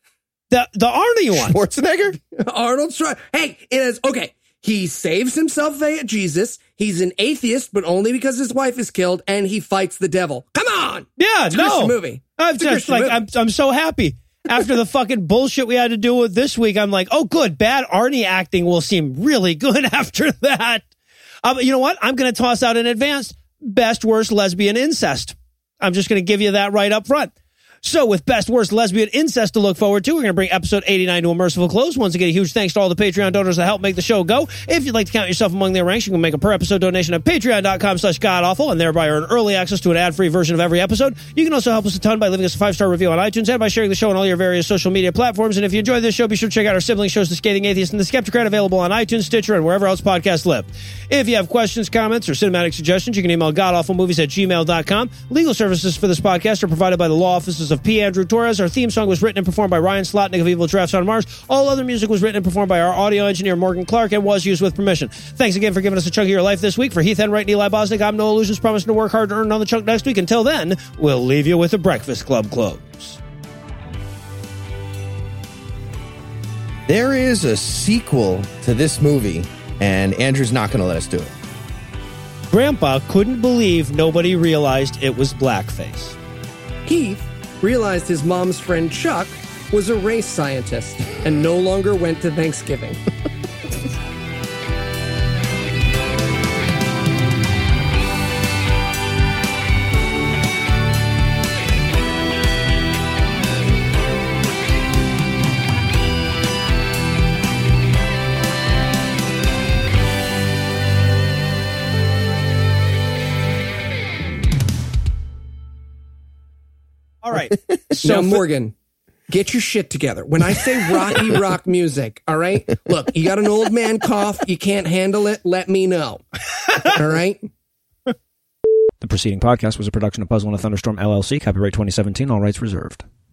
The the Arnie one. Schwarzenegger? Arnold Schwarzenegger. Hey, it is okay. He saves himself via Jesus. He's an atheist, but only because his wife is killed, and he fights the devil. Come on, Yeah, it's a no Christian movie. I'm It's a just Christian like movie. I'm. I'm so happy. After the fucking bullshit we had to deal with this week, I'm like, oh, good. Bad Arnie acting will seem really good after that. Um, you know what? I'm going to toss out in advance best worst lesbian incest. I'm just going to give you that right up front. So, with best worst lesbian incest to look forward to, we're going to bring episode 89 to a merciful close. Once again, a huge thanks to all the Patreon donors that help make the show go. If you'd like to count yourself among their ranks, you can make a per episode donation at patreon.com slash godawful and thereby earn early access to an ad free version of every episode. You can also help us a ton by leaving us a five star review on iTunes and by sharing the show on all your various social media platforms. And if you enjoyed this show, be sure to check out our sibling shows, The Scathing Atheist and The Skeptocrat, available on iTunes, Stitcher, and wherever else podcasts live. If you have questions, comments, or cinematic suggestions, you can email godawfulmovies at gmail.com. Legal services for this podcast are provided by the law offices of P. Andrew Torres. Our theme song was written and performed by Ryan Slotnick of Evil Giraffes on Mars. All other music was written and performed by our audio engineer, Morgan Clarke, and was used with permission. Thanks again for giving us a chunk of your life this week. For Heath Enright and Eli Bosnick, I'm Noah Lugeons, promising to work hard to earn another chunk next week. Until then, we'll leave you with a Breakfast Club close. There is a sequel to this movie, and Andrew's not going to let us do it. Grandpa couldn't believe nobody realized it was blackface. Heath realized his mom's friend Chuck was a race scientist and no longer went to Thanksgiving. right. So So, for- Morgan, get your shit together. When I say rocky rock music, all right? Look, you got an old man cough, you can't handle it, let me know. All right? The preceding podcast was a production of Puzzle and a Thunderstorm LLC, copyright 2017, all rights reserved.